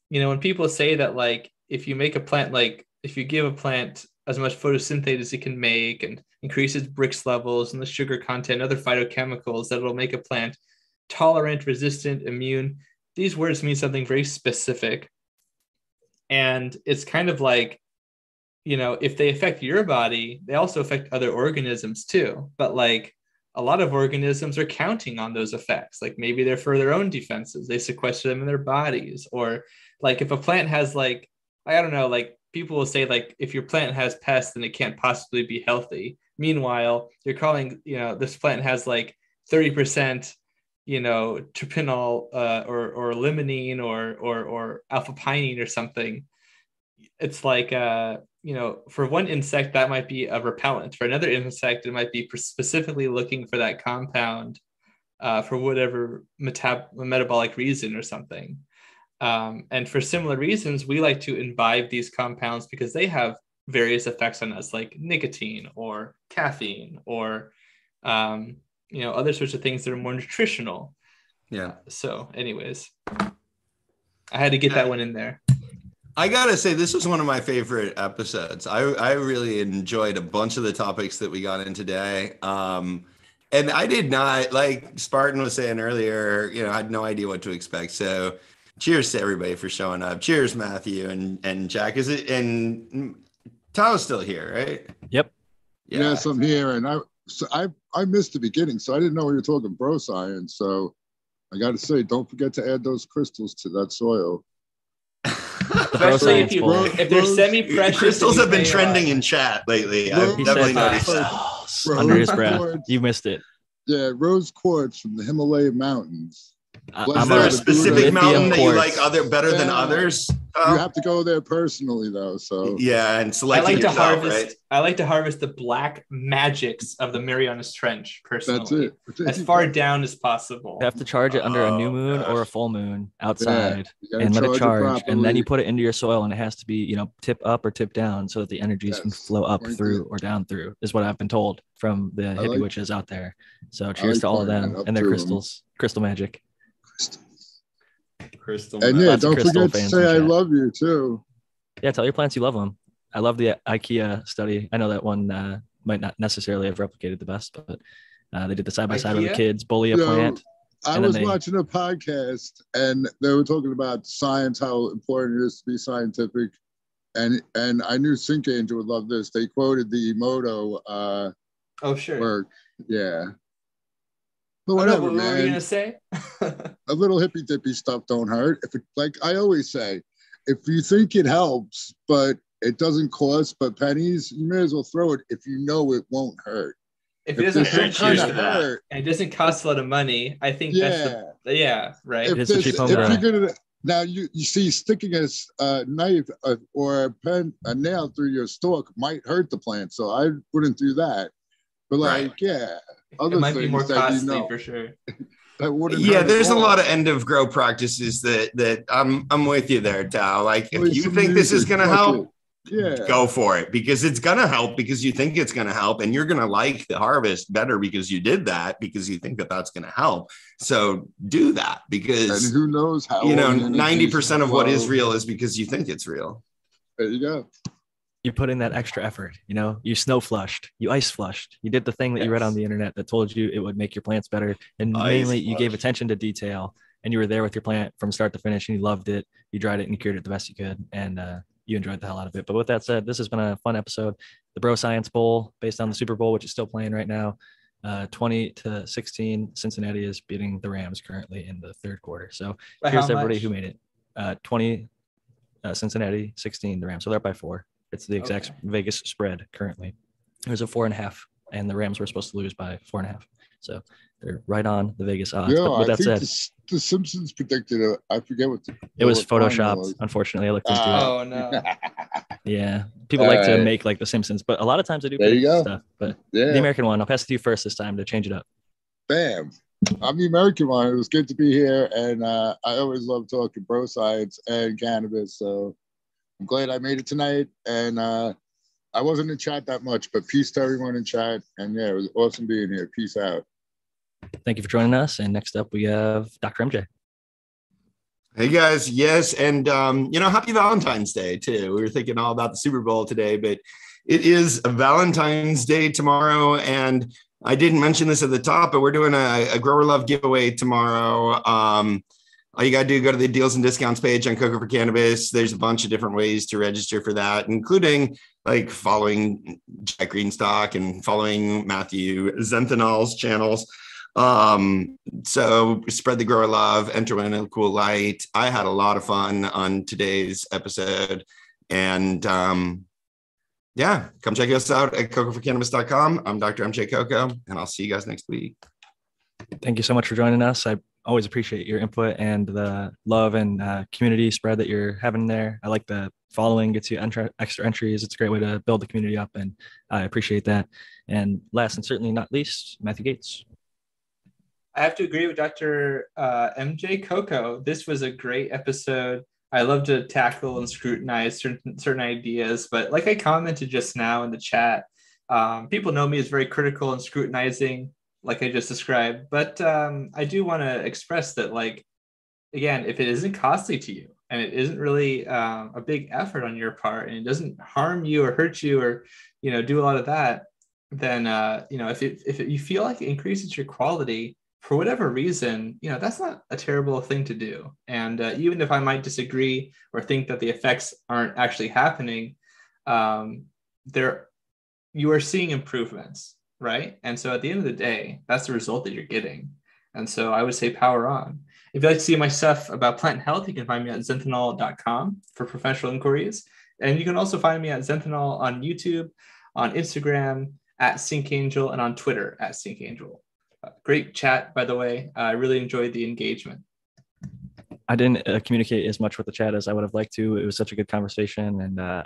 you know, when people say that, like, if you make a plant, like, if you give a plant as much photosynthate as it can make and increase its Brix levels and the sugar content, other phytochemicals that will make a plant tolerant, resistant, immune. These words mean something very specific. And it's kind of like you know, if they affect your body, they also affect other organisms too. But like a lot of organisms are counting on those effects. Like maybe they're for their own defenses, they sequester them in their bodies. Or like if a plant has like, I don't know, like people will say like if your plant has pests, then it can't possibly be healthy. Meanwhile, you're calling, you know, this plant has like 30% you know terpenol uh, or or limonene or or or alpha pinene or something it's like uh you know for one insect that might be a repellent. For another insect it might be specifically looking for that compound uh, for whatever metab- metabolic reason or something. Um, and for similar reasons we like to imbibe these compounds because they have various effects on us like nicotine or caffeine or um, you know other sorts of things that are more nutritional. Yeah. so anyways i had to get that one in there I gotta say, this was one of my favorite episodes. I I really enjoyed a bunch of the topics that we got in today. Um, and I did not like Spartan was saying earlier. You know, I had no idea what to expect. So, cheers to everybody for showing up. Cheers, Matthew and and Jack. Is it and Tao's still here, right? Yep. Yes, I'm here, and I so I I missed the beginning, so I didn't know we were talking bro science. So I got to say, don't forget to add those crystals to that soil. Especially if science you bowl. if they're semi-precious Crystals have been uh, trending in chat lately. I've He definitely said noticed that. crystals under his breath. You missed it. Yeah, rose quartz from the Himalaya mountains. I- Is Is I'm there a a specific mountain that you quartz. like other better than Yeah. others? Um, you Oh, have to go there personally, though. So yeah, and select. I selecting like to yourself, harvest. right? I like to harvest the black magics of the Marianas Trench personally. that's it. As far down as possible. You have to charge it under a new Oh, moon or a full moon outside You gotta and let it charge. and then you put it into your soil and it has to be, you know, tip up or tip down so that the energies can flow up point through it. or down through, is what I've been told from the hippie like- witches out there. So cheers like to all of them and their to 'em. crystals, crystal magic. Crystal. And meth. yeah, don't crystal forget to say I chat. love you too. Yeah, tell your plants you love them. I love the IKEA study. I know that one uh, might not necessarily have replicated the best, but uh, they did the side by side with the kids, bully a Yo, plant. I was they- watching a podcast and they were talking about science, how important it is to be scientific. And and I knew Sync Angel would love this. They quoted the Emoto uh oh sure. work. Yeah. But Oh, no, whatever, what were you gonna say? A little hippy dippy stuff don't hurt. If it like I always say, if you think it helps, but it doesn't cost but pennies, you may as well throw it if you know it won't hurt. if it doesn't there's hurt kind hurt, and it doesn't cost a lot of money, I think yeah. that's the yeah right. if, It is a this- cheap if home you're gonna now you you see sticking a s- a knife uh, or a pen a nail through your stalk might hurt the plant, so I wouldn't do that. But like, Right. yeah, other it might be things more that costly you know for sure. that wouldn't. Yeah, there's at a lot of end of grow practices that that I'm I'm with you there, Tao. Like if Play you some think this is gonna help, it. yeah, go for it because it's gonna help because you think it's gonna help and you're gonna like the harvest better because you did that because you think that that's gonna help. So do that and because who knows how you know long the energy's ninety percent of what is real is because you think it's real. There you go. You put in that extra effort you know? You snow flushed you ice flushed you did the thing that you read on the internet that told you it would make your plants better and Ice mainly you gave attention to detail and you were there with your plant from start to finish and you loved it you dried it and you cured it the best you could and uh, you enjoyed the hell out of it. But with that said this has been a fun episode. The bro science bowl based on the super bowl which is still playing right now uh, 20 to 16 cincinnati is beating the rams currently in the third quarter. So By here's everybody who made it. Uh, 20 uh, cincinnati 16 the rams. So they're up by four it's the exact Okay. vegas spread currently it was a four and a half and the rams were supposed to lose by four and a half so they're right on the vegas odds Yeah, but with I that think said the, the Simpsons predicted it. I forget what the it was what final photoshopped was. unfortunately i looked into Ah. Oh no. yeah people like to make like the simpsons but a lot of times they do There you go. stuff but the american one i'll pass it to you first this time to change it up bam. I'm the American one. It was good to be here, and uh, I always love talking bro science and cannabis. So I'm glad I made it tonight. And uh, I wasn't in chat that much, but peace to everyone in chat. And yeah, it was awesome being here. Peace out. thank you for joining us and next up we have dr mj Hey guys, yes, and um, you know, happy Valentine's Day too. We were thinking all about the Super Bowl today, but it is a Valentine's Day tomorrow, and I didn't mention this at the top, but we're doing a, a grower love giveaway tomorrow. Um, all you got to do go to the deals and discounts page on Coco for Cannabis. There's a bunch of different ways to register for that, including like following Jack Greenstock and following Matthew Zenthanol's channels. Um, so spread the grower love, enter in a cool light. I had a lot of fun on today's episode. And um, yeah, come check us out at cocoforcannabis.com. I'm Dr. MJ Coco, and I'll see you guys next week. Thank you so much for joining us. I always appreciate your input and the love and uh, community spread that you're having there. I like the following gets you extra entries. It's a great way to build the community up, and I appreciate that. And last and certainly not least, Matthew Gates. I have to agree with Dr. Uh, MJ Coco. This was a great episode. I love to tackle and scrutinize certain certain ideas, but like I commented just now in the chat, um, people know me as very critical and scrutinizing, like I just described. But um, I do want to express that, like, again, if it isn't costly to you and it isn't really um, a big effort on your part, and it doesn't harm you or hurt you or you know do a lot of that, then uh, you know if it, if it, you feel like it increases your quality for whatever reason, you know, that's not a terrible thing to do. And uh, even if I might disagree or think that the effects aren't actually happening, um, there you are seeing improvements, right? And so at the end of the day, that's the result that you're getting. And so I would say power on. If you'd like to see my stuff about plant health, you can find me at zenthanol.com for professional inquiries. And you can also find me at Zenthanol on YouTube, on Instagram, at SyncAngel, and on Twitter at SyncAngel great chat, by the way. I really enjoyed the engagement. I didn't uh, communicate as much with the chat as I would have liked to. It was such a good conversation, and uh,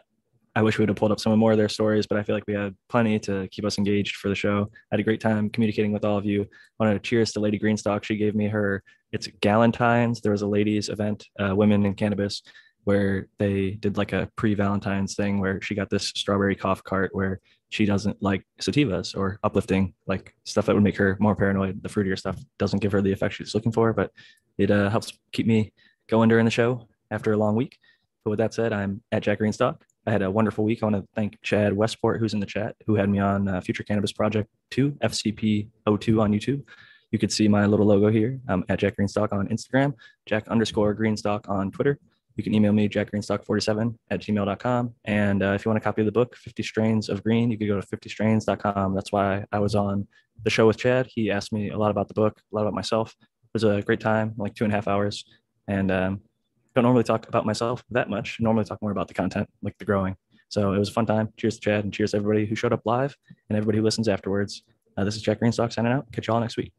I wish we would have pulled up some more of their stories. But I feel like we had plenty to keep us engaged for the show. I had a great time communicating with all of you. I wanted to cheers to Lady Greenstock. She gave me her. It's Galentine's. There was a ladies' event, uh, women in cannabis, where they did like a pre-Valentine's thing where she got this strawberry cough cart where she doesn't like sativas or uplifting, like stuff that would make her more paranoid. The fruitier stuff doesn't give her the effect she's looking for, but it uh, helps keep me going during the show after a long week. But with that said, I'm at Jack Greenstock. I had a wonderful week. I want to thank Chad Westport, who's in the chat, who had me on uh, Future Cannabis Project 2, FCP02 on YouTube. You could see my little logo here. I'm at Jack Greenstock on Instagram, Jack underscore Greenstock on Twitter you can email me, jackgreenstock47 at gmail.com. And uh, if you want a copy of the book, 50 Strains of Green, you could go to 50strains.com. That's why I was on the show with Chad. He asked me a lot about the book, a lot about myself. It was a great time, like two and a half hours. And um, don't normally talk about myself that much. I normally talk more about the content, like the growing. So it was a fun time. Cheers to Chad and cheers to everybody who showed up live and everybody who listens afterwards. Uh, this is Jack Greenstock signing out. Catch y'all next week.